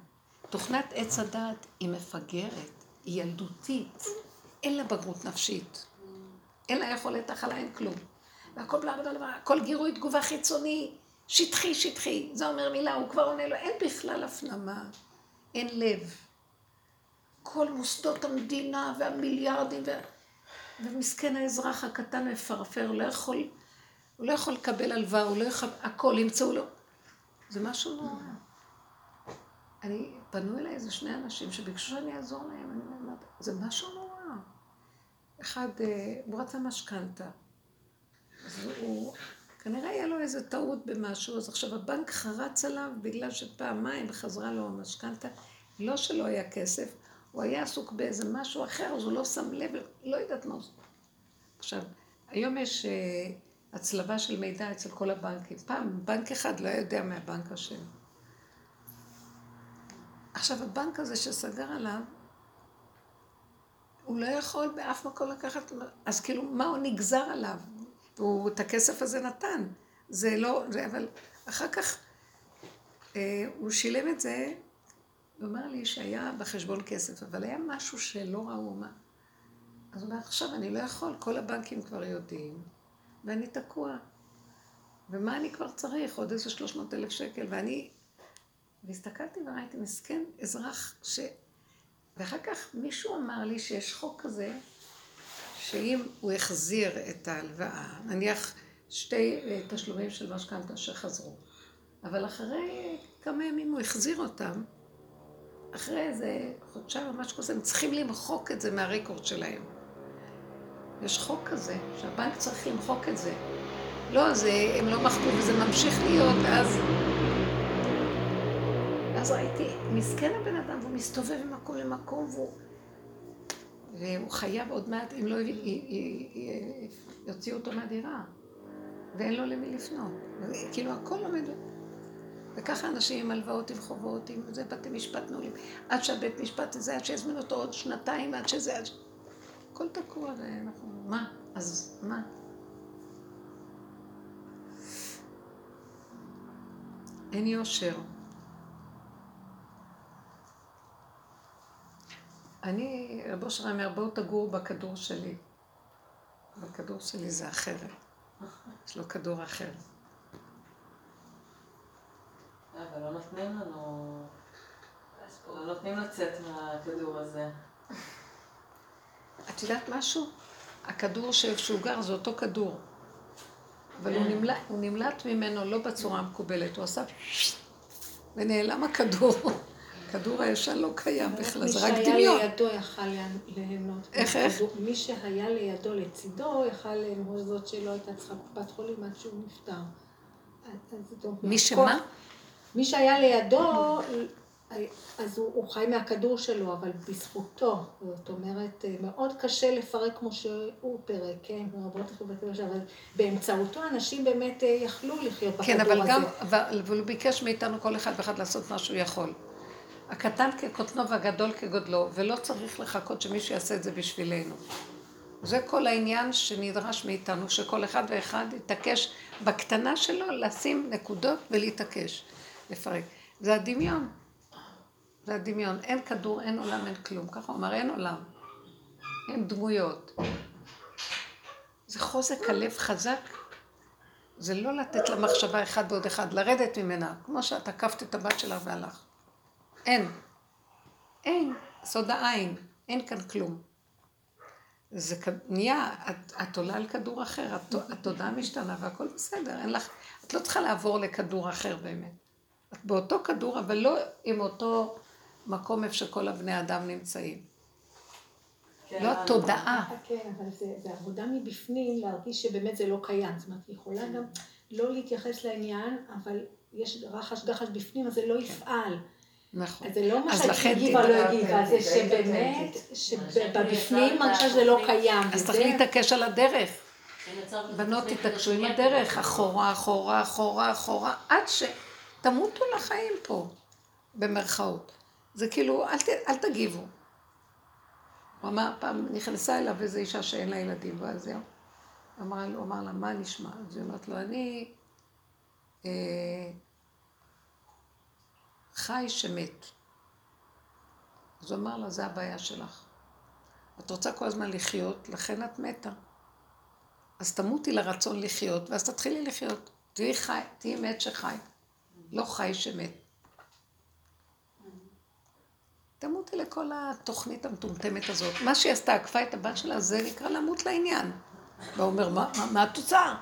תוכנת עץ הדעת היא מפגרת, היא ילדותית, אין לה בגרות נפשית. אין לה יכולת הכלה, אין כלום. והכל בלה בלה בלה, הכל גירוי תגובה חיצוני, שטחי, שטחי. זה אומר מילה, הוא כבר עונה לו, אין בכלל הפנמה, אין לב. כל מוסדות המדינה והמיליארדים, וה... ומסכן האזרח הקטן מפרפר, הוא לא יכול, הוא לא יכול לקבל הלוואה, הוא לא יכול, הכל, ימצאו לו. זה משהו נורא. אני, פנו אליי איזה שני אנשים שביקשו שאני אעזור להם, אני אומרת, זה משהו נורא. אחד, אה, הוא רצה משכנתה. אז הוא, כנראה היה לו איזה טעות במשהו, אז עכשיו הבנק חרץ עליו בגלל שפעמיים חזרה לו המשכנתה. לא שלא היה כסף, הוא היה עסוק באיזה משהו אחר, אז הוא לא שם לב, לא יודעת מה זה. עכשיו, היום יש uh, הצלבה של מידע אצל כל הבנקים. פעם בנק אחד לא יודע מהבנק השני. עכשיו, הבנק הזה שסגר עליו, הוא לא יכול באף מקום לקחת, אז כאילו, מה הוא נגזר עליו? הוא את הכסף הזה נתן. זה לא, זה, אבל אחר כך אה, הוא שילם את זה, הוא אמר לי שהיה בחשבון כסף, אבל היה משהו שלא ראו מה. אז הוא אומר, עכשיו אני לא יכול, כל הבנקים כבר יודעים, ואני תקוע. ומה אני כבר צריך? עוד איזה 300 אלף שקל, ואני... והסתכלתי וראיתי, מסכן, אזרח ש... ואחר כך מישהו אמר לי שיש חוק כזה, שאם הוא החזיר את ההלוואה, נניח שתי תשלומים של משכנתה שחזרו, אבל אחרי כמה ימים הוא החזיר אותם, אחרי איזה חודשיים או משהו כזה, הם צריכים למחוק את זה מהרקורד שלהם. יש חוק כזה, שהבנק צריך למחוק את זה. לא, זה, הם לא מחקו וזה ממשיך להיות, ואז... ואז ראיתי, מסכן הבן אדם, והוא מסתובב ממקום למקום, והוא... והוא חייב עוד מעט, אם לא יוציאו אותו מהדירה. ואין לו למי לפנות. כאילו הכל עומד... וככה אנשים עם הלוואות, עם חובות, עם זה, בתי משפט נעולים. עד שהבית משפט הזה, עד שיזמין אותו עוד שנתיים, עד שזה... עד... הכל תקוע, ואנחנו... מה? אז מה? אין יושר. אני, רבו אושר אומר, בואו תגורו בכדור שלי. בכדור שלי זה אחרת. יש לו כדור אחר. אבל לא נותנים לנו... לא נותנים לצאת מהכדור הזה. את יודעת משהו? הכדור שהוא גר זה אותו כדור. אבל הוא נמלט, הוא נמלט ממנו לא בצורה המקובלת, הוא עשה ונעלם הכדור. הכדור הישן לא קיים בכלל, זה רק מי דמיון. שהיה לידו יכל ליהנות. איך, איך? מי שהיה לידו לצידו יכל ליהנות זאת שלא הייתה צריכה קופת חולים עד שהוא נפטר. מי שמה? מי שהיה לידו, אז הוא, הוא חי מהכדור שלו, אבל בזכותו. זאת אומרת, מאוד קשה לפרק כמו שהוא פירק, כן? רבות חברתיות, אבל באמצעותו אנשים באמת אה, יכלו לחיות בכדור כן, הזה. אבל גם, אבל אבל הוא ביקש מאיתנו כל אחד ואחד לעשות מה שהוא יכול. הקטן כקוטנו והגדול כגודלו, ולא צריך לחכות שמישהו יעשה את זה בשבילנו. זה כל העניין שנדרש מאיתנו, שכל אחד ואחד יתעקש בקטנה שלו לשים נקודות ולהתעקש, לפרק. זה הדמיון. זה הדמיון. אין כדור, אין עולם, אין כלום. ככה הוא אמר, אין עולם. אין דמויות. זה חוזק הלב חזק. זה לא לתת למחשבה אחד ועוד אחד, לרדת ממנה, כמו שאת עקפת את הבת שלך והלך. אין. אין. סוד העין. אין כאן כלום. זה נהיה, את, את עולה על כדור אחר, הת- התודעה משתנה והכל בסדר, אין לך, את לא צריכה לעבור לכדור אחר באמת. את באותו כדור, אבל לא עם אותו מקום איפה שכל הבני אדם נמצאים. כן, לא התודעה. כן, אבל זה, זה עבודה מבפנים להרגיש שבאמת זה לא קיים. זאת אומרת, היא יכולה גם לא להתייחס לעניין, אבל יש רחש דחש בפנים, אז זה לא יפעל. נכון. אז זה לא מה אז שאת לכן הגיבה, לא הגיבה, זה שבאמת, שבפנים מרגישה שזה לא קיים. אז צריך להתעקש על הדרך. בנות תתעקשו עם. הדרך, אחורה, אחורה, אחורה, אחורה, עד שתמותו לחיים פה, במרכאות. זה כאילו, אל, ת, אל תגיבו. הוא אמר, פעם נכנסה אליו איזו אישה שאין לה ילדים, ואז זהו. אמר, הוא אמר לה, מה נשמע? אז היא אומרת לו, אני אה, חי שמת. אז הוא אמר לה, זה הבעיה שלך. את רוצה כל הזמן לחיות, לכן את מתה. אז תמותי לרצון לחיות, ואז תתחילי לחיות. תהיי חי, תהיי מת שחי, לא חי שמת. תמותי לכל התוכנית המטומטמת הזאת. מה שהיא עשתה, עקפה את הבת שלה, זה נקרא למות לעניין. והוא אומר, מה, מה, מה התוצאה?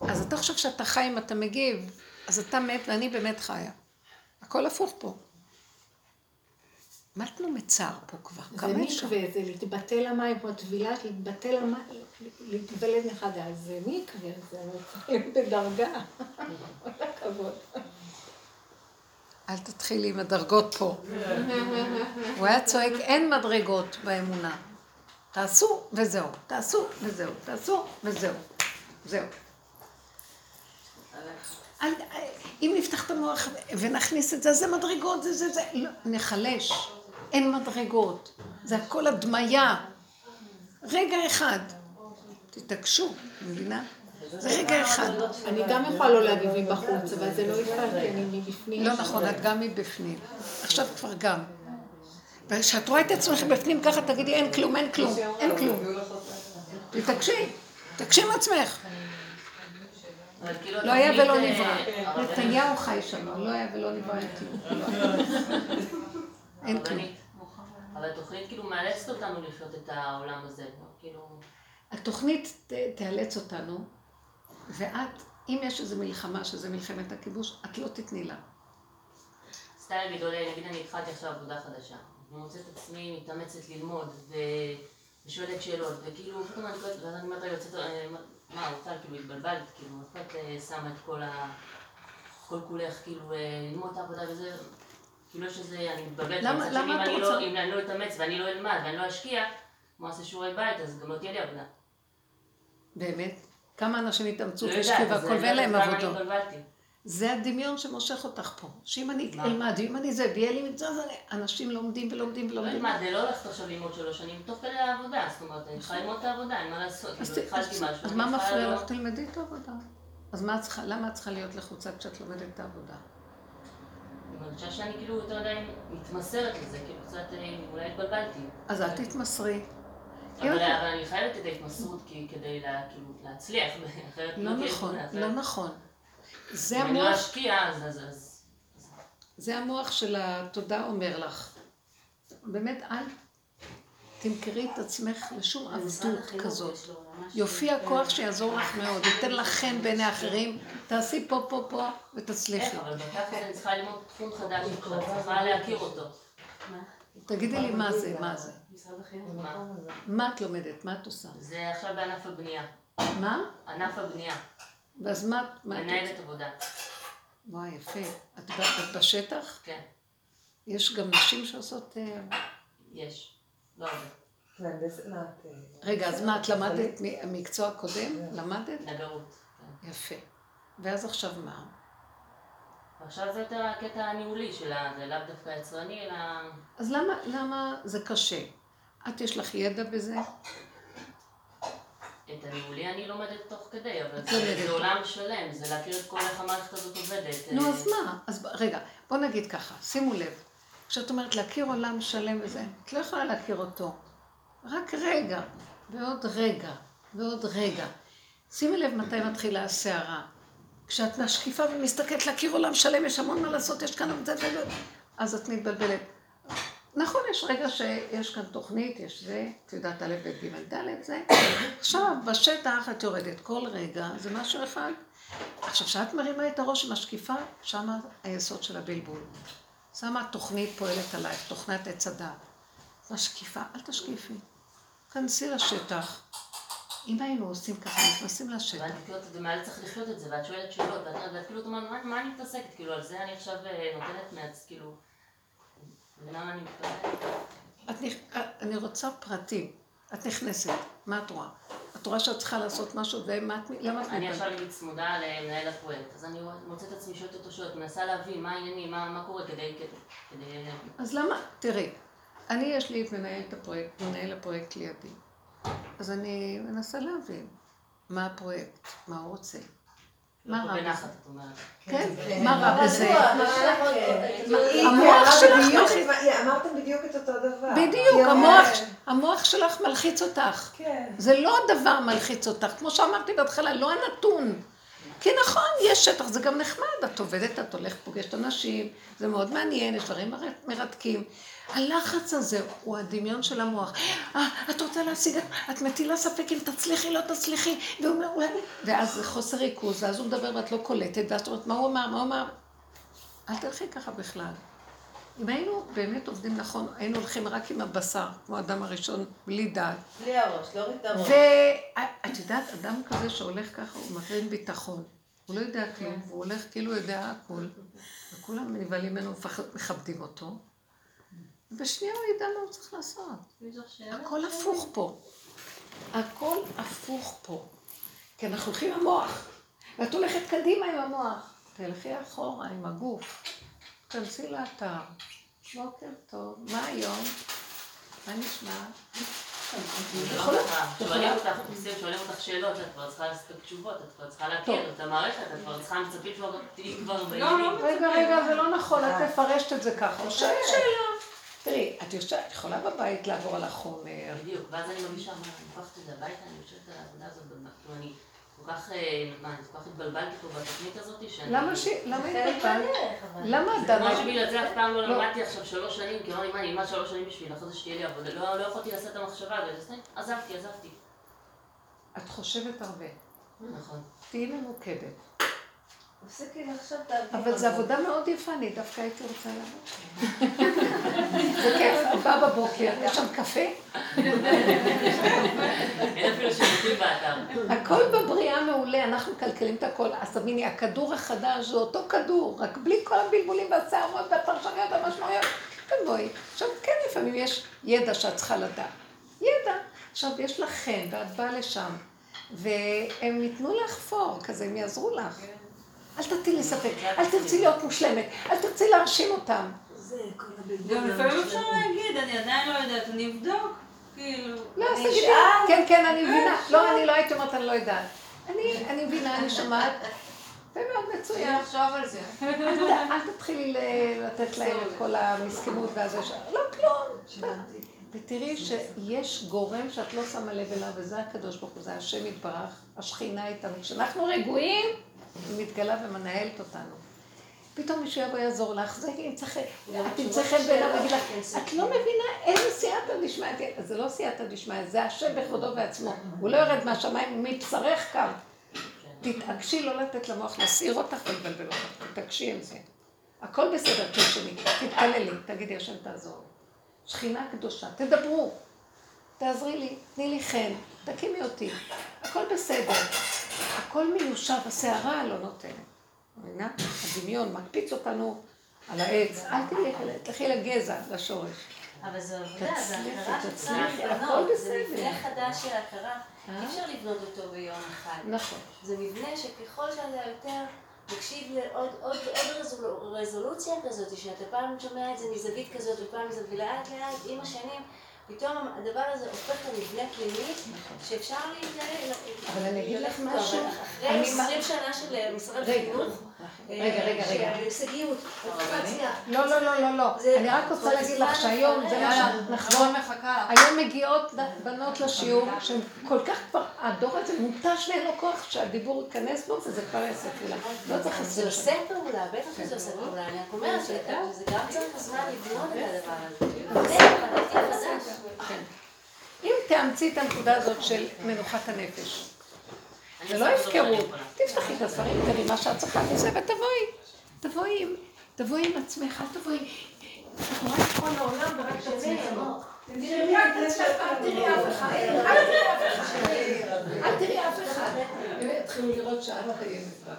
אז אתה חושב שאתה חי אם אתה מגיב, אז אתה מת ואני באמת חיה. הכל הפוך פה. מתנו מצער פה כבר, זה כמה אפשר? מקווה, זה להתבטל למים, כמו טבילה, להתבטל למים, להתוולד מחדש, זה מקווה, זה בדרגה. כל הכבוד. אל תתחילי עם הדרגות פה. הוא היה צועק, אין מדרגות באמונה. תעשו וזהו, תעשו וזהו, תעשו וזהו. זהו. אל, אם נפתח את המוח ונכניס את זה, זה מדרגות, זה זה זה, לא, נחלש. אין מדרגות. זה הכל הדמיה. רגע אחד. תתעקשו, מבינה? זה רגע אחד. אני גם יכולה לא להגיב מבחוץ, אבל זה לא יפעל, כי אני מבפנים. לא נכון, את גם מבפנים. עכשיו כבר גם. וכשאת רואה את עצמך בפנים ככה, תגידי, אין כלום, אין כלום, אין כלום. תתעקשי, תקשי עם עצמך. כאילו לא היה ולא אה, נברא. הרבנית- נתניהו חי שם, לא היה ולא נברא, אין כלום. אין כלום. אבל התוכנית כאילו מאלצת אותנו לחיות את העולם הזה, לא? כאילו... התוכנית ת- תאלץ אותנו, ואת, אם יש איזו מלחמה, שזה מלחמת הכיבוש, את לא תתני לה. סתם נגיד עולה, נגיד אני התחלתי עכשיו עבודה חדשה. אני מוצאת את עצמי מתאמצת ללמוד. ושואלת שאלות, וכאילו, פתאום אני קוראת, ואז אני אומרת, רגע, יוצאת, אה, מה, רוצה, כאילו, התבלבלת, כאילו, את אה, שמה את כל ה... כל כולך, כאילו, אה, ללמוד את העבודה וזה, כאילו יש איזה, אני מתבלבלת, למה- למה את אני רוצה? לא- אם אני לא אתאמץ ואני לא אלמד ואני לא אשקיע, כמו אעשה שיעורי בית, אז גם לא תהיה לי עבודה. באמת? כמה אנשים התאמצו והשקיעו והכל ואין להם עבודות. זה הדמיון שמושך אותך פה. שאם אני? אלמד, ואם אני זה, ויהיה לי מקצוע, אז אנשים לומדים ולומדים לא ולומדים. מה, זה לא הולכת עכשיו ללמוד שלוש שנים, תוך כדי העבודה, זאת אומרת, אני צריכה ללמוד את העבודה, אין מה לעשות, אז כאילו, התחלתי משהו, אז מה מפריע לא- לך? תלמדי את העבודה. אז למה את צריכה להיות לחוצה כשאת לומדת את העבודה? אני מרגישה שאני כאילו יותר מדי מתמסרת לזה, כאילו קצת אה, אולי התבלבלתי. אז אל תתמסרי. אבל אני חייבת את ההתמסרות כי- כדי כאילו להצליח, אחרת לא תהיה נכון, לא נכון. זה אם אני לא המוח, אשקיע, אז... אז- אז... זה המוח של התודה אומר לך. באמת, אל תמכרי את עצמך לשום עבדות כזאת. יופיע כוח שיעזור לך מאוד, ייתן לך חן בעיני אחרים, תעשי פה, פה, פה, ותצליחי. איך, אבל בתכלס אני צריכה ללמוד תחום חדש, אני צריכה להכיר אותו. מה? תגידי לי מה זה, מה זה. משרד החינוך. מה? מה את לומדת? מה את עושה? זה עכשיו בענף הבנייה. מה? ענף הבנייה. ואז מה את... מה את מנהלת עבודה. וואי, יפה. את את בשטח? כן, יש גם נשים שעושות... אה, יש. לא הרבה. אה, רגע, אז מה, את למדת מקצוע קודם? למדת? נגרות. כן. יפה. ואז עכשיו מה? ועכשיו זה יותר הקטע הניהולי שלה, זה לאו דווקא יצרני, אלא... אז למה, למה זה קשה? את יש לך ידע בזה? את הניהולי אני לומדת תוך כדי, אבל זה. זה עולם שלם, זה להכיר את כל איך המערכת הזאת עובדת. נו, אה, אז מה? אז רגע, בוא נגיד ככה, שימו לב. כשאת אומרת להכיר עולם שלם וזה, את לא יכולה להכיר אותו. רק רגע, ועוד רגע, ועוד רגע. שימי לב מתי מתחילה הסערה. כשאת משקיפה ומסתכלת להכיר עולם שלם, יש המון מה לעשות, יש כאן... אז את מתבלבלת. נכון, יש רגע שיש כאן תוכנית, יש זה, את יודעת א', ב', ג', ד', זה. עכשיו, בשטח את יורדת כל רגע, זה משהו אחד. עכשיו, כשאת מרימה את הראש ומשקיפה, שמה היסוד של הבלבול. שמה התוכנית פועלת עלייך, תוכנת עץ הדת. משקיפה, אל תשקיפי. כנסי לשטח. אם היינו עושים ככה, נכנסים לשטח. ואת כאילו, אתה מעל צריך לחיות את זה, ואת שואלת שאלות, ואת כאילו, את אומרת, "מה- מה אני מתעסקת? כאילו, על זה אני עכשיו אה, נותנת מעצ... כאילו... ולמה אני רוצה פרטים. את נכנסת, מה את רואה? את רואה שאת צריכה לעשות משהו, ומה את... למה את אני? עכשיו נגיד צמודה למנהל הפרויקט, אז אני מוצאת את עצמי שואלת אותו שאלות, מנסה להבין מה העניינים, מה מה קורה כדי... אז למה, תראי, אני יש לי את מנהלת הפרויקט, מנהל הפרויקט לידי. אז אני מנסה להבין מה הפרויקט, מה הוא רוצה. מה לא רע בזה? את אומרת. כן, מה רע בזה? המוח שלך בדיוק מלחיץ. את מה- היא- אמרתם בדיוק את אותו דבר. בדיוק, המוח, המוח שלך מלחיץ אותך. כן. זה לא הדבר מלחיץ אותך, כמו שאמרתי בהתחלה, לא הנתון. כי נכון, יש שטח, זה גם נחמד, את עובדת, את הולכת, פוגשת אנשים, זה מאוד מעניין, יש דברים מר- מרתקים. הלחץ הזה הוא הדמיון של המוח. אה, את רוצה להשיג, את, מטילה ספק אם תצליחי, לא תצליחי, והוא אומר. ואז זה חוסר ריכוז, ואז הוא מדבר ואת לא קולטת, ואז את אומרת, מה הוא אמר, מה הוא אמר? אל תלכי ככה בכלל. אם היינו באמת עובדים נכון, היינו הולכים רק עם הבשר, כמו האדם הראשון, בלי דעת. בלי הראש, להוריד את הראש. ואת יודעת, אדם כזה שהולך ככה, הוא מקרין ביטחון. הוא לא יודע כלום, והוא הולך כאילו יודע הכל, וכולם נבהלים ממנו ומכבדים אותו. בשנייה הוא ידע מה הוא צריך לעשות. הכל הפוך פה. הכל הפוך פה. כי אנחנו הולכים עם המוח, ואת הולכת קדימה עם המוח. תלכי אחורה עם הגוף. תכנסי לאתר. בוקר טוב, מה היום? מה נשמע? יכולה- שואלים אותך, ניסים, שואלים אותך שאלות, את כבר צריכה לספק תשובות, את כבר צריכה להכיר את המערכת, את כבר צריכה מצפים כבר, תהיי כבר בעניינים. רגע, רגע, זה לא נכון, את מפרשת את זה ככה. שאלה. תראי, את יכולה בבית לעבור על החומר. בדיוק, ואז אני מרגישה, אני לוקחת את זה הביתה, אני יושבת על העבודה הזאת, כאילו אני כל כך, אה, מה, אני כל כך התבלבלתי פה בתוכנית הזאת, שאני... למה ש... למה התבלבלת? למה זה את כמו דנה? שבגלל זה אף פעם לא לא. למדתי עכשיו שלוש שנים, כי אמרתי, מה, אני אלמד שלוש שנים בשביל אחרי זה שתהיה לי עבודה, לא לא יכולתי לעשות את המחשבה הזאת, אז עזבתי, עזבתי. את חושבת הרבה. נכון. תהיי ממוקדת. תפסיקי לחשוב תעבדי. אבל זו עבודה מאוד יפה, אני דווקא הייתי רוצה לעבוד. זה כיף, באה בבוקר, יש שם קפה, אין אפילו שירותים באתר. הכל בבריאה מעולה, אנחנו מקלקלים את הכל. אז תביני, הכדור החדש זה אותו כדור, רק בלי כל הבלבולים והסערות והפרשנויות והמשמעויות. תבואי. עכשיו, כן, לפעמים יש ידע שאת צריכה לדעת. ידע. עכשיו, יש לך חן, ואת באה לשם, והם ייתנו לך פור, כזה, הם יעזרו לך. אל תטילי ספק, אל תרצי להיות מושלמת, אל תרצי להרשים אותם. זה כל הבלבול. גם לפעמים אפשר להגיד, אני עדיין לא יודעת, אני אבדוק. כאילו, לא, אז אני תגידי, אשאל. כן, כן, אני מבינה. לא, אני לא הייתי אומרת, אני לא יודעת. אני אני מבינה, אני שומעת. זה מאוד מצוין. לחשוב על זה. אל תתחילי לתת להם את כל המסכנות והזה. ש- לא, כלום. ותראי שיש גורם שאת לא שמה לב אליו, וזה הקדוש ברוך הוא, זה השם יתברך, השכינה איתנו. כשאנחנו רגועים, היא מתגלה ומנהלת אותנו. פתאום מישהו יבוא יעזור לך, זה ימצא חן, את תמצא חן בעיניו ויגיד לך, את לא מבינה איזה סייעתא דשמיא, זה לא סייעתא דשמיא, זה השם בכבודו ועצמו. הוא לא יורד מהשמיים, מבשרך קם. תתעקשי לא לתת למוח להסעיר אותך ולבלבל אותך, תתעקשי עם זה. הכל בסדר, תרשמי, תתפללי, תגידי, השם תעזור לי. שכינה קדושה, תדברו, תעזרי לי, תני לי חן, תקימי אותי, הכל בסדר. הכל מיושב, הסערה לא נותנת. מבינה? הדמיון מקפיץ אותנו על העץ, אל תלכי, לגזע, לשורש. אבל זו עבודה, זו הכרה שצריך לבנות. זה. מבנה חדש של הכרה. אה? אי אפשר לבנות אותו ביום אחד. נכון. זה מבנה שככל שאתה יותר מקשיב לעוד עוד, עוד רזול, רזולוציה כזאת, שאתה פעם שומע את זה מזווית כזאת ופעם מזווית, ולאט לאט עם השנים, פתאום הדבר הזה הופך למבנה פנימי, שאפשר להתנהל. אבל אני אגיד לך משהו. אחרי אני 20 שנה של משרד רגע, החינוך, רגע, רגע, רגע. שההישגיות, להצליח. לא, לא, לא, לא, לא. זה- אני רק רוצה להגיד לך שהיום, זה מה שנחזור. לך. היום מגיעות בנות לשיעור, שהן כל כך כבר, הדור הזה מותש ואין לו כוח שהדיבור ייכנס בו, וזה כבר יעשה פעולה. לא צריך זה עשר עושה. פעולה, בטח שזה עושה פעולה. אני רק אומרת שזה גם צריך זמן לבנות את הדבר הזה. לא, זה חדש. כן. אם תאמצי את הנקודה הזאת של מנוחת הנפש, זה לא הפקרות. תפתחי את הספרים, תראי מה שאת צריכה מזה ותבואי. תבואי, עם- תבואי עם עצמך, אל תבואי. את רואה את כל העולם ורק את עצמך. תראי אל תראי אף אחד. אל תראי אף אחד. אל תראי אף אחד. הם יתחילו לראות שאת קיימת רק.